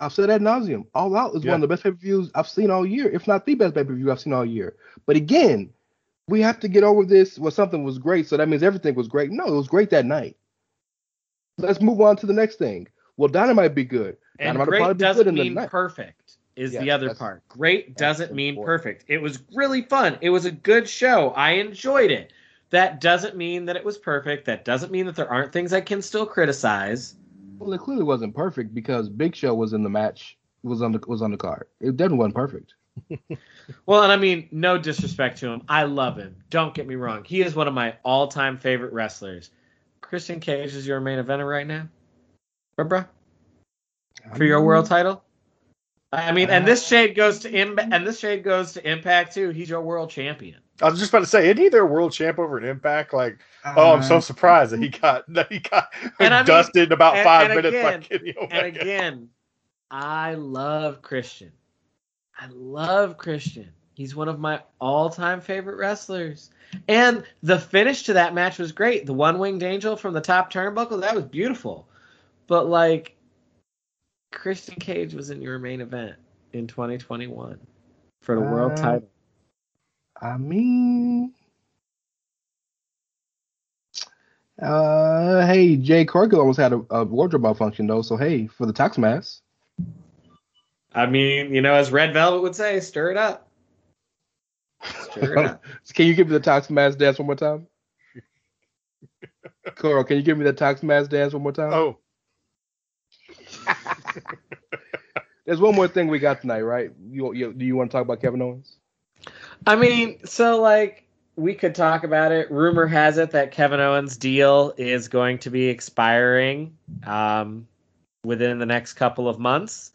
I've said ad nauseum. All Out is Yeah. one of the best pay per views I've seen all year, if not the best pay per view I've seen all year. But again, we have to get over this. Well, something was great, so that means everything was great. No, it was great that night. Let's move on to the next thing. Well, Dynamite be good. And Dynamite great be doesn't good in mean perfect is Yeah, the other part. Great doesn't mean important. perfect. It was really fun. It was a good show. I enjoyed it. That doesn't mean that it was perfect. That doesn't mean that there aren't things I can still criticize. Well, it clearly wasn't perfect because Big Show was in the match. Was on the was on the card. It definitely wasn't perfect. Well, and I mean, no disrespect to him. I love him. Don't get me wrong. He is one of my all-time favorite wrestlers. Christian Cage is your main eventer right now, bruh, bruh, for your um, world title. I mean, and uh, this shade goes to Im- and this shade goes to Impact too. He's your world champion. I was just about to say, isn't he their world champ over at Impact? Like, oh, I'm so uh, surprised that he got that he got And I mean- dusted in about and- five and minutes by again- Kenny Omega. And again, I love Christian. I love Christian. He's one of my all-time favorite wrestlers. And the finish to that match was great. The one-winged angel from the top turnbuckle, that was beautiful. But like Christian Cage was in your main event in 2021 for the world Uh, title. I mean, uh, hey, Jade Cargill almost had a, a wardrobe malfunction though. So hey, for the tax mass, I mean, you know, as Red Velvet would say, stir it up. Stir it up. can you give me the tax mass dance one more time? Coral, can you give me the tax mass dance one more time? oh, There's one more thing we got tonight, right? You, you do you want to talk about Kevin Owens? I mean, so like we could talk about it. Rumor has it that Kevin Owens' deal is going to be expiring um, within the next couple of months,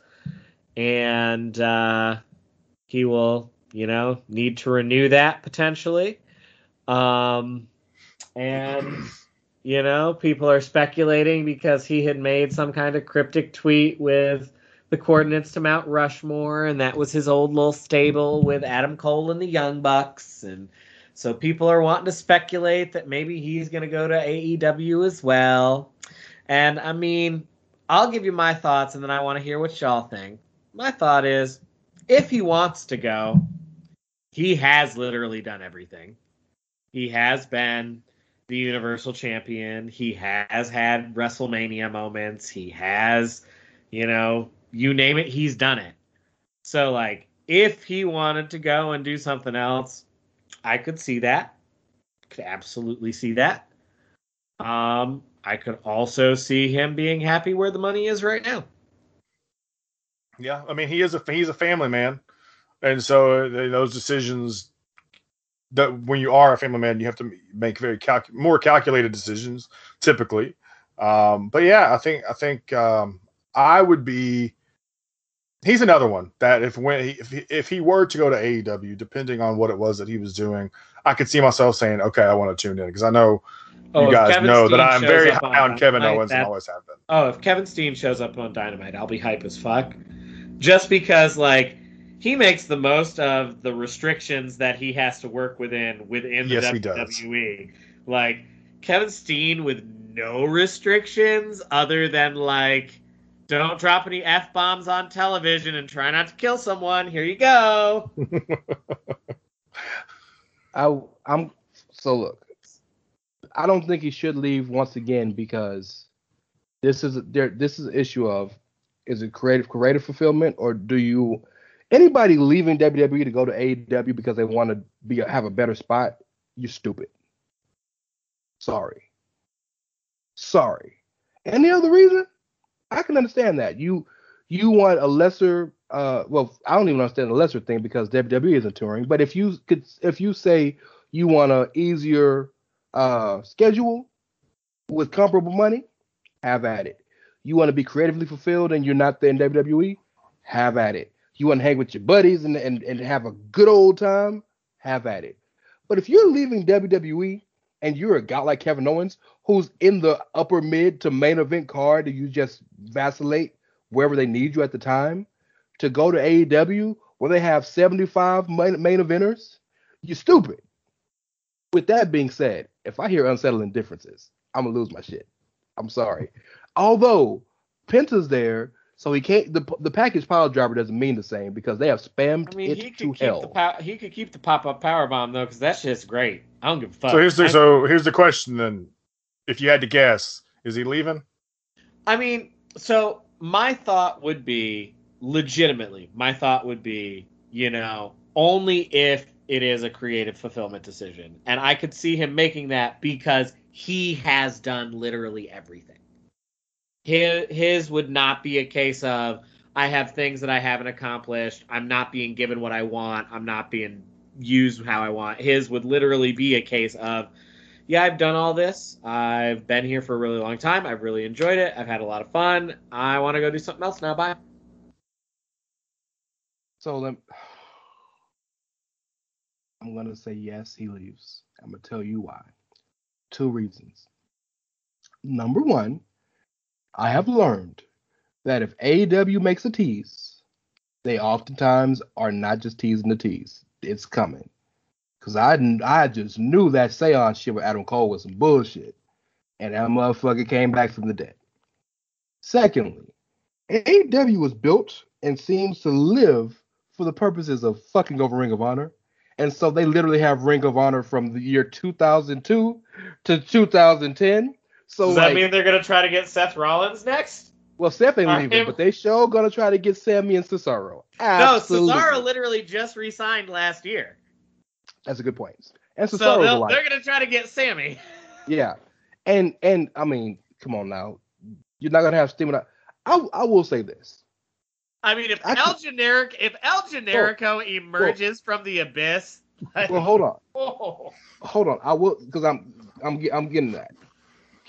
and uh, he will, you know, need to renew that potentially. Um, and you know, people are speculating because he had made some kind of cryptic tweet with the coordinates to Mount Rushmore, and that was his old little stable with Adam Cole and the Young Bucks, and so people are wanting to speculate that maybe he's going to go to AEW as well. And I mean, I'll give you my thoughts, and then I want to hear what y'all think. My thought is, if he wants to go, he has literally done everything. He has been the Universal Champion. He has had WrestleMania moments. He has, you know, you name it, he's done it. So, like, if he wanted to go and do something else, I could see that. Could absolutely see that. Um, I could also see him being happy where the money is right now. Yeah, I mean he is a he's a family man, and so uh, those decisions that when you are a family man, you have to make very calc- more calculated decisions typically. Um, but yeah, I think I think um, I would be. He's another one that if when he, if he, if he were to go to AEW, depending on what it was that he was doing, I could see myself saying, "Okay, I want to tune in," because I know Oh, you guys Kevin know Steen that I'm very high on Kevin Dynamite, Owens and that- always have been. Oh, if Kevin Steen shows up on Dynamite, I'll be hype as fuck. Just because, like, he makes the most of the restrictions that he has to work within within the Yes, he does. WWE. Like Kevin Steen with no restrictions other than like, don't drop any f bombs on television and try not to kill someone. Here you go. I I'm so look. I don't think he should leave once again because this is there. This is an issue of is it creative creative fulfillment or do you anybody leaving WWE to go to AEW because they want to be have a better spot? You stupid. Sorry. Sorry. Any other reason? I can understand that. You you want a lesser uh well, I don't even understand the lesser thing because WWE isn't touring, but if you could if you say you want a easier uh schedule with comparable money, have at it. You want to be creatively fulfilled and you're not there in WWE, have at it. You want to hang with your buddies and, and, and have a good old time, have at it. But if you're leaving WWE and you're a guy like Kevin Owens who's in the upper mid to main event card and you just vacillate wherever they need you at the time to go to AEW where they have 75 main, main eventers, you're stupid. With that being said, if I hear unsettling differences, I'm gonna lose my shit. I'm sorry. Although Penta's there, so he can't. The the package pile driver doesn't mean the same because they have spammed I mean, it he to could keep hell. the pow- he could keep the pop up power bomb though, because that shit's great. I don't give a fuck. So here's the I- so here's the question then. If you had to guess, is he leaving? I mean, so my thought would be legitimately, my thought would be, you know, only if it is a creative fulfillment decision. And I could see him making that because he has done literally everything. His, his would not be a case of, I have things that I haven't accomplished. I'm not being given what I want. I'm not being used how I want. His would literally be a case of, yeah, I've done all this. I've been here for a really long time. I've really enjoyed it. I've had a lot of fun. I want to go do something else now. Bye. So let I'm gonna say yes, he leaves. I'm gonna tell you why. Two reasons. Number one, I have learned that if AEW makes a tease, they oftentimes are not just teasing the tease. It's coming. Cause I I just knew that seance shit with Adam Cole was some bullshit. And that motherfucker came back from the dead. Secondly, AEW was built and seems to live for the purposes of fucking over Ring of Honor. And so they literally have Ring of Honor from the year 2002 to 2010. So Does that like, mean they're gonna try to get Seth Rollins next? well, Seth ain't Are leaving, him- but they sure gonna try to get Sammy and Cesaro. Absolutely. No, Cesaro literally just re-signed last year, That's a good point. And so Cesaro's they'll- alive. they're gonna try to get Sammy. Yeah, and and I mean, come on now, you're not gonna have Steen. I I will say this. I mean, if I El Generic, if El Generico emerges from the abyss, like, Well, hold on, oh, hold on. I will because I'm I'm I'm getting that.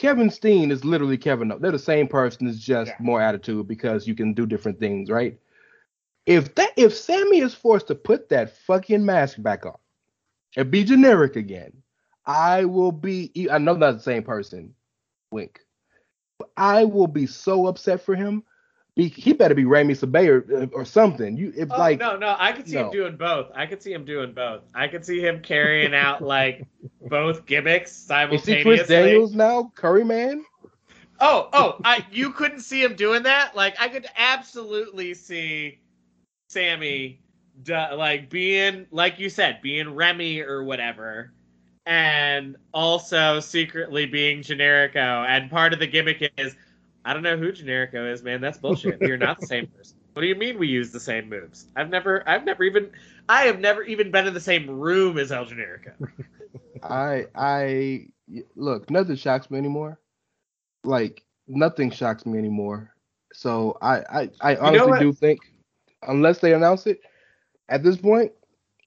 Kevin Steen is literally Kevin. O- They're the same person. It's just more attitude because you can do different things, right? If that if Sammy is forced to put that fucking mask back on and be generic again, I will be. I know not the same person. Wink. I will be so upset for him. Be, he better be Rami Sebei or, uh, or something. You if Oh, like no, no, I could see him doing both. I could see him doing both. I could see him carrying out like both gimmicks simultaneously. is he. Chris Daniels now, Curry Man? Oh, oh, I you couldn't see him doing that? Like I could absolutely see Sammy like being like you said, being Remy or whatever and also secretly being Generico. And part of the gimmick is, I don't know who Generico is, man. That's bullshit. You're not the same person. What do you mean we use the same moves? I've never, I've never even, I have never even been in the same room as El Generico. I I look, nothing shocks me anymore. Like nothing shocks me anymore. So I I, I honestly do think unless they announce it at this point,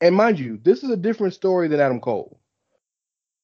and mind you, this is a different story than Adam Cole.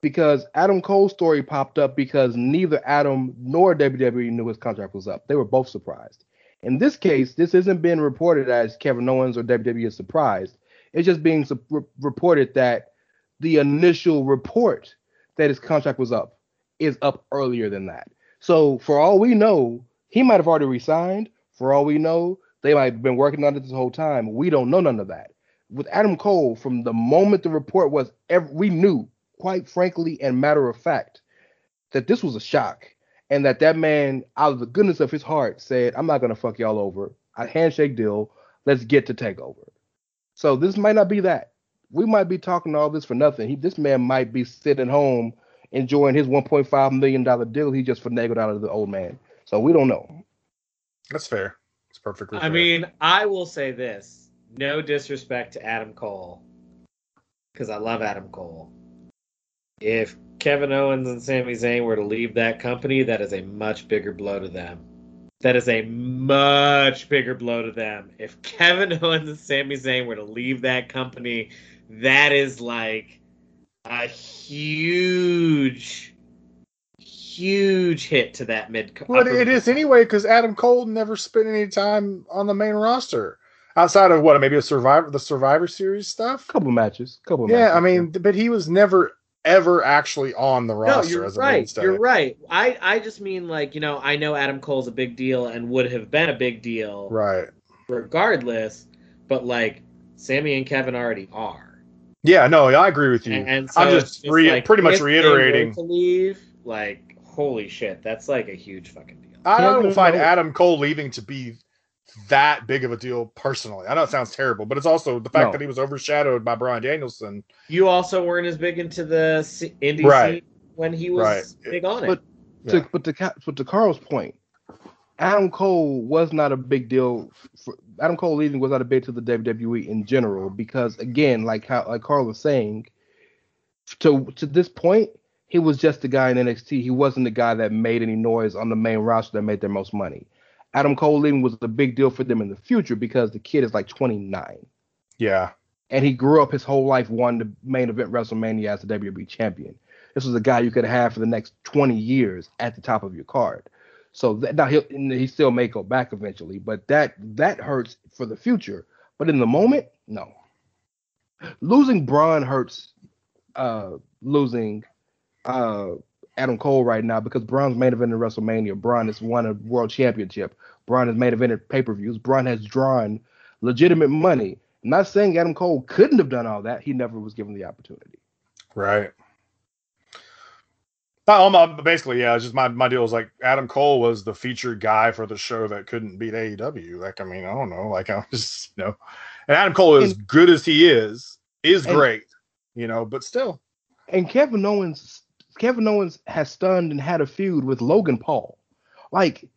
Because Adam Cole's story popped up because neither Adam nor WWE knew his contract was up. They were both surprised. In this case, this isn't being reported as Kevin Owens or WWE is surprised. It's just being su- re- reported that the initial report that his contract was up is up earlier than that. So for all we know, he might have already resigned. For all we know, they might have been working on it this whole time. We don't know none of that. With Adam Cole, from the moment the report was, ever, we knew, quite frankly and matter of fact, that this was a shock, and that that man, out of the goodness of his heart, said, "I'm not gonna fuck y'all over. A handshake deal. Let's get to takeover." So this might not be that. We might be talking all this for nothing. He, this man might be sitting home enjoying his 1.5 million dollar deal he just finagled out of the old man. So we don't know. That's fair. It's perfectly. I fair. mean, I will say this: no disrespect to Adam Cole, because I love Adam Cole. If Kevin Owens and Sami Zayn were to leave that company, that is a much bigger blow to them. That is a much bigger blow to them. If Kevin Owens and Sami Zayn were to leave that company, that is like a huge, huge hit to that mid. Well, upper- it is anyway because Adam Cole never spent any time on the main roster outside of what maybe a Survivor, the Survivor Series stuff. Couple matches, couple. Yeah, matches. I mean, but he was never ever actually on the roster. No, roster you're as a right. mainstay. You're right. I, I just mean like you know I know Adam Cole's a big deal and would have been a big deal Right. regardless, but like Sami and Kevin already are. Yeah, no, I agree with you. And, and so I'm it's just, re- like, pretty much if they were reiterating. to leave. Like holy shit, that's like a huge fucking deal. I don't Kevin find Owens- Adam Cole leaving to be that big of a deal personally. I know it sounds terrible, but it's also the fact No. that he was overshadowed by Bryan Danielson. You also weren't as big into the C- indie Right. scene when he was Right. big on it. But Yeah. to, but to but to Karl's point, Adam Cole was not a big deal. For, Adam Cole leaving was not a big to the WWE in general because again, like how like Carl was saying, to to this point, he was just the guy in NXT. He wasn't the guy that made any noise on the main roster that made their most money. Adam Cole leaving was a big deal for them in the future because the kid is like 29 Yeah. and he grew up his whole life wanting to main event WrestleMania as the WWE champion. This was a guy you could have for the next 20 years at the top of your card. So that, now he'll he still may go back eventually, but that that hurts for the future. But in the moment, no. Losing Braun hurts. Uh, losing uh Adam Cole right now because Braun's main event in WrestleMania. Braun has won a world championship. Braun has main evented pay per views. Braun has drawn legitimate money. I'm not saying Adam Cole couldn't have done all that. He never was given the opportunity. Right. Not basically, yeah. It's just my, my deal was like Adam Cole was the featured guy for the show that couldn't beat AEW. Like, I mean, I don't know. Like, I just, you know, and Adam Cole, as And- good as he is, is and- great, you know, but still. And Kevin Owens, Kevin Owens has stunned and had a feud with Logan Paul. Like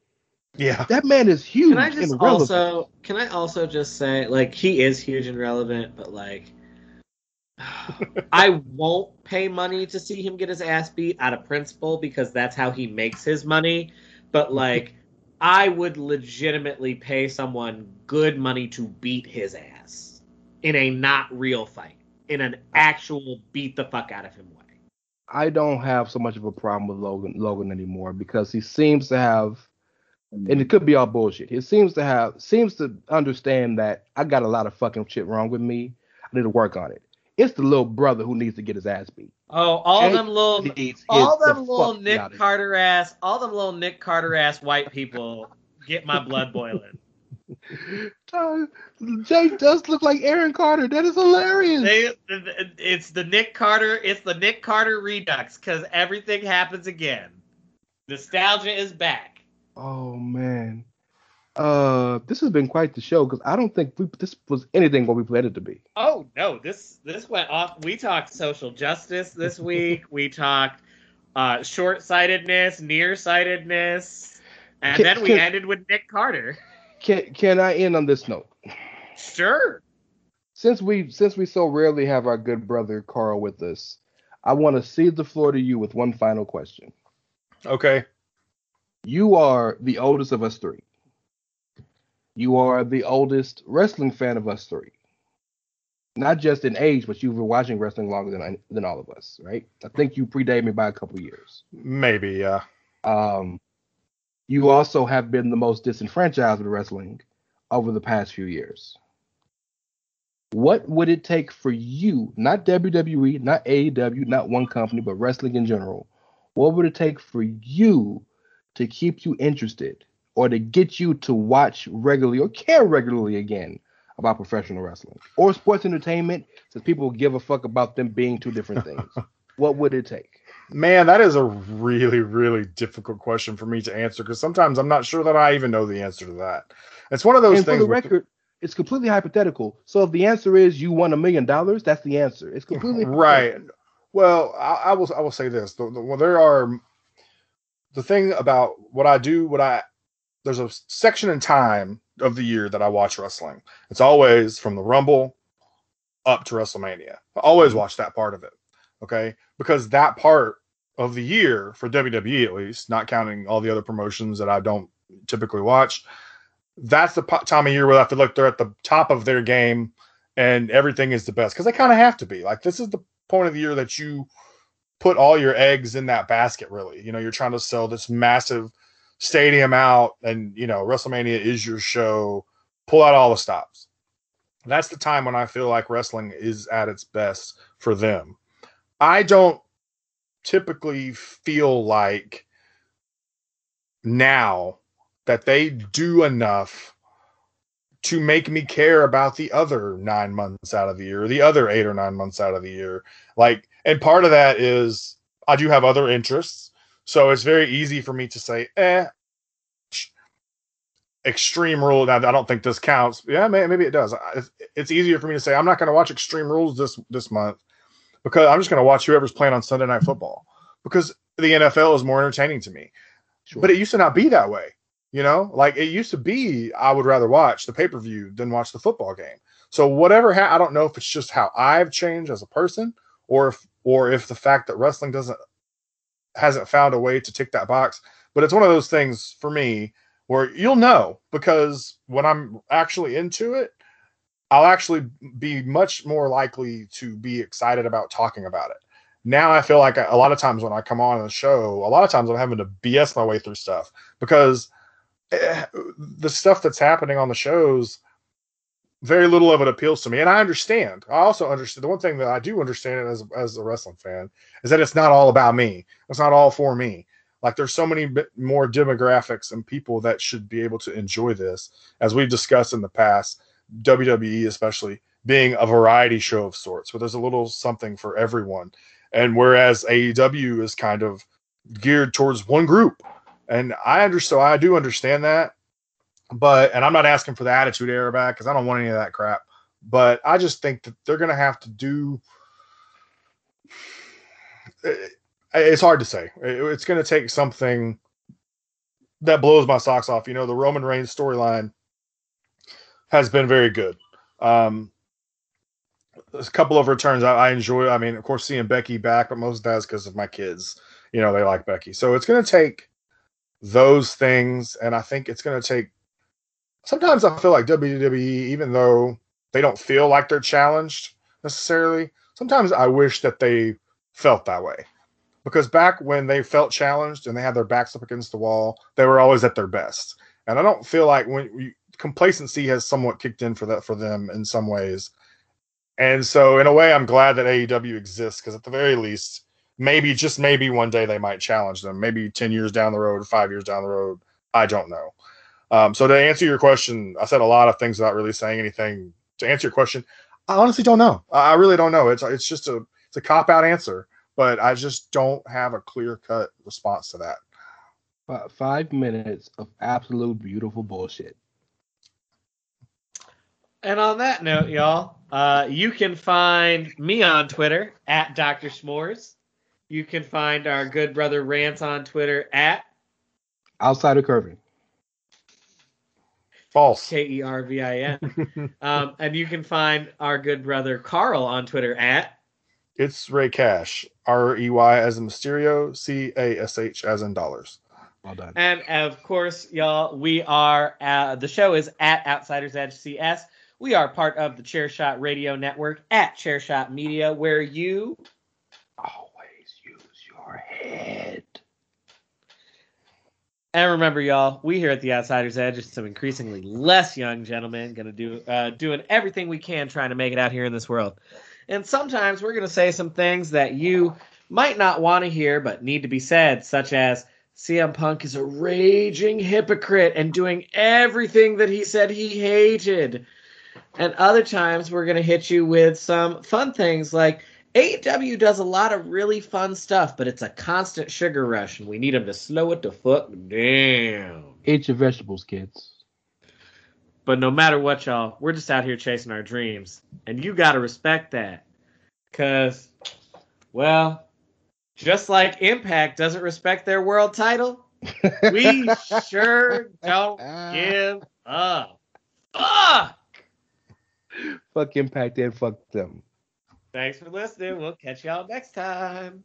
Yeah. that man is huge Can I just and relevant. also can I also just say like he is huge and relevant, but like I won't pay money to see him get his ass beat out of principle because that's how he makes his money. But like I would legitimately pay someone good money to beat his ass in a not real fight, in an actual beat the fuck out of him way. I don't have so much of a problem with Logan Logan anymore because he seems to have mm. and it could be all bullshit. He seems to have seems to understand that I got a lot of fucking shit wrong with me. I need to work on it. It's the little brother who needs to get his ass beat. Oh, all Jake them little, needs all his- the them little Nick. Carter ass, all them little Nick Carter ass white people get my blood boiling. Uh, Jake does look like Aaron Carter. That is hilarious. They, it's the Nick Carter, it's the Nick Carter redux because everything happens again. Nostalgia is back. Oh man. Uh, this has been quite the show because I don't think we, this was anything what we planned it to be. Oh no, this this went off. We talked social justice this week. we talked uh, short-sightedness, nearsightedness, and Can- then we can- ended with Nick Carter. Can can I end on this note? Sure. Since we since we so rarely have our good brother Karl with us, I want to cede the floor to you with one final question. Okay. You are the oldest of us three. You are the oldest wrestling fan of us three. Not just in age, but you've been watching wrestling longer than I, than all of us, right? I think you predate me by a couple years. Maybe, yeah. Um, you also have been the most disenfranchised with wrestling over the past few years. What would it take for you, not WWE, not AEW, not one company, but wrestling in general? What would it take for you to keep you interested or to get you to watch regularly or care regularly again about professional wrestling or sports entertainment since people give a fuck about them being two different things? what would it take? Man, that is a really, really difficult question for me to answer because sometimes I'm not sure that I even know the answer to that. It's one of those and things. for the record, it's completely hypothetical. So if the answer is you won a million dollars, that's the answer. It's completely right. Well, I, I will. I will say this. The, the, well, there are the thing about what I do. What I there's a section in time of the year that I watch wrestling. It's always from the Rumble up to WrestleMania. I always mm-hmm. watch that part of it. Okay, because that part of the year for WWE at least, not counting all the other promotions that I don't typically watch, that's the time of year where I feel like they're at the top of their game and everything is the best because they kind of have to be. Like this is the point of the year that you put all your eggs in that basket. Really, you know, you're trying to sell this massive stadium out, and you know, WrestleMania is your show. Pull out all the stops. That's the time when I feel like wrestling is at its best for them. I don't typically feel like now that they do enough to make me care about the other nine months out of the year, the other eight or nine months out of the year. Like, and part of that is I do have other interests. So it's very easy for me to say, eh, Extreme Rule. Now, I don't think this counts. Yeah, maybe it does. It's, easier for me to say, I'm not going to watch Extreme Rules this, this month because I'm just going to watch whoever's playing on Sunday Night Football because the NFL is more entertaining to me. But it used to not be that way. You know, like it used to be, I would rather watch the pay per view than watch the football game. So whatever, ha- I don't know if it's just how I've changed as a person, or if or if the fact that wrestling doesn't hasn't found a way to tick that box. But it's one of those things for me where you'll know because when I'm actually into it, I'll actually be much more likely to be excited about talking about it. Now I feel like a lot of times when I come on the show, a lot of times I'm having to BS my way through stuff because eh, the stuff that's happening on the shows, very little of it appeals to me. And I understand. I also understand the one thing that I do understand as as a wrestling fan is that it's not all about me. It's not all for me. Like there's so many more demographics and people that should be able to enjoy this, as we've discussed in the past. WWE especially being a variety show of sorts, where there's a little something for everyone. And whereas AEW is kind of geared towards one group. And I understand, I do understand that. But, and I'm not asking for the attitude era back because I don't want any of that crap. But I just think that they're going to have to do. It's hard to say. It's going to take something that blows my socks off. You know, the Roman Reigns storyline has been very good. Um, a couple of returns I, I enjoy. I mean, of course, seeing Becky back, but most of that's because of my kids. You know, they like Becky. So it's going to take those things, and I think it's going to take. Sometimes I feel like WWE, even though they don't feel like they're challenged necessarily, sometimes I wish that they felt that way. Because back when they felt challenged and they had their backs up against the wall, they were always at their best. And I don't feel like when you, complacency has somewhat kicked in for that for them in some ways. And so, in a way, I'm glad that AEW exists because at the very least, maybe just maybe one day they might challenge them. Maybe ten years down the road, five years down the road, I don't know. Um, so to answer your question, I said a lot of things without really saying anything. To answer your question, I honestly don't know. I really don't know. It's it's just a it's a cop out answer, but I just don't have a clear cut response to that. Five minutes of absolute beautiful bullshit. And on that note, y'all, uh, you can find me on Twitter at Dr. S'mores. You can find our good brother Rance on Twitter at Outside of curving. False. K E R V I N. um, and you can find our good brother Karl on Twitter at It's Rey Cash. R E Y as in Mysterio, C A S H as in dollars. Well done. And of course, y'all, we are uh, the show is at Outsiders Edge CS. We are part of the Chairshot Radio Network at Chairshot Media, where you always use your head. And remember, y'all, we here at the Outsiders Edge are some increasingly less young gentlemen, gonna do uh, doing everything we can trying to make it out here in this world. And sometimes we're gonna say some things that you might not want to hear, but need to be said, such as CM Punk is a raging hypocrite and doing everything that he said he hated. And other times we're gonna hit you with some fun things like AEW does a lot of really fun stuff, but it's a constant sugar rush, and we need them to slow it the fuck down. Eat your vegetables, kids. But no matter what, y'all, we're just out here chasing our dreams, and you gotta respect that, cause, well, just like Impact doesn't respect their world title, we sure don't give up. Fuck! Fuck Impact and fuck them. Thanks for listening. We'll catch y'all next time.